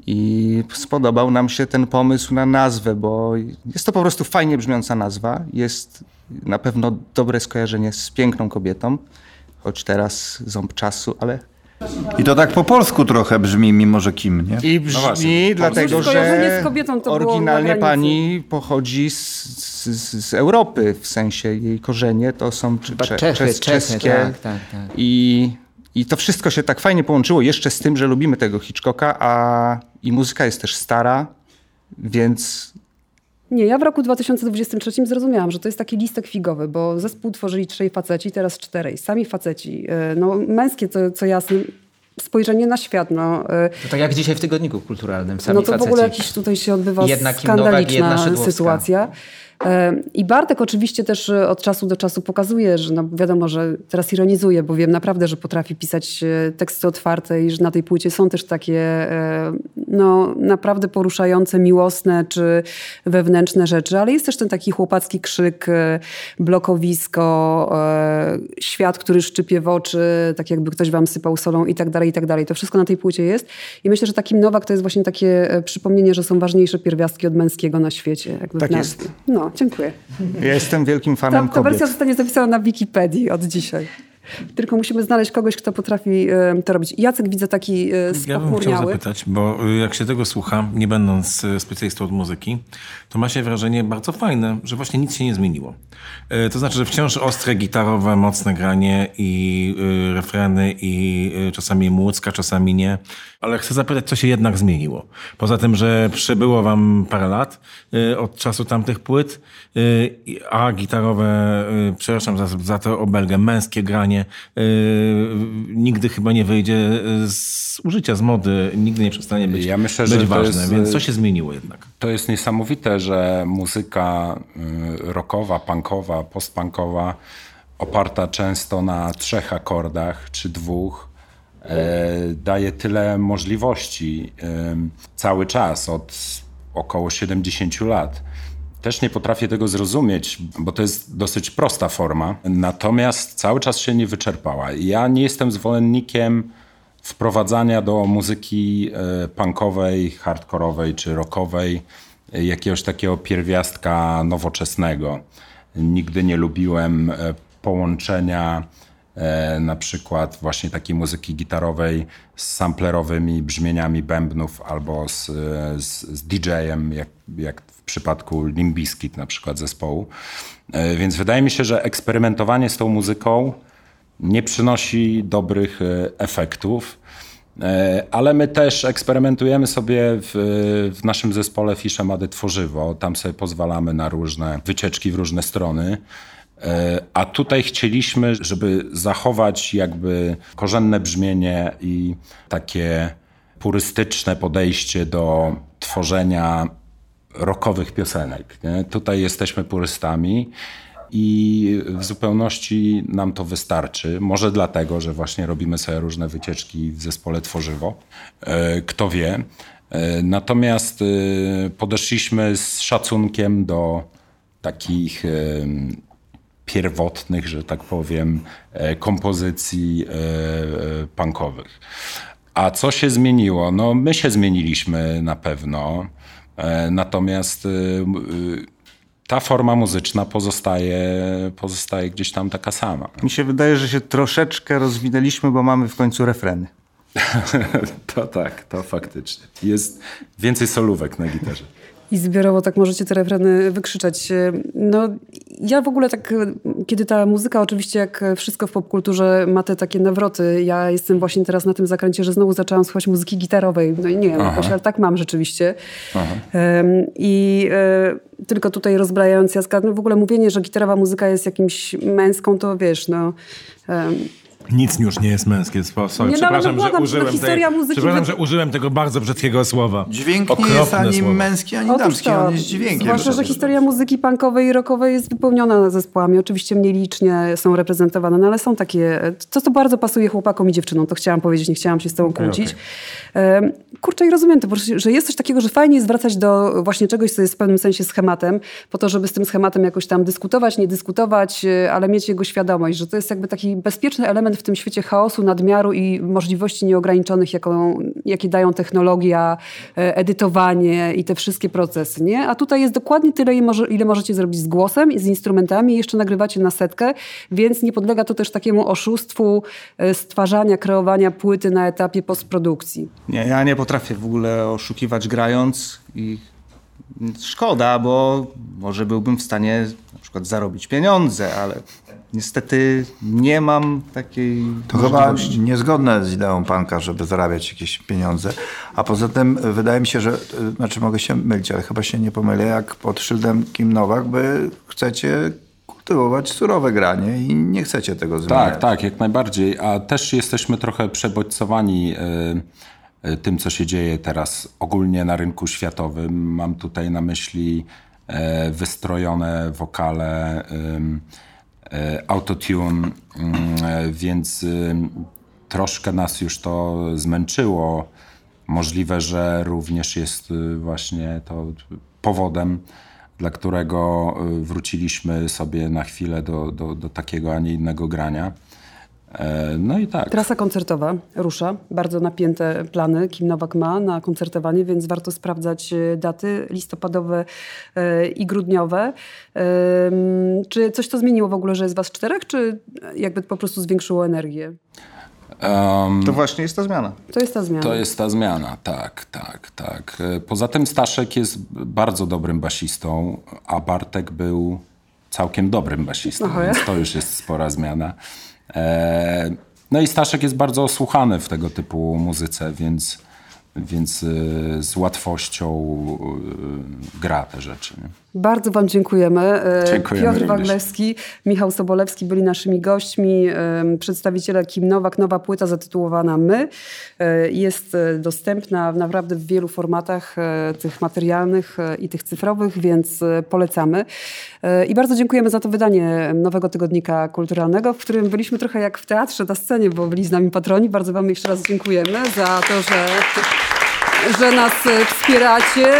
i spodobał nam się ten pomysł na nazwę, bo jest to po prostu fajnie brzmiąca nazwa. Jest na pewno dobre skojarzenie z piękną kobietą, choć teraz ząb czasu, ale I to tak po polsku trochę brzmi, mimo że Kim, nie? I brzmi właśnie. dlatego, że z kobietą to było na oryginalnie pani pochodzi z, z, z Europy, w sensie jej korzenie to są cze, Chyba cze, czes- czeskie. tak, tak, tak. I, I to wszystko się tak fajnie połączyło, jeszcze z tym, że lubimy tego Hitchcocka, a i muzyka jest też stara, więc Nie, ja w roku 2023 zrozumiałam, że to jest taki listek figowy, bo zespół tworzyli trzej faceci, teraz czterej. Sami faceci. e, No, męskie, co, co jasne, spojrzenie na świat. No, e, To tak jak dzisiaj w tygodniku kulturalnym. Sami no to w ogóle faceci. jakiś tutaj się odbywa Jedna Kim Nowak, jedna skandaliczna sytuacja. I Bartek oczywiście też e, od czasu do czasu pokazuje, że no wiadomo, że teraz ironizuje, bo wiem naprawdę, że potrafi pisać e, teksty otwarte i że na tej płycie są też takie e, no, naprawdę poruszające, miłosne czy wewnętrzne rzeczy, ale jest też ten taki chłopacki krzyk, blokowisko, świat, który szczypie w oczy, tak jakby ktoś wam sypał solą i tak dalej, i tak dalej. To wszystko na tej płycie jest. I myślę, że takim Nowak to jest właśnie takie przypomnienie, że są ważniejsze pierwiastki od męskiego na świecie. Tak jest. No, dziękuję. ja jestem wielkim Ta, fanem ta kobiet. wersja zostanie zapisana na Wikipedii od dzisiaj. Tylko musimy znaleźć kogoś, kto potrafi e, to robić. Jacek widzę taki e, Ja bym chciał spochmurniały. zapytać, bo y, jak się tego słucha, nie będąc y, specjalistą od muzyki, to ma się wrażenie bardzo fajne, że właśnie nic się nie zmieniło. To znaczy, że wciąż ostre, gitarowe, mocne granie i y, refreny i y, czasami młódzka, czasami nie. Ale chcę zapytać, co się jednak zmieniło. Poza tym, że przybyło wam parę lat od czasu tamtych płyt, a gitarowe, przepraszam za, za to obelgę, męskie granie y, nigdy chyba nie wyjdzie y, z użycia, z mody, nigdy nie przestanie być, Ja myślę, być ważne. jest, Więc y, co się zmieniło jednak? To jest niesamowite, że muzyka y, rockowa, punkowa, postpunkowa, oparta często na trzech akordach czy dwóch, e, daje tyle możliwości e, cały czas od około 70 lat. Też nie potrafię tego zrozumieć, bo to jest dosyć prosta forma, natomiast cały czas się nie wyczerpała. Ja nie jestem zwolennikiem wprowadzania do muzyki e, punkowej, hardkorowej czy rockowej e, jakiegoś takiego pierwiastka nowoczesnego. Nigdy nie lubiłem e, połączenia na przykład właśnie takiej muzyki gitarowej z samplerowymi brzmieniami bębnów albo z, z, z DJ-em, jak, jak przypadku Limbiskit na przykład zespołu. E, Więc wydaje mi się, że eksperymentowanie z tą muzyką nie przynosi dobrych e, efektów. E, Ale my też eksperymentujemy sobie w, w naszym zespole Fisze Mady Tworzywo. Tam sobie pozwalamy na różne wycieczki w różne strony. A tutaj chcieliśmy, żeby zachować jakby korzenne brzmienie i takie purystyczne podejście do tworzenia rockowych piosenek. Nie? Tutaj jesteśmy purystami i w zupełności nam to wystarczy. Może dlatego, że właśnie robimy sobie różne wycieczki w zespole Tworzywo. E, Kto wie. E, Natomiast e, podeszliśmy z szacunkiem do takich pierwotnych, że tak powiem, kompozycji punkowych. A co się zmieniło? No, my się zmieniliśmy na pewno. E, Natomiast y, y, ta forma muzyczna pozostaje, pozostaje gdzieś tam taka sama. Mi się wydaje, że się troszeczkę rozwinęliśmy, bo mamy w końcu refreny. To tak, to faktycznie. Jest więcej solówek na gitarze. I zbiorowo tak możecie te refreny wykrzyczeć. No, ja w ogóle tak, kiedy ta muzyka, oczywiście jak wszystko w popkulturze ma te takie nawroty, ja jestem właśnie teraz na tym zakręcie, że znowu zaczęłam słuchać muzyki gitarowej. No i nie wiem, jakoś, ale tak mam rzeczywiście. Em, I e, tylko tutaj rozbrajając Jacka, no w ogóle mówienie, że gitarowa muzyka jest jakimś męską, to wiesz, no... em, Nic już nie jest męskie. Sorry, Nie, no, ale przepraszam, no, że użyłem no, tej, muzyki przepraszam, wy- że użyłem tego bardzo brzydkiego słowa. Dźwięk nie Okropne jest ani słowo. męski, ani Otóż damski, to, on jest dźwiękiem. Zwłaszcza, że historia muzyki punkowej i rockowej jest wypełniona zespołami. Oczywiście mniej licznie są reprezentowane, no ale są takie... To, to bardzo pasuje chłopakom i dziewczynom, to chciałam powiedzieć, nie chciałam się z tobą kłócić. Em, Kurczę, i rozumiem to, że jest coś takiego, że fajnie jest wracać do właśnie czegoś, co jest w pewnym sensie schematem, po to, żeby z tym schematem jakoś tam dyskutować, nie dyskutować, e, ale mieć jego świadomość, że to jest jakby taki bezpieczny element w tym świecie chaosu, nadmiaru i możliwości nieograniczonych, jaką, jakie dają technologia, e, edytowanie i te wszystkie procesy, nie? A tutaj jest dokładnie tyle, ile może- ile możecie zrobić z głosem i z instrumentami, jeszcze nagrywacie na setkę, więc nie podlega to też takiemu oszustwu e, stwarzania, kreowania płyty na etapie postprodukcji. Nie, ja nie potrafię w ogóle oszukiwać grając i szkoda, bo może byłbym w stanie na przykład zarobić pieniądze, ale niestety nie mam takiej To chyba możliwości. niezgodne z ideą panka, żeby zarabiać jakieś pieniądze. A poza tym y, wydaje mi się, że, y, znaczy mogę się mylić, ale chyba się nie pomylę, jak pod szyldem Kim Nowak, by chcecie kultywować surowe granie i nie chcecie tego zmieniać. Tak, tak, jak najbardziej. A też jesteśmy trochę przebodźcowani y, y, tym, co się dzieje teraz ogólnie na rynku światowym. Mam tutaj na myśli e, wystrojone wokale, e, autotune, ym, e, więc ym, troszkę nas już to zmęczyło. Możliwe, że również jest y, właśnie to powodem, dla którego y, wróciliśmy sobie na chwilę do, do, do takiego, a nie innego grania. E, no i tak. Trasa koncertowa rusza. Bardzo napięte plany Kim Nowak ma na koncertowanie, więc warto sprawdzać e, daty listopadowe e, i grudniowe. Czy coś to zmieniło w ogóle, że jest was czterech, czy jakby po prostu zwiększyło energię? Um, to właśnie jest ta zmiana. To jest ta zmiana. To jest ta zmiana, tak, tak, tak. Poza tym Staszek jest bardzo dobrym basistą, a Bartek był całkiem dobrym basistą, Aha, więc to już jest spora zmiana. E, no i Staszek jest bardzo osłuchany w tego typu muzyce, więc, więc e, z łatwością e, gra te rzeczy. Nie? Bardzo Wam dziękujemy. E, dziękujemy Piotr Waglewski, Michał Sobolewski byli naszymi gośćmi. E, przedstawiciele Kim Nowak, nowa płyta zatytułowana My. E, jest dostępna naprawdę w wielu formatach, tych materialnych i tych cyfrowych, więc polecamy. I bardzo dziękujemy za to wydanie nowego tygodnika kulturalnego, w którym byliśmy trochę jak w teatrze na scenie, bo byli z nami patroni. Bardzo Wam jeszcze raz dziękujemy za to, że, że nas wspieracie.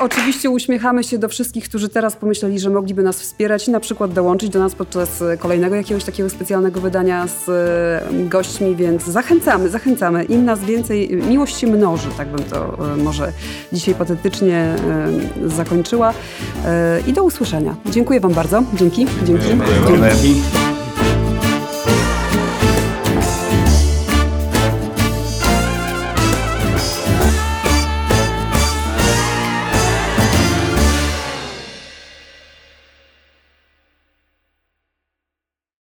Oczywiście uśmiechamy się do wszystkich, którzy teraz pomyśleli, że mogliby nas wspierać i na przykład dołączyć do nas podczas kolejnego jakiegoś takiego specjalnego wydania z e, gośćmi, więc zachęcamy, zachęcamy. Im nas więcej, miłość się mnoży, tak bym to e, może dzisiaj patetycznie e, zakończyła. I do usłyszenia. Dziękuję Wam bardzo. Dzięki. Dzięki. Dzięki.